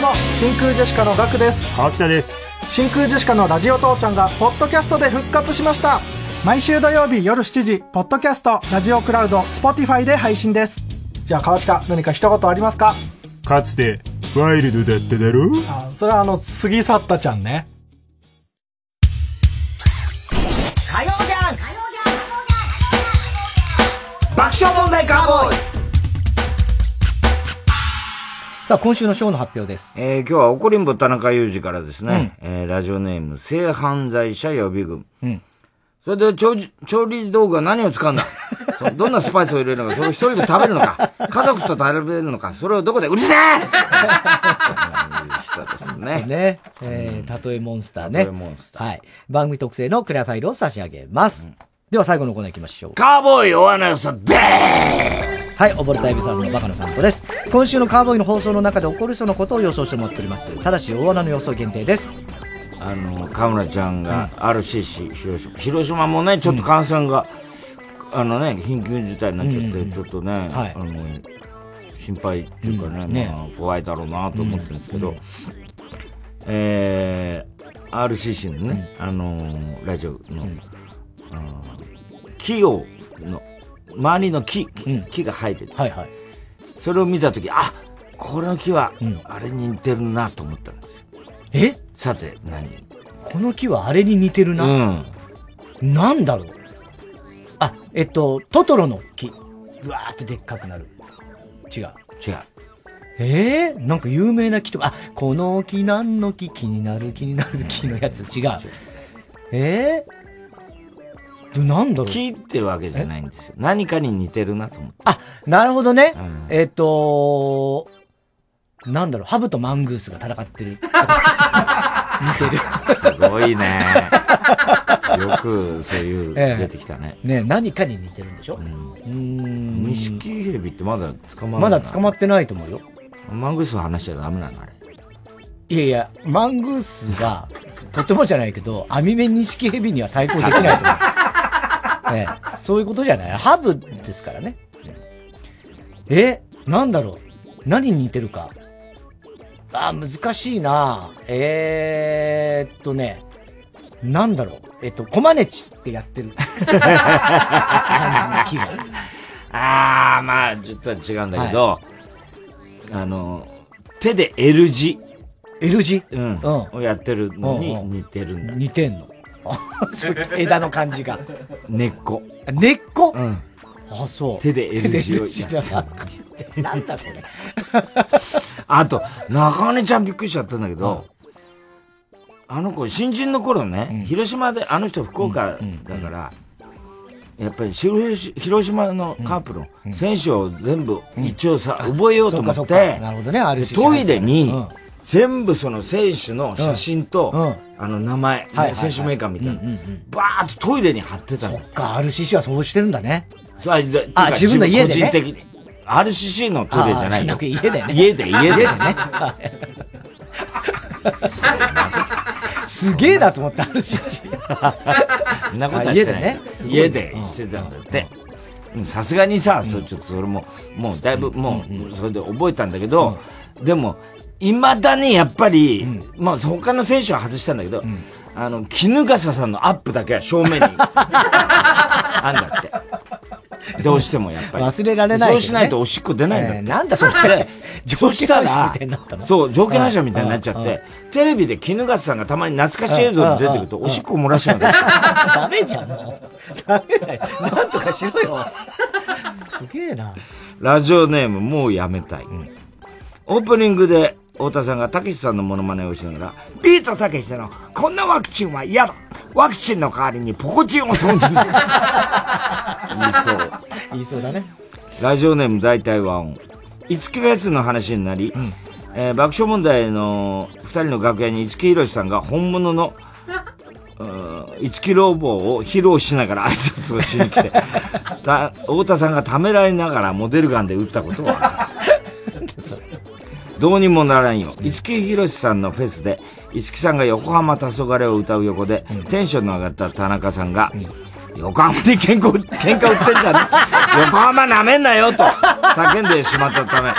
どうも真空ジェシカのガクです。川北です。真空ジェシカのラジオ父ちゃんがポッドキャストで復活しました。毎週土曜日夜7時ポッドキャストラジオクラウド Spotify で配信です。じゃあ川北何か一言ありますか？かつてワイルドだっただろあそれはあの過ぎ去ったちゃんね。火曜じゃん爆笑問題カーボーイさあ、今週のショーの発表です。えー、今日は怒りんぼ田中裕二からですね、えー、ラジオネーム、性犯罪者予備軍。うん。それで調理、調理道具は何を使うんだ？そどんなスパイスを入れるのか、それを一人で食べるのか、家族と食べるのか、それをどこで、うるせえ人ですね。ね。えー、例えモンスターね。例えモンスター。はい。番組特製のクリアファイルを差し上げます。では最後のコーナー行きましょう。カーボーイお花よさ、ではい、溺れたエビさんのバカの散歩です。今週のカーボーイの放送の中で起こりそうなことを予想してもらっております。ただし、大穴の予想限定です。あの、河村ちゃんが RCC 広島、広島もね、ちょっと感染が、あのね、緊急事態になっちゃって、ちょっとね、はい。あの、心配っていうかね、うん。ね。まあ、怖いだろうなと思ってるんですけど、えー、RCC のね、あのーラジオの、あの木を、の、周りの木、木が生えてる。はいはい。それを見たとき、あこの木は、あれに似てるなと思ったんですよ。え？さて、何？この木はあれに似てるな？うん。なんだろう？あ、えっと、トトロの木。ぶわーってでっかくなる。違う。違う。えー、なんか有名な木とか、あ、この木何の木？気になる気になる木のやつ違う。えー、でなんだろう。木ってわけじゃないんですよ。何かに似てるなと思って。なるほどね。えっと、なんだろう、ハブとマングースが戦ってる。似てる。すごいね。よくそういう、ええ出てきたね。ね何かに似てるんでしょ？うーん。錦蛇ってまだ捕ままだ捕まってないと思うよ。マングースの話しちゃダメなの？あれ。いやいや、マングースが、とてもじゃないけど、網目ニシキヘビには対抗できないと思う。ええ、そういうことじゃない。ハブですからね。え、なんだろう。何に似てるか。あ、難しいなえーっとね、なんだろう。えっと、コマネチってやってる感じの木が。あー、まあ、実は違うんだけど、あの、手で L 字。L 字？うん。をやってるのに似てるんだ。似てんの。枝の感じが。根っこ。根っこ？うん。あ、そう。手で L 字を手な。なんだそれ。あと、中根ちゃんびっくりしちゃったんだけど、あの子、新人の頃ね、広島で、あの人福岡だから、やっぱり広島のカープの選手を全部一応さ、覚えようと思そってか、なるほどね、あるでトイレに、全部その選手の写真と、あの名前、はい選手メーカーみたいなうんうんうん、バーッとトイレに貼ってたの。か、RCC はそうしてるんだね。そうあ自分の家でね。個人的に。RCC のトイレじゃないよ家でね。家で、家で。家でね。すげえなと思って、RCC。そんなことはしてない。家でね。家でしてたんだって。うんさすがにさ、そうちょっとそれも、もうだいぶ、もう、それで覚えたんだけど、でも、未だにやっぱり、まあ他の選手は外したんだけど、あの、絹笠さんのアップだけは正面に、あんだって。どうしてもやっぱり。忘れられないねそうしないとおしっこ出ないんだって。えーなんだそれでそしたらそう、条件反射みたいになっちゃっうんて、テレビで絹笠さんがたまに懐かしい映像で出てくると、おしっこ漏らしちゃうんだよ。ダメじゃん、もう。ダメだよ。なんとかしろよ。すげえな。ラジオネームもうやめたい。オープニングで太田さんがたけしさんのモノマネをしながら、ビートたけしのこんなワクチンは嫌だワクチンの代わりにポコチンを存在する。言いそう。言いそうだね。ラジオネーム大体和音。五木フェスの話になり、えー爆笑問題の二人の楽屋に五木ひろしさんが本物の、五木ロボを披露しながら挨拶をしに来て、た太田さんがためらいながらモデルガンで撃ったことはあす。どうにもならんよ。五木ひろしさんのフェスで、五木さんが横浜黄昏を歌う横で、テンションの上がった田中さんが、横浜で喧嘩売喧嘩売ってんじゃねえ。横浜なめんなよと叫んでしまったため、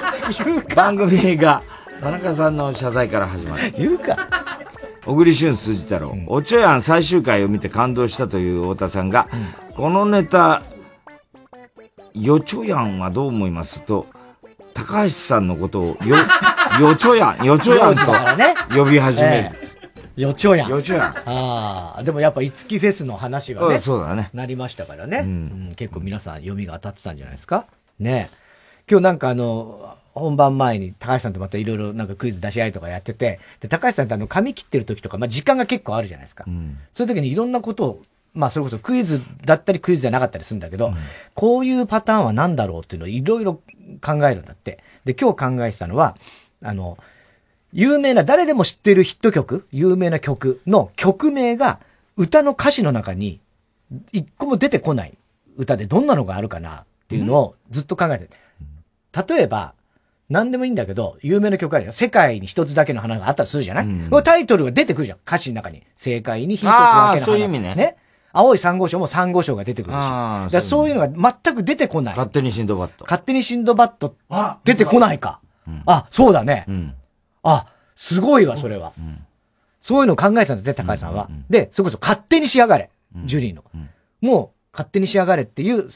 番組が田中さんの謝罪から始まる。言うか。小栗旬辻太郎、おちょやん最終回を見て感動したという太田さんが、このネタ、よちょやんはどう思いますと、高橋さんのことを、よ、よちょやん、よちょやんと呼び始める。よちょやん。よちょやん。ああ、でもやっぱ、いつきフェスの話はね。うんそうだねなりましたからね。うんうん結構皆さん読みが当たってたんじゃないですか？ね今日なんかあの、本番前に高橋さんとまたいろいろなんかクイズ出し合いとかやってて、で、高橋さんってあの、髪切ってる時とか、まあ時間が結構あるじゃないですか。そういう時にいろんなことを、まあそれこそクイズだったりクイズじゃなかったりするんだけど、こういうパターンは何だろうっていうのをいろいろ考えるんだって。で、今日考えてたのは、あの、有名な、誰でも知ってるヒット曲、有名な曲の曲名が歌の歌詞の中に一個も出てこない歌でどんなのがあるかなっていうのをずっと考えてて。例えば、何でもいいんだけど、有名な曲あるよ。世界に一つだけの花があったとするじゃない、これタイトルが出てくるじゃん。歌詞の中に。世界に一つだけの花。そういう意味ねね。青い珊瑚礁も珊瑚礁が出てくるし。だそういうのが全く出てこない。勝手にシンドバッド。勝手にシンドバッド出てこないか。あ、そうだね。あ、すごいわ、それは。そういうのを考えてたんですね、高橋さんは。で、それこそ勝手に仕上がれ。ジュリーの。もう、勝手に仕上がれっていう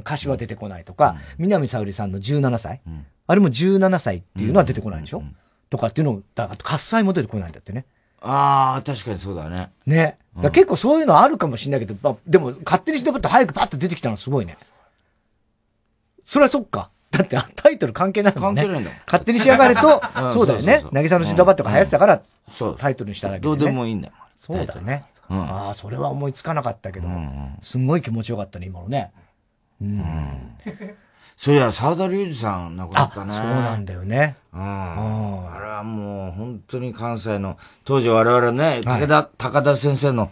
歌詞は出てこないとか、南沙織さんの17歳。あれも17歳っていうのは出てこないでしょ？とかっていうのを、だから喝采も出てこないんだってね。ああ、確かにそうだね。ね。だ結構そういうのあるかもしれないけど、まあ、でも勝手にシンドバッド早くパッと出てきたのすごいね。それはそっか。だってタイトル関係ないもんね。関係ないんだもん勝手に仕上がると うん、そうだよね渚のシンドバッドが流行ってたからタイトルにしただけで、ね。どうでもいいんだよ。そうだね。うんああ、それは思いつかなかったけど、すんごい気持ちよかったね、今のね。うん。そういや、沢田隆二さん亡くなったね。そうなんだよね。うん。あれはもう本当に関西の、当時我々ね、武田、高田先生の、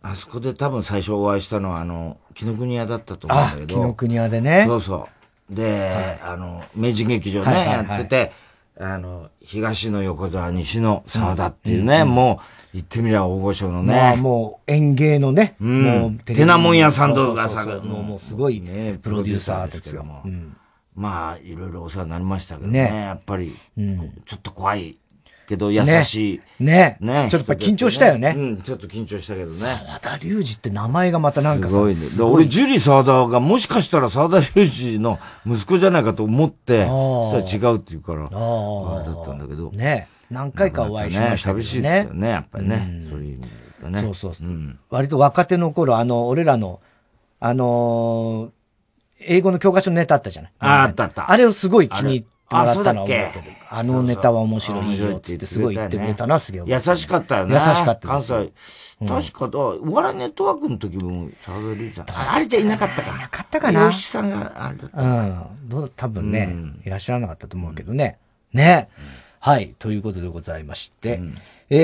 あそこで多分最初お会いしたのは、あの、紀ノ国屋だったと思うんだけど。紀ノ国屋でねそうそう。で、あの、明治劇場ね、やってて、あの、東の横澤、西の沢田っていうね、もう、言ってみれば大御所のね。まあもう演芸のね、うん。もうテナモン屋さんとかさもうすごいねプロデューサーですよ。もうん。まあ、いろいろお世話になりましたけどね。ね。やっぱり、うん。ちょっと怖いけど優しい。ね。ね。ちょっと緊張したよね。うん、ちょっと緊張したけどね。沢田隆二って名前がまたなんかさすごいね。俺、ジュリー沢田がもしかしたら沢田隆二の息子じゃないかと思って、そしたら違うって言うから、あれだったんだけど。ね何回かお会いしましたね。寂しいですよね、やっぱりね。そういう意味で言うとね。そうそうそう。割と若手の頃、あの、俺らの、あのー英語の教科書のネタあったじゃない？ああったあったあれをすごい気に入ってもらったのはあそうだっけ？覚えてる。あのネタは面白いよ、つってすごい言ってくれたな、すげえ。優しかったよね。優しかった関。西。確か、お笑いネットワークの時も、沢田隆二さん。あれじゃいなかったか。いなかったかな吉さんがあれだった。うん。どう、多分ね、いらっしゃらなかったと思うけどね。ね。はい。ということでございまして。え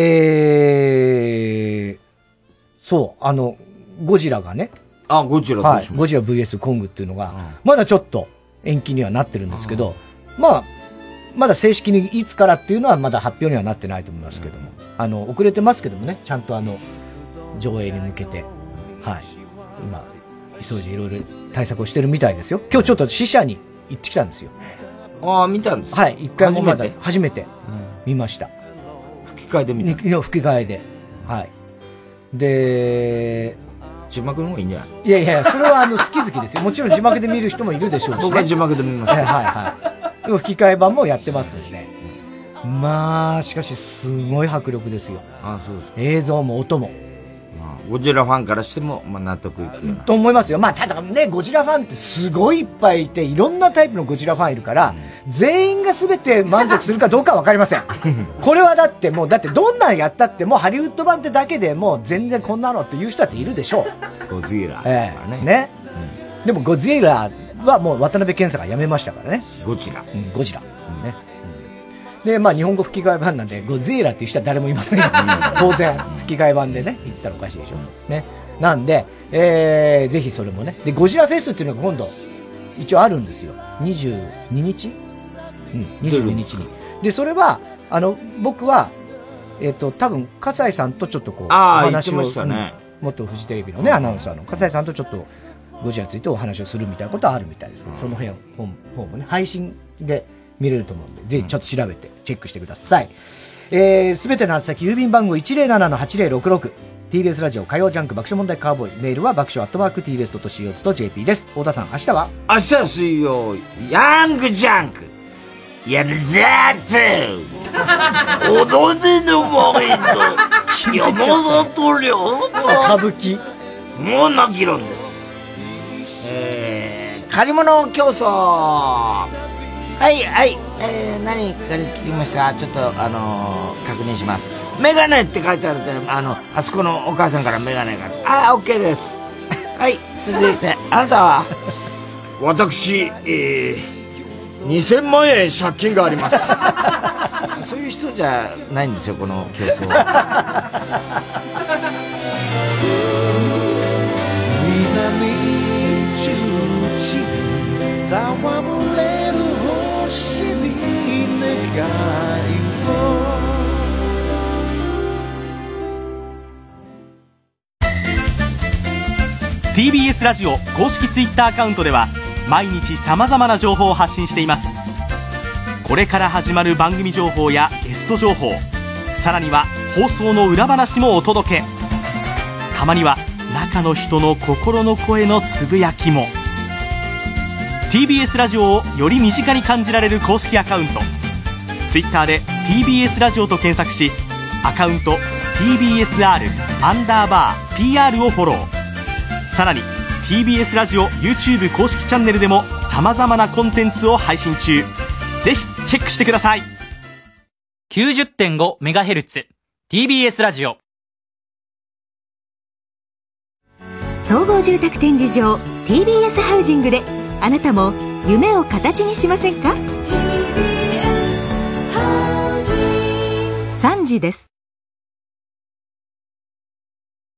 ー、そう、あの、ゴジラがね。あ、ゴジラはいゴジラ VS コングっていうのが、まだちょっと延期にはなってるんですけど、まあ、まだ正式にいつからっていうのはまだ発表にはなってないと思いますけども、あの、遅れてますけどもね、ちゃんとあの、上映に向けて、はい。今、急いでいろいろ対策をしてるみたいですよ。今日ちょっと死者に行ってきたんですよ。ああ、見たんですはい、一回もまだ初めて？見ました。吹き替えで見た吹き替えで。はい。で、字幕の方がいいんじゃない？いやいや、それはあの好き好きですよ。もちろん字幕で見る人もいるでしょうし、ね。僕は字幕で見ましたはいはいはい。でも吹き替え版もやってますんで。まあ、しかしすごい迫力ですよ。あそうです映像も音も。ゴジラファンからしても、まあ、納得いく。と思いますよ。まあ、ただね、ゴジラファンってすごいいっぱいいて、いろんなタイプのゴジラファンいるから、全員が全て満足するかどうかはわかりません。これはだってもう、だってどんなんやったってもうハリウッド版ってだけでもう全然こんなのって言う人だっているでしょう。ゴジラえですからね。えね。でもゴジラはもう渡辺謙さんが辞めましたからね。ゴジラ。うん、ゴジラ。ね。で、まあ日本語吹き替え版なんで、ゴジラっていう人は誰もいませんよ。当然、吹き替え版でね、言ってたらおかしいでしょ。ね。なんで、えー、ぜひそれもね。で、ゴジラフェスっていうのが今度、一応あるんですよ。22日？うん、22日に。で、それは、あの、僕は、えっ、と、多分、笠井さんとちょっとこう、お話をねうん元フジテレビのね、アナウンサーの笠井さんとちょっと、ゴジラについてお話をするみたいなことはあるみたいですけど、その辺を、方方もね、配信で見れると思うんで、ぜひちょっと調べて、チェックしてください。えー、すべての宛先、郵便番号107-8066。TBS ラジオ火曜ジャンク爆笑問題カーボーイ。メールは爆笑アットマーク TBS.CO.JP です。太田さん、明日は？明日は水曜、ヤングジャンク。やめだって、踊りの森と、山里亮と、歌舞伎。もうの議論です。えー、借り物競争。はい、はい、えー、何借りてきました？ちょっと、あのー確認します。メガネって書いてあるんで、あの、あそこのお母さんからメガネが。あー、オッケーです。はい、続いて、あなたは？私、えー、2000万円借金があります。そういう人じゃないんですよ、この競争は。南中地に戯れ TBS ラジオ公式 Twitter アカウントでは毎日さまざまな情報を発信しています。これから始まる番組情報やゲスト情報さらには放送の裏話もお届け。たまには中の人の心の声のつぶやきも。TBS ラジオをより身近に感じられる公式アカウント Twitter で TBS ラジオと検索しアカウント TBSR アンダーバー PR をフォロー。さらに TBS ラジオ YouTube 公式チャンネルでも様々なコンテンツを配信中。ぜひチェックしてください。90.5MHz TBS ラジオ。総合住宅展示場 TBS ハウジングであなたも夢を形にしませんか？3時です。